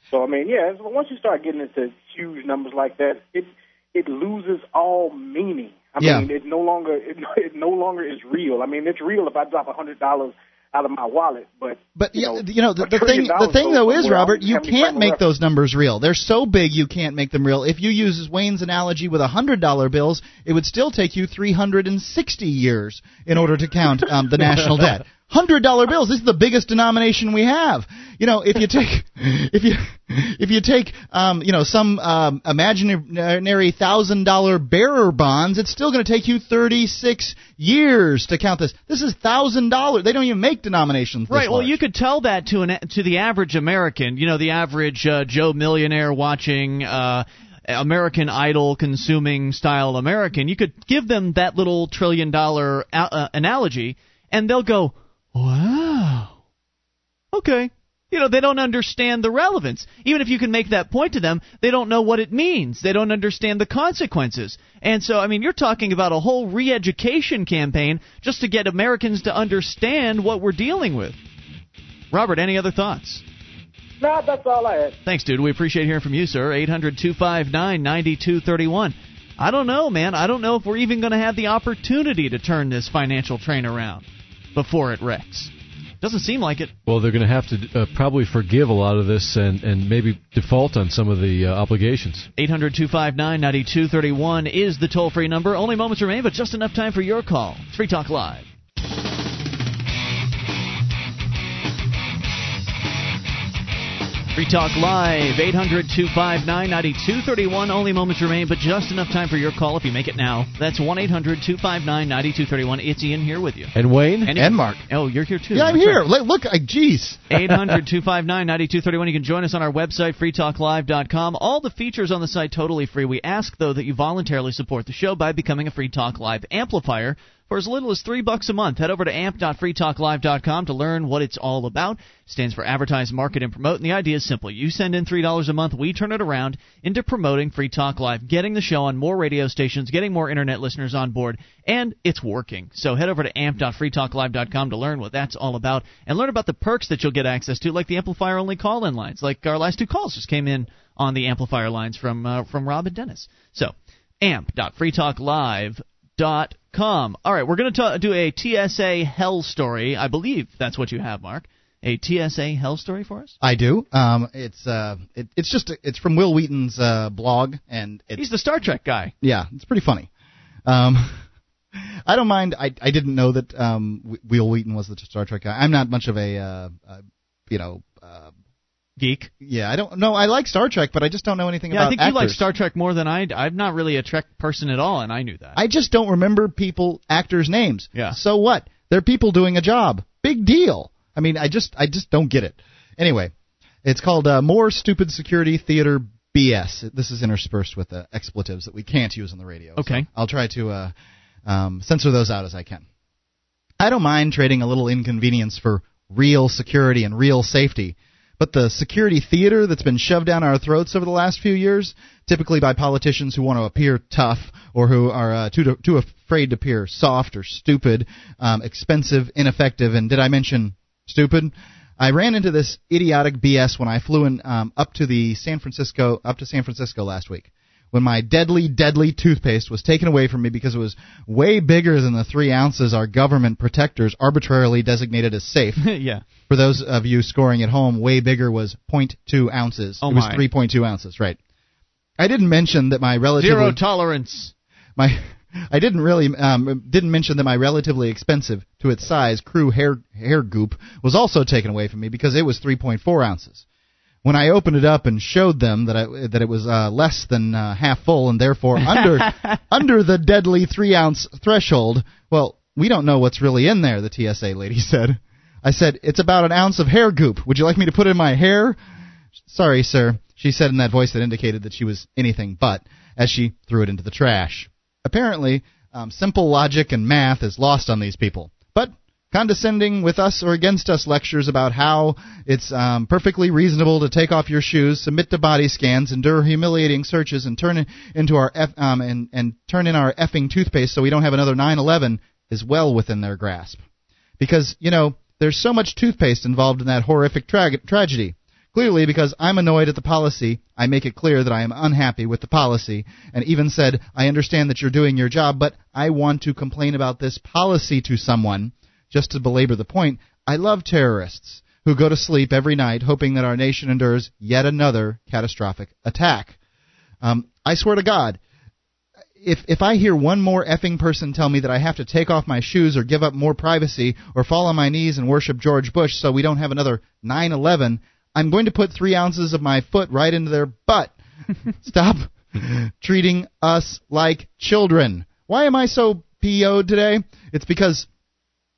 So I mean, yeah, once you start getting into huge numbers like that, it it loses all meaning. I Yeah. mean, it no longer it, it no longer is real. I mean, it's real if I drop a hundred dollars out of my wallet, but But you know, you know the, the thing the thing though is Robert, you can't make those numbers real. They're so big you can't make them real. If you use Wayne's analogy with a hundred dollar bills, it would still take you three hundred and sixty years in order to count um, the national debt. Hundred dollar bills. This is the biggest denomination we have. You know, if you take if you if you take um, you know some um, imaginary thousand dollar bearer bonds, it's still going to take you thirty six years to count this. This is thousand dollars. They don't even make denominations. This Right. Well, large. you could tell that to an to the average American. You know, the average uh, Joe millionaire watching uh, American Idol consuming style American. You could give them that little trillion dollar a- uh, analogy, and they'll go, "Wow, okay." You know, they don't understand the relevance. Even if you can make that point to them, they don't know what it means. They don't understand the consequences. And so, I mean, you're talking about a whole re education campaign just to get Americans to understand what we're dealing with. Robert, any other thoughts? No, that's all I had. Thanks, dude. We appreciate hearing from you, sir. 800 259 9231. I don't know, man. I don't know if we're even going to have the opportunity to turn this financial train around before it wrecks. Doesn't seem like it. Well, they're going to have to uh, probably forgive a lot of this and and maybe default on some of the uh, obligations. 800 259 9231 is the toll free number. Only moments remain, but just enough time for your call. It's Free Talk Live. Free Talk Live, 800 259 9231. Only moments remain, but just enough time for your call if you make it now. That's 1 800 259 9231. It's Ian here with you. And Wayne, And, and Mark. Oh, you're here too. Yeah, I'm That's here. right. Look, I, geez. 800 259 9231. You can join us on our website, freetalklive.com. All the features on the site totally free. We ask, though, that you voluntarily support the show by becoming a Free Talk Live amplifier for as little as three bucks a month. Head over to amp.freetalklive.com to learn what it's all about. It stands for advertise, market, and promote. And the idea is simple. You send in three dollars a month, we turn it around into promoting Free Talk Live, getting the show on more radio stations, getting more internet listeners on board, and it's working. So head over to amp.freetalklive.com to learn what that's all about and learn about the perks that you'll get access to, like the amplifier only call in lines. Like our last two calls just came in on the amplifier lines from uh, from Rob and Dennis. So amp.freetalklive.com. All right, we're going to do a TSA hell story. I believe that's what you have, Mark. A TSA hell story for us? I do. Um, it's uh, it, it's just it's from Wil Wheaton's uh, blog, and it's, he's the Star Trek guy. Yeah, it's pretty funny. Um, I don't mind. I I didn't know that um, Wil Wheaton was the Star Trek guy. I'm not much of a uh, uh, you know uh, geek. Yeah, I don't know. I like Star Trek, but I just don't know anything yeah, about. Yeah, I think actors. you like Star Trek more than I. I'm not really a Trek person at all, and I knew that. I just don't remember people actors' names. Yeah. So what? They're people doing a job. Big deal. I mean, I just I just don't get it. Anyway, it's called uh, more stupid security theater BS. This is interspersed with the expletives that we can't use on the radio. Okay. So I'll try to uh, um, censor those out as I can. I don't mind trading a little inconvenience for real security and real safety. But the security theater that's been shoved down our throats over the last few years, typically by politicians who want to appear tough or who are uh, too too afraid to appear soft or stupid, um, expensive, ineffective, and did I mention stupid? I ran into this idiotic BS when I flew in um, up to the San Francisco up to San Francisco last week when my deadly, deadly toothpaste was taken away from me because it was way bigger than the three ounces our government protectors arbitrarily designated as safe. yeah. For those of you scoring at home, way bigger was 0.2 ounces. Oh it was 3.2 ounces, right. I didn't mention that my relatively Zero tolerance. my I didn't really um, didn't mention that my relatively expensive to its size crew hair hair goop was also taken away from me because it was 3.4 ounces. When I opened it up and showed them that I, that it was uh, less than uh, half full and therefore under under the deadly three ounce threshold, well, we don't know what's really in there. The TSA lady said. I said it's about an ounce of hair goop. Would you like me to put it in my hair? Sorry, sir, she said in that voice that indicated that she was anything but, as she threw it into the trash. Apparently, um, simple logic and math is lost on these people. Condescending with us or against us lectures about how it's um, perfectly reasonable to take off your shoes, submit to body scans, endure humiliating searches, and turn in, into our F, um, and, and turn in our effing toothpaste so we don't have another 9/11 is well within their grasp. Because you know there's so much toothpaste involved in that horrific tra- tragedy. Clearly, because I'm annoyed at the policy, I make it clear that I am unhappy with the policy, and even said, I understand that you're doing your job, but I want to complain about this policy to someone. Just to belabor the point, I love terrorists who go to sleep every night hoping that our nation endures yet another catastrophic attack. Um, I swear to God, if if I hear one more effing person tell me that I have to take off my shoes or give up more privacy or fall on my knees and worship George Bush so we don't have another 9/11, I'm going to put three ounces of my foot right into their butt. Stop treating us like children. Why am I so PO'd today? It's because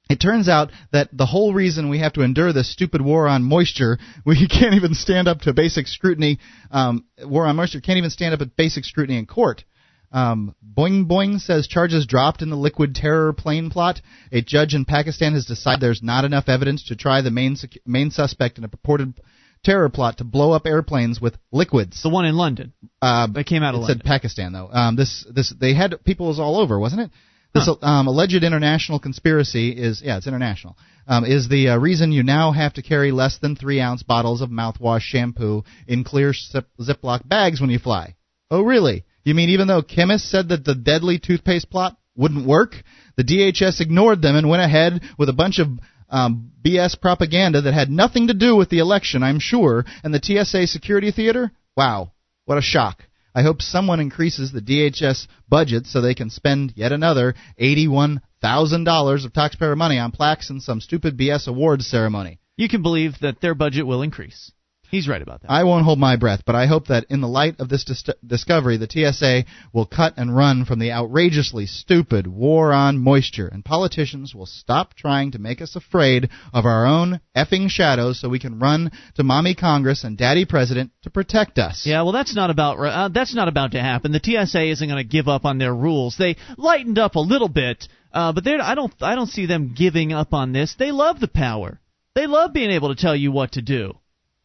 it turns out that the whole reason we have to endure this stupid war on moisture, we can't even stand up to basic scrutiny. Um, war on moisture can't even stand up at basic scrutiny in court. Um, Boing Boing says charges dropped in the liquid terror plane plot. A judge in Pakistan has decided there's not enough evidence to try the main secu- main suspect in a purported terror plot to blow up airplanes with liquids. The one in London. Uh, That came out of it London. said Pakistan though. Um, this this they had people all over, wasn't it? This um, alleged international conspiracy is yeah, it's international. Um, is the uh, reason you now have to carry less than three ounce bottles of mouthwash shampoo in clear zip- Ziploc bags when you fly. Oh really? You mean even though chemists said that the deadly toothpaste plot wouldn't work, the DHS ignored them and went ahead with a bunch of um, BS propaganda that had nothing to do with the election, I'm sure, and the TSA security theater? Wow, what a shock. I hope someone increases the DHS budget so they can spend yet another $81,000 of taxpayer money on plaques and some stupid BS awards ceremony. You can believe that their budget will increase. He's right about that. I won't hold my breath, but I hope that in the light of this dis- discovery, the TSA will cut and run from the outrageously stupid war on moisture, and politicians will stop trying to make us afraid of our own effing shadows so we can run to mommy Congress and daddy president to protect us. Yeah, well, that's not about uh, that's not about to happen. The TSA isn't going to give up on their rules. They lightened up a little bit, uh, but I don't I don't see them giving up on this. They love the power. They love being able to tell you what to do.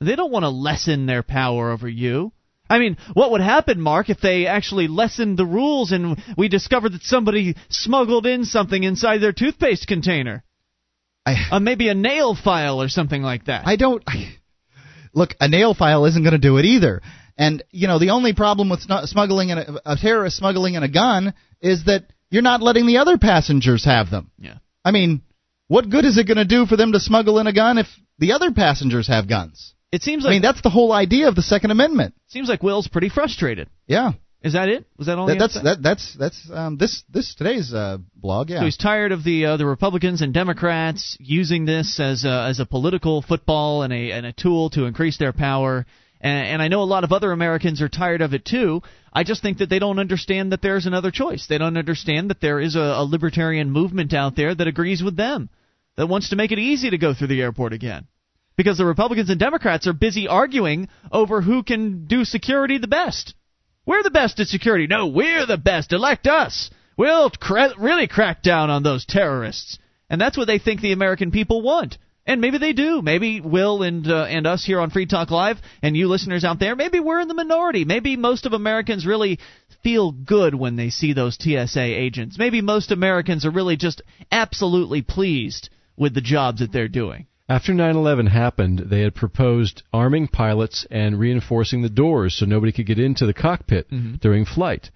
They don't want to lessen their power over you. I mean, what would happen, Mark, if they actually lessened the rules and we discovered that somebody smuggled in something inside their toothpaste container? I, uh, maybe a nail file or something like that. I don't. I, look, a nail file isn't going to do it either. And you know, the only problem with smuggling in a, a terrorist smuggling in a gun is that you're not letting the other passengers have them. Yeah. I mean, what good is it going to do for them to smuggle in a gun if the other passengers have guns? It seems like I mean that's the whole idea of the Second Amendment. Seems like Wil's pretty frustrated. Yeah. Is that it? Was that all? That, that's that, that's that's um, this this today's uh, blog. Yeah. So he's tired of the uh, the Republicans and Democrats using this as a, as a political football and a and a tool to increase their power. And, and I know a lot of other Americans are tired of it too. I just think that they don't understand that there's another choice. They don't understand that there is a, a libertarian movement out there that agrees with them, that wants to make it easy to go through the airport again because the Republicans and Democrats are busy arguing over who can do security the best. We're the best at security. No, we're the best. Elect us. We'll cra- really crack down on those terrorists. And that's what they think the American people want. And maybe they do. Maybe Wil and uh, and us here on Free Talk Live and you listeners out there, maybe we're in the minority. Maybe most of Americans really feel good when they see those TSA agents. Maybe most Americans are really just absolutely pleased with the jobs that they're doing. After 9 11 happened, they had proposed arming pilots and reinforcing the doors so nobody could get into the cockpit mm-hmm. during flight.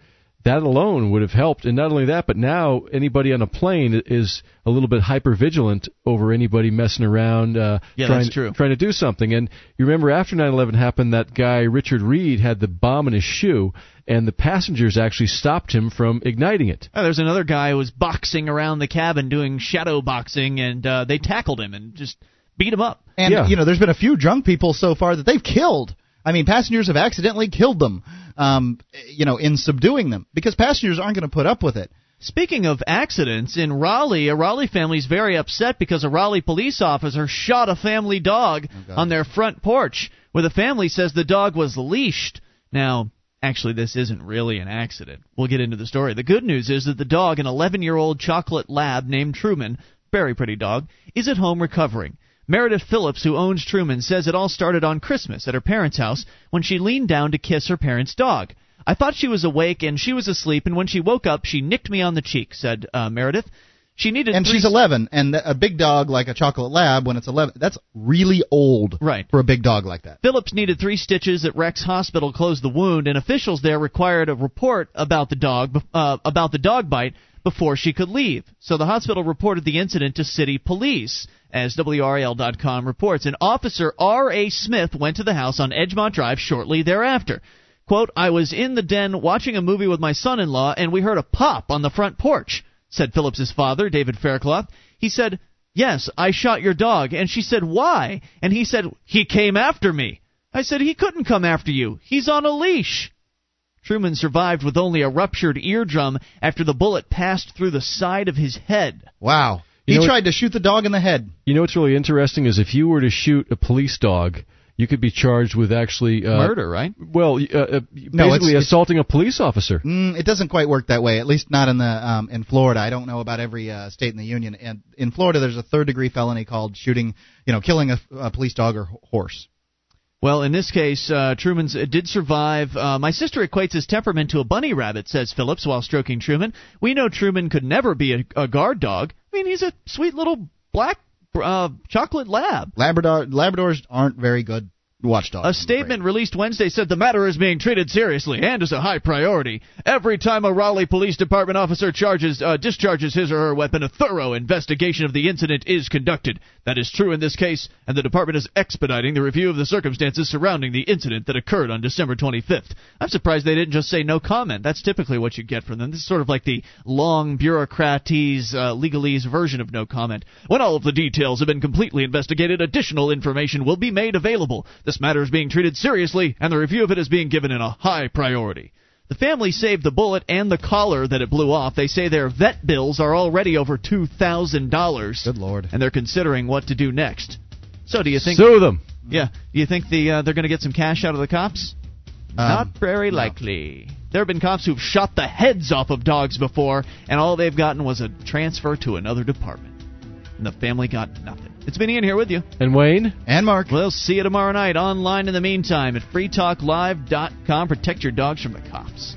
That alone would have helped, and not only that, but now anybody on a plane is a little bit hyper vigilant over anybody messing around, uh, yeah, trying, that's true. trying to do something. And you remember after 9/11 happened, that guy Richard Reid had the bomb in his shoe, and the passengers actually stopped him from igniting it. Oh, there's another guy who was boxing around the cabin doing shadow boxing, and uh, they tackled him and just beat them up. And yeah. you know, there's been a few drunk people so far that they've killed. I mean, passengers have accidentally killed them, um, you know, in subduing them because passengers aren't going to put up with it. Speaking of accidents, in Raleigh, a Raleigh family is very upset because a Raleigh police officer shot a family dog oh, on their front porch, where the family says the dog was leashed. Now, actually, this isn't really an accident. We'll get into the story. The good news is that the dog, an 11 year old chocolate lab named Truman, very pretty dog, is at home recovering. Meredith Phillips, who owns Truman, says it all started on Christmas at her parents' house when she leaned down to kiss her parents' dog. I thought she was awake and she was asleep, and when she woke up, she nicked me on the cheek, said uh, Meredith. She needed and she's 11, and a big dog like a chocolate lab, when it's 11, that's really old right. for a big dog like that. Phillips needed three stitches at Rex Hospital, closed the wound, and officials there required a report about the dog uh, about the dog bite before she could leave. So the hospital reported the incident to city police, as WRAL.com reports. And Officer R.A. Smith went to the house on Edgemont Drive shortly thereafter. Quote, I was in the den watching a movie with my son in law, and we heard a pop on the front porch, said Phillips's father, David Faircloth. He said, Yes, I shot your dog. And she said, Why? And he said, He came after me. I said, He couldn't come after you. He's on a leash. Truman survived with only a ruptured eardrum after the bullet passed through the side of his head. Wow. You he know tried to shoot the dog in the head. You know what's really interesting is if you were to shoot a police dog, you could be charged with actually uh, murder, right? Well, uh, uh, No, basically it's- assaulting a police officer. Mm, it doesn't quite work that way. At least not in the um, in Florida. I don't know about every uh, state in the union. And in Florida, there's a third degree felony called shooting, you know, killing a, a police dog or horse. Well, in this case, uh, Truman did survive. Uh, my sister equates his temperament to a bunny rabbit, says Phillips while stroking Truman. We know Truman could never be a, a guard dog. I mean, he's a sweet little black uh, chocolate lab. Labrador Labradors aren't very good watchdogs. A statement released Wednesday said the matter is being treated seriously and is a high priority. Every time a Raleigh Police Department officer charges uh, discharges his or her weapon, a thorough investigation of the incident is conducted. That is true in this case, and the department is expediting the review of the circumstances surrounding the incident that occurred on December 25th. I'm surprised they didn't just say no comment. That's typically what you get from them. This is sort of like the long bureaucratese, uh, legalese version of no comment. When all of the details have been completely investigated, additional information will be made available. The This matter is being treated seriously, and the review of it is being given in a high priority. The family saved the bullet and the collar that it blew off. They say their vet bills are already over $2,000. Good lord. And they're considering what to do next. So do you think Sue them. Yeah, do you think the uh, they're going to get some cash out of the cops? Um, Not very likely. There have been cops who've shot the heads off of dogs before, and all they've gotten was a transfer to another department. And the family got nothing. It's been Ian here with you. And Wayne? And Mark. We'll see you tomorrow night online in the meantime at freetalklive.com. Protect your dogs from the cops.